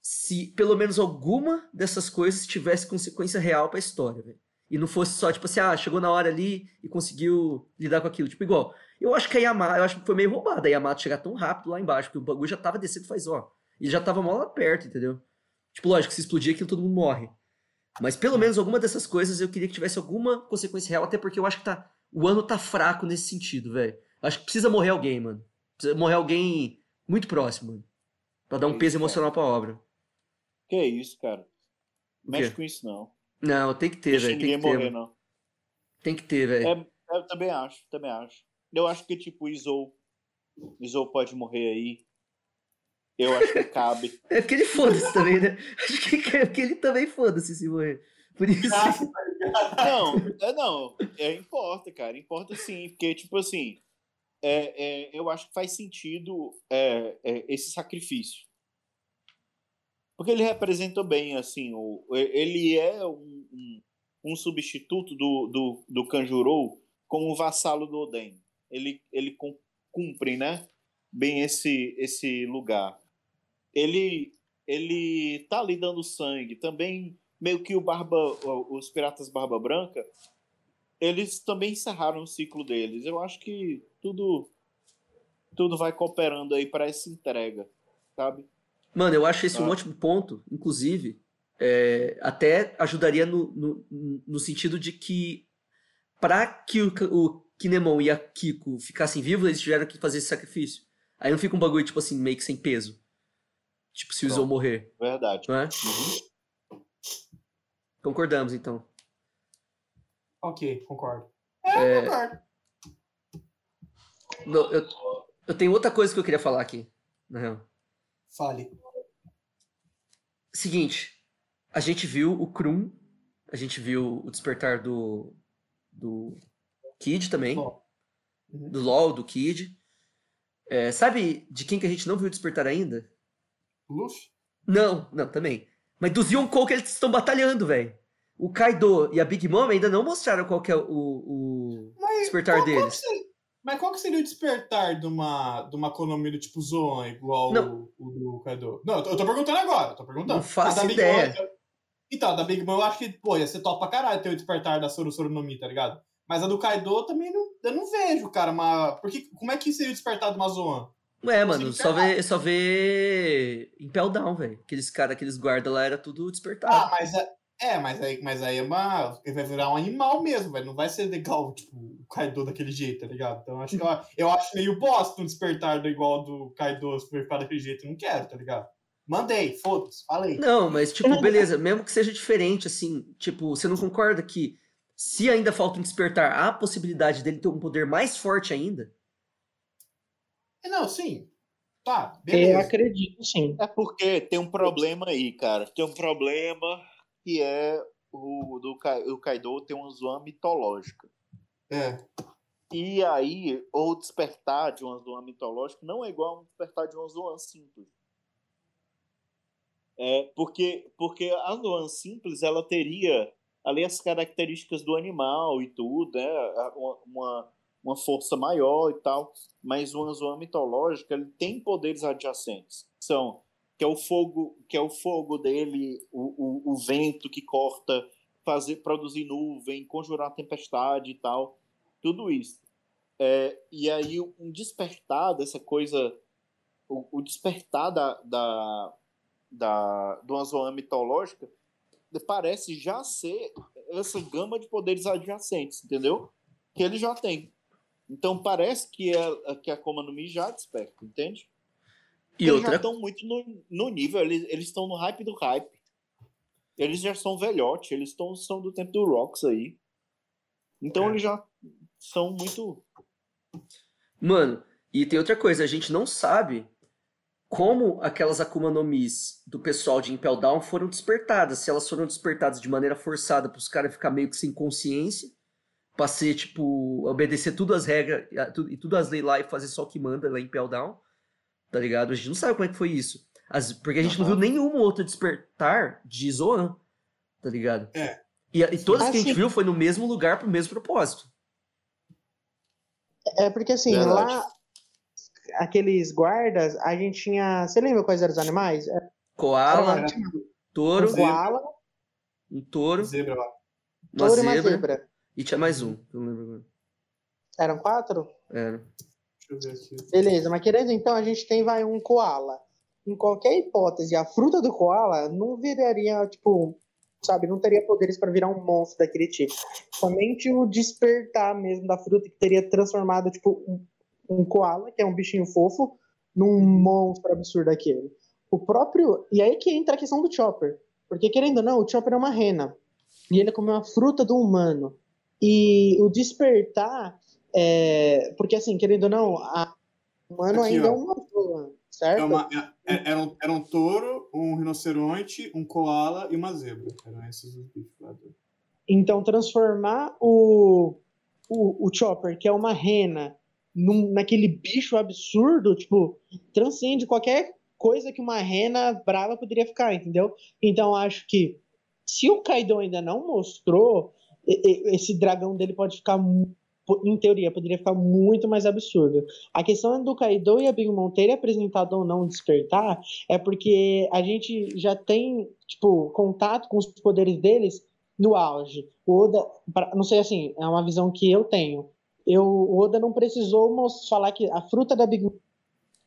se pelo menos alguma dessas coisas tivesse consequência real pra história, velho. E não fosse só, tipo assim, ah, chegou na hora ali e conseguiu lidar com aquilo. Tipo, igual, eu acho que a Yamato, eu acho que foi meio roubada a Yamato chegar tão rápido lá embaixo, porque o bagulho já tava descendo faz, ó. E já tava mal lá perto, entendeu? Tipo, lógico, se explodir aquilo todo mundo morre. Mas pelo menos alguma dessas coisas eu queria que tivesse alguma consequência real, até porque eu acho que tá. O ano tá fraco nesse sentido, velho. Acho que precisa morrer alguém, mano. Precisa morrer alguém muito próximo, mano. Pra dar um peso emocional pra obra. Que isso, cara. Mexe com isso, não. Não, tem que ter, velho. Tem ninguém que ter. morrer, não. Tem que ter, velho. É, eu também acho, também acho. Eu acho que, tipo, Izou. Izou pode morrer aí. Eu acho que cabe. *laughs* É porque ele foda-se também, né? *laughs* Acho que é porque ele também foda-se se morrer. Por isso. *laughs* Não, é, não, é, importa, cara, importa sim, porque, tipo assim, é, é, eu acho que faz sentido é, é, esse sacrifício. Porque ele representa bem, assim, o, ele é um, um, um substituto do, do, do Kanjurou como vassalo do Oden. Ele, ele cum- cumpre, né, bem esse, esse lugar. Ele, ele tá ali dando sangue, também meio que o Barba, os Piratas Barba Branca, eles também encerraram o ciclo deles. Eu acho que tudo tudo vai cooperando aí para essa entrega, sabe? Mano, eu acho esse um Ah. ótimo ponto, inclusive. é, até ajudaria no, no, no sentido de que, pra que o, o Kinemon e a Kiko ficassem vivos, eles tiveram que fazer esse sacrifício. Aí não fica um bagulho, tipo assim, meio que sem peso. Tipo, se Pronto. morrer, Verdade. não é? Uhum. Concordamos, então. Ok, concordo. É, Concordo. não, eu, eu tenho outra coisa que eu queria falar aqui, na real. Fale. Seguinte, a gente viu o Krum, a gente viu o despertar do, do Kid também. Uhum. do LoL, do Kid. É, sabe de quem que a gente não viu despertar ainda? Luffy? Não, não, também. Mas dos Yonkou que eles estão batalhando, velho. O Kaido e a Big Mom ainda não mostraram qual que é o, o Mas despertar qual- qual deles. que seria- mas qual que seria o despertar de uma, de uma economia do tipo Zoan, igual Não. o, do Kaido? Não, eu tô, eu tô perguntando agora, eu tô perguntando. Não faço A da Big ideia. Mom, eu- então, a da Big Mom eu acho que, pô, ia ser top pra caralho ter o despertar da Soro Soro no Mi, tá ligado? Mas a do Kaido também não, eu não vejo, cara, uma... Porque, como é que seria o despertar de uma Zoan? Ué, mano, só vê, só vê Impel Down, velho. Aqueles caras, aqueles guarda lá, era tudo Ah, despertado. mas é, mas aí, mas aí é uma. Ele vai virar um animal mesmo, velho. Não vai ser legal, tipo, o Kaido daquele jeito, tá ligado? Então acho que eu, eu acho meio bosta um despertar do igual do Kaido se ficar daquele jeito. Eu Não quero, tá ligado? Mandei, foda-se, falei. Não, mas, tipo, beleza, mesmo que seja diferente, assim, tipo, você não concorda que se ainda falta um despertar, há a possibilidade dele ter um poder mais forte ainda? É, Não, sim. Tá, Eu beleza. acredito, sim. É porque tem um problema aí, cara. Tem um problema que é o do o Kaido tem uma zoa mitológica. É. E aí, o despertar de uma zoa mitológica não é igual a um despertar de uma zoa simples. É, porque, porque a zoa simples, ela teria ali as características do animal e tudo, né? Uma, uma, força maior e tal. Mas uma zoa mitológica, ele tem poderes adjacentes. São que é o fogo, que é o fogo dele, o, o, o vento que corta, fazer produzir nuvem, conjurar tempestade e tal, tudo isso. É, e aí um despertar dessa coisa, o, o despertar da, da, da, uma zoa mitológica parece já ser essa gama de poderes adjacentes, entendeu? Que ele já tem. Então parece que a, que a Akuma no Mi já desperta, entende? E eles já outra, estão muito no, no nível, eles estão no hype do hype. Eles já são velhote, eles tão, são do tempo do Rocks aí. Então É. eles já são muito. mano, e tem outra coisa, a gente não sabe como aquelas Akuma no Mis do pessoal de Impel Down foram despertadas. Se elas foram despertadas de maneira forçada para os caras ficar meio que sem consciência, pra ser, tipo, obedecer tudo as regras e e tudo as leis lá e fazer só o que manda lá em Impel Down, tá ligado? A gente não sabe como é que foi isso. As- porque a gente não viu nenhum outro despertar de Zoan, tá ligado? É. E, e todas que a gente Assim- viu foi no mesmo lugar pro mesmo propósito. É porque assim, Verdade. lá, aqueles guardas, a gente tinha. Você lembra quais eram os animais? Era Koala, Era touro, um koala, um touro, zebra lá. uma touro e uma zebra, zebra. e tinha mais um, que eu não lembro agora. Eram quatro? Era. Deixa eu ver aqui. Beleza, mas querendo então, a gente tem vai um koala. Em qualquer hipótese, a fruta do koala não viraria, tipo, sabe, não teria poderes para virar um monstro daquele tipo. Somente o despertar mesmo da fruta que teria transformado, tipo, um, um koala, que é um bichinho fofo, num monstro absurdo daquele. O próprio. E aí que entra a questão do Chopper. Porque, querendo ou não, o Chopper é uma rena. E ele comeu a fruta do humano. E o despertar. É... Porque, assim, querendo ou não, a o humano Aqui, ainda ó. é uma certo? É uma, é- é- era, um, era um touro, um rinoceronte, um koala e uma zebra. Eram esses os bichos Então, transformar o, o, o Chopper, que é uma rena, num, naquele bicho absurdo, tipo, transcende qualquer coisa que uma rena brava poderia ficar, entendeu? Então, acho que se o Kaido ainda não mostrou, esse dragão dele pode ficar, mu- em teoria, poderia ficar muito mais absurdo. A questão do Kaido e a Big Mom terem apresentado ou não despertar é porque a gente já tem, tipo, contato com os poderes deles no auge. O Oda, pra- não sei assim, é uma visão que eu tenho. Eu, o Oda não precisou falar que a fruta da Big Mom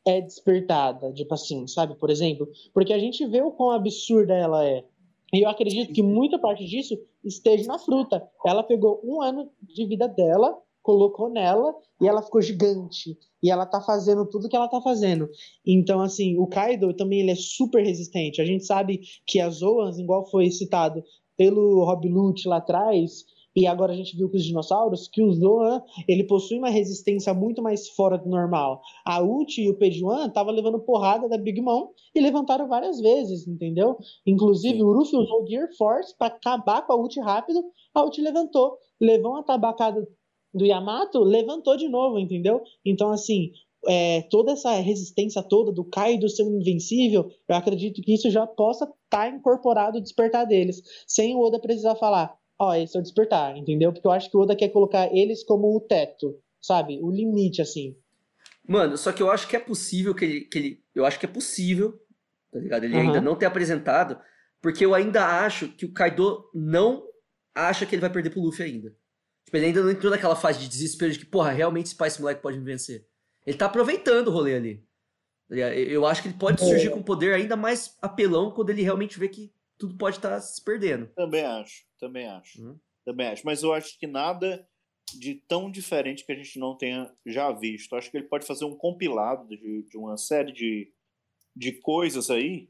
é despertada, tipo assim, sabe? Por exemplo, porque a gente vê o quão absurda ela é. E eu acredito que muita parte disso esteja na fruta. Ela pegou um ano de vida dela, colocou nela e ela ficou gigante. E ela tá fazendo tudo que ela tá fazendo. Então, assim, o Kaido também ele é super resistente. A gente sabe que as Zoans, igual foi citado pelo Rob Lute lá atrás, e agora a gente viu com os dinossauros, que o Zoan, ele possui uma resistência muito mais fora do normal. A Uchi e o Pejuan estavam levando porrada da Big Mom e levantaram várias vezes, entendeu? Inclusive, o Ruffy usou o Gear Force para acabar com a Uchi rápido, a Uchi levantou. Levou uma tabacada do Yamato, levantou de novo, entendeu? Então, assim, é, toda essa resistência toda do Kaido ser um invencível, eu acredito que isso já possa estar tá incorporado o despertar deles, sem o Oda precisar falar, ó, esse é o despertar, entendeu? Porque eu acho que o Oda quer colocar eles como o teto, sabe? O limite, assim. Mano, só que eu acho que é possível que ele. Que ele eu acho que é possível, tá ligado? Ele Uhum. ainda não ter apresentado, porque eu ainda acho que o Kaido não acha que ele vai perder pro Luffy ainda. Tipo, ele ainda não entrou naquela fase de desespero de que, porra, realmente esse pai, esse moleque pode me vencer. Ele tá aproveitando o rolê ali. tá? Eu acho que ele pode surgir com um poder ainda mais apelão quando ele realmente vê que tudo pode estar se perdendo. Também acho, também acho. Hum. Também acho. Mas eu acho que nada de tão diferente que a gente não tenha já visto. Acho que ele pode fazer um compilado de, de uma série de, de coisas aí.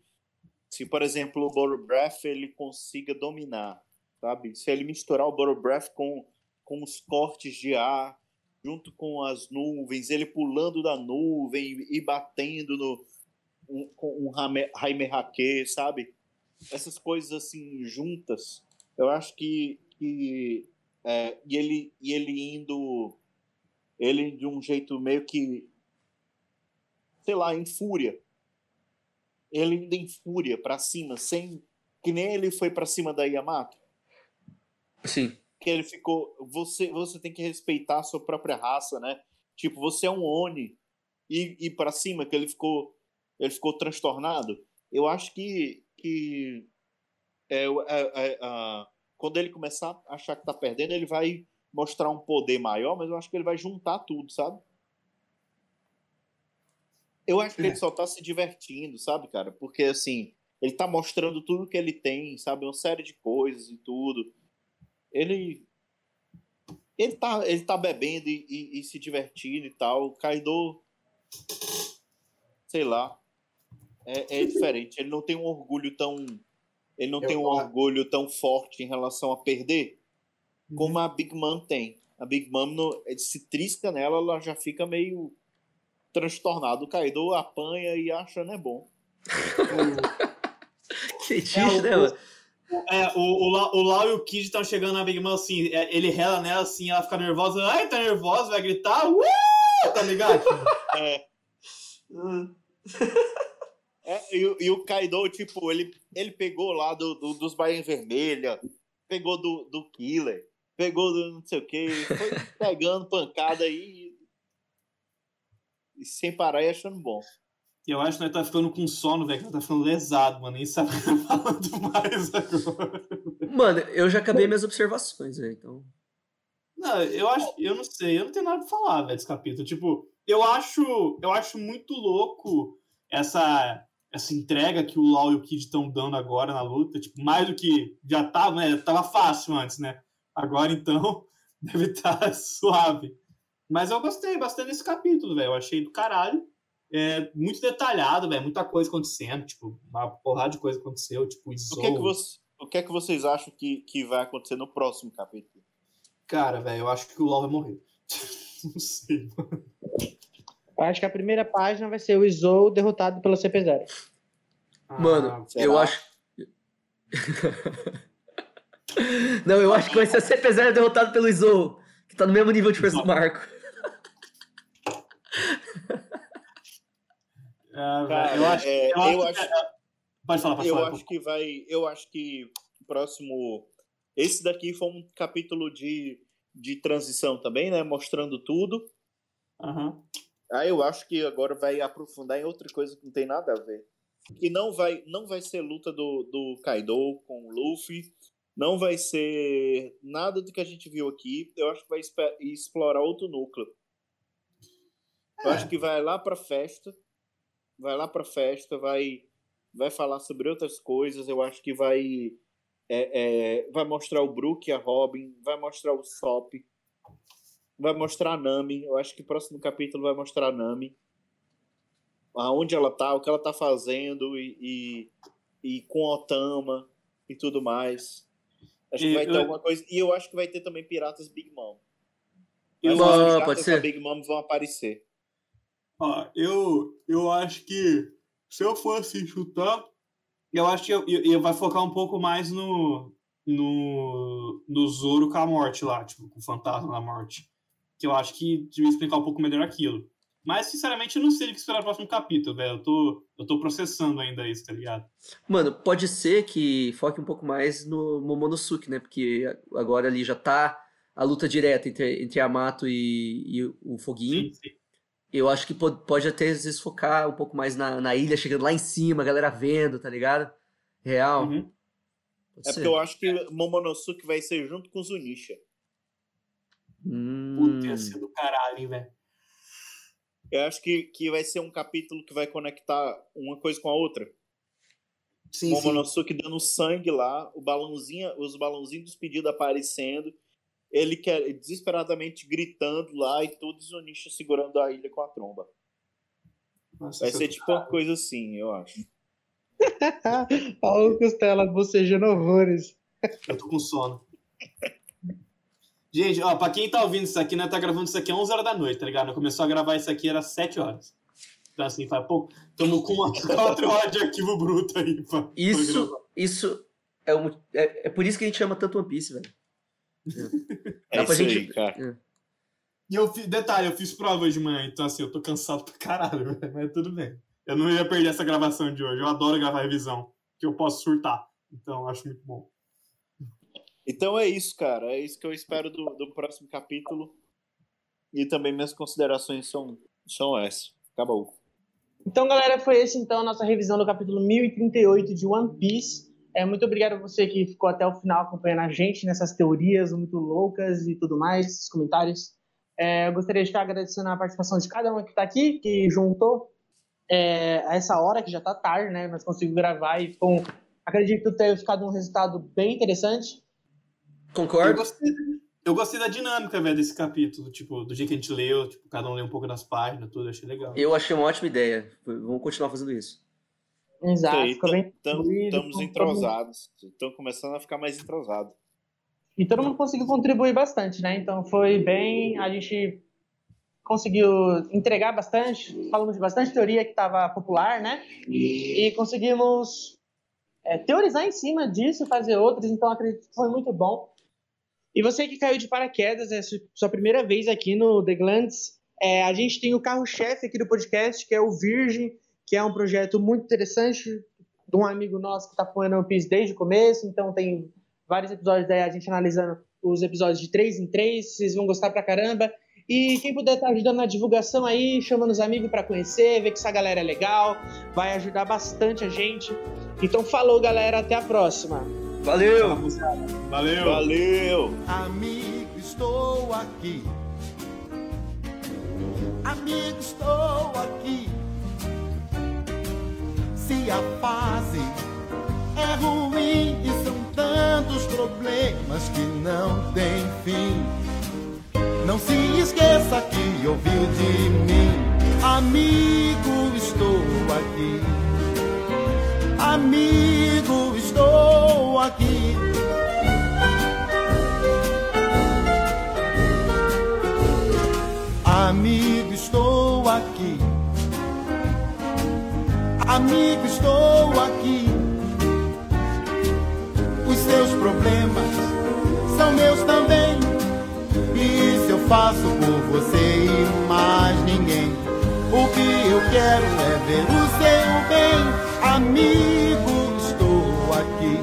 Se, por exemplo, o Boro Breath ele consiga dominar, sabe? Se ele misturar o Boro Breath com, com os cortes de ar, junto com as nuvens, ele pulando da nuvem e batendo no um, com um Jaime Hake, sabe? Essas coisas assim juntas, eu acho que, que é, e ele e ele indo ele de um jeito meio que sei lá, em fúria. Ele indo em fúria pra cima, sem que nem ele foi pra cima da Yamato Sim. Que ele ficou. Você, você tem que respeitar a sua própria raça, né? Tipo, você é um Oni e ir para cima, que ele ficou, ele ficou transtornado. Eu acho que, que é, é, é, quando ele começar a achar que tá perdendo, ele vai mostrar um poder maior, mas eu acho que ele vai juntar tudo, sabe? Eu acho que ele só tá se divertindo, sabe, cara? Porque assim, ele tá mostrando tudo que ele tem, sabe? Uma série de coisas e tudo ele ele tá, ele tá bebendo e, e- e se divertindo e tal. O Kaido, sei lá, é, é *laughs* diferente. Ele não tem um orgulho tão, ele não Eu tem um orgulho tão forte em relação a perder como a Big Mom tem. A Big Mom no, se trisca nela, ela já fica meio transtornada. O Kaido apanha e acha, né, bom. *laughs* Fetiche, É, o- né, mano? É, o, o, Lau, o Lau e o Kid estão chegando na Big Mom assim, é, ele rela nela assim, ela fica nervosa, ai, tá nervosa, vai gritar, uh! Tá ligado? É. *laughs* É, e, o- e o Kaido, tipo, ele, ele pegou lá do, do- dos Bainhas Vermelha, pegou do, do Killer, pegou do não sei o que, foi *laughs* pegando pancada aí e sem parar e achando bom. Eu acho que nós tá ficando com sono, velho, que nós tá ficando lesado, mano, nem sabe o que tá *laughs* falando mais agora. Mano, eu já acabei minhas observações, velho. Então. Não, eu acho, eu não sei, eu não tenho nada pra falar, velho, desse capítulo. Tipo, eu acho, eu acho muito louco essa essa entrega que o Lau e o Kid estão dando agora na luta, tipo, mais do que já tava, né? Tava fácil antes, né? Agora então *laughs* deve estar *laughs* suave. Mas eu gostei bastante desse capítulo, velho. Eu achei do caralho. É muito detalhado, velho. Muita coisa acontecendo, tipo, uma porrada de coisa aconteceu, tipo, O que é que, você, o que, é que vocês acham que, que vai acontecer no próximo capítulo? Cara, velho, eu acho que o Lau vai morrer. *laughs* não sei, mano. Eu acho que a primeira página vai ser o Izou derrotado pela CP0. Mano, Ah, será? eu acho. *laughs* Não, eu acho que vai ser a CP0 derrotado pelo Izou, que tá no mesmo nível de Marco. Ah, velho, Cara, eu acho, é, eu acho eu que- acho- Pode falar, pode eu falar. acho que vai. Eu acho que o próximo. Esse daqui foi um capítulo de, de transição também, né? Mostrando tudo. Aham. Ah, eu acho que agora vai aprofundar em outra coisa que não tem nada a ver. Que não vai, não vai ser luta do, do Kaido com o Luffy. Não vai ser nada do que a gente viu aqui. Eu acho que vai explorar outro núcleo. Eu acho que vai lá pra festa. Vai lá pra festa, vai, vai falar sobre outras coisas. Eu acho que vai. é, é, vai mostrar o Brook e a Robin. Vai mostrar o Sop vai mostrar a Nami. Eu acho que o próximo capítulo vai mostrar a Nami. Aonde ela tá, o que ela tá fazendo e, e, e com Otama e tudo mais. Acho que E vai ter eu- alguma coisa. E eu acho que vai ter também Piratas Big Mom. Mas Mano, os pode Piratas ser. Big Mom vão aparecer. Ó, eu, eu acho que se eu fosse chutar, eu acho que eu, eu, eu vai focar um pouco mais no, no, no Zoro com a morte lá, tipo, com o fantasma da morte. Que eu acho que devia explicar um pouco melhor aquilo. Mas, sinceramente, eu não sei o que esperar no próximo capítulo, velho. Eu tô, eu tô processando ainda isso, tá ligado? Mano, pode ser que foque um pouco mais no Momonosuke, né? Porque agora ali já tá a luta direta entre, entre Yamato e, e o Foguinho. Sim, sim. Eu acho que pode, pode até às vezes focar um pouco mais na, na ilha, chegando lá em cima, a galera vendo, tá ligado? Real. Uhum. É porque eu acho que Momonosuke vai ser junto com Zunisha. Hum, Puta, ia ser do caralho, hein, velho. Eu acho que, que vai ser um capítulo que vai conectar uma coisa com a outra. Sim, sim. Momonosuke dando sangue lá, o balãozinho, os balãozinhos dos pedidos aparecendo, ele quer, desesperadamente gritando lá e todos os Zunisha segurando a ilha com a tromba. Nossa, Vai é ser do tipo uma coisa assim, eu acho. *laughs* Olha o Costela bocejando horrores. Eu tô com sono. Gente, ó, pra quem tá ouvindo isso aqui, né, tá gravando isso aqui às 11 horas da noite, tá ligado? Começou a gravar isso aqui, era 7 horas. Então, assim, faz pouco. Tamo com umas *laughs* 4 horas de arquivo bruto aí, pra, pra Isso, gravar. isso é, um, é, é por isso que a gente chama tanto One Piece, velho. É *laughs* Dá pra isso aí, gente- cara. E eu fiz, detalhe, eu fiz prova hoje de manhã, então assim, eu tô cansado pra caralho, *laughs* velho, mas tudo bem. Eu não ia perder essa gravação de hoje. Eu adoro gravar revisão, que eu posso surtar. Então, eu acho muito bom. Então é isso, cara. É isso que eu espero do, do próximo capítulo. E também minhas considerações são, são essas. Acabou. Então, galera, foi esse então a nossa revisão do capítulo 1038 de One Piece. É, muito obrigado a você que ficou até o final acompanhando a gente nessas teorias muito loucas e tudo mais, esses comentários. É, eu gostaria de estar agradecendo a participação de cada um que está aqui, que juntou é, a essa hora, que já está tarde, né? Mas conseguiu gravar e ficou, acredito ter ficado um resultado bem interessante. Eu Concordo? gostei, eu gostei da dinâmica, velho, desse capítulo. Tipo, do jeito que a gente leu, tipo, cada um leu um pouco das páginas, tudo, eu achei legal. Eu achei uma ótima ideia. Vamos continuar fazendo isso. Exato, aí, ficou bem Estamos entrosados. Estão começando a ficar mais entrosados. E todo mundo conseguiu contribuir bastante, né? Então foi bem. A gente conseguiu entregar bastante, falamos de bastante teoria que estava popular, né? E conseguimos é, teorizar em cima disso, fazer outras, então acredito que foi muito bom. E você que caiu de paraquedas, é su- sua primeira vez aqui no The Glands, é, a gente tem o carro-chefe aqui do podcast, que é o Virgem, que é um projeto muito interessante de um amigo nosso que está apoiando One Piece desde o começo, então tem vários episódios daí a gente analisando os episódios de 3 em 3, vocês vão gostar pra caramba. E quem puder estar ajudando na divulgação aí, chamando os amigos pra conhecer, ver que essa galera é legal, vai ajudar bastante a gente. Então falou, galera, até a próxima. Valeu! Valeu! Valeu! Amigo, estou aqui. Amigo, estou aqui. Se a fase é ruim e são tantos problemas que não tem fim. Não se esqueça que ouviu de mim. Amigo, estou aqui. Amigo, estou aqui. Amigo, Amigo, estou aqui. Os seus problemas são meus também. E isso eu faço por você e mais ninguém. O que eu quero é ver o seu bem. Amigo, estou aqui.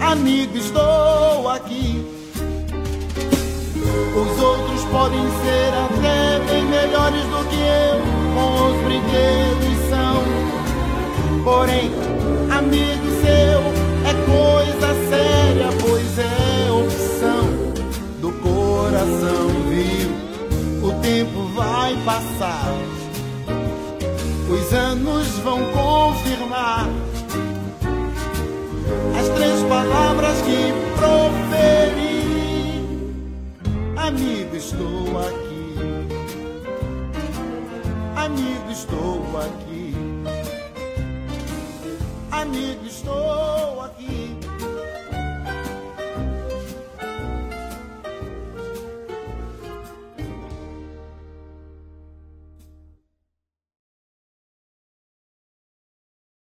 Amigo, estou aqui. Os outros podem ser até bem melhores do que eu, os brinquedos são. Porém, amigo seu é coisa séria, pois é opção do coração, viu? O tempo vai passar, os anos vão confirmar as três palavras que proferi. Amigo, estou aqui. Amigo, estou aqui. Amigo, estou aqui.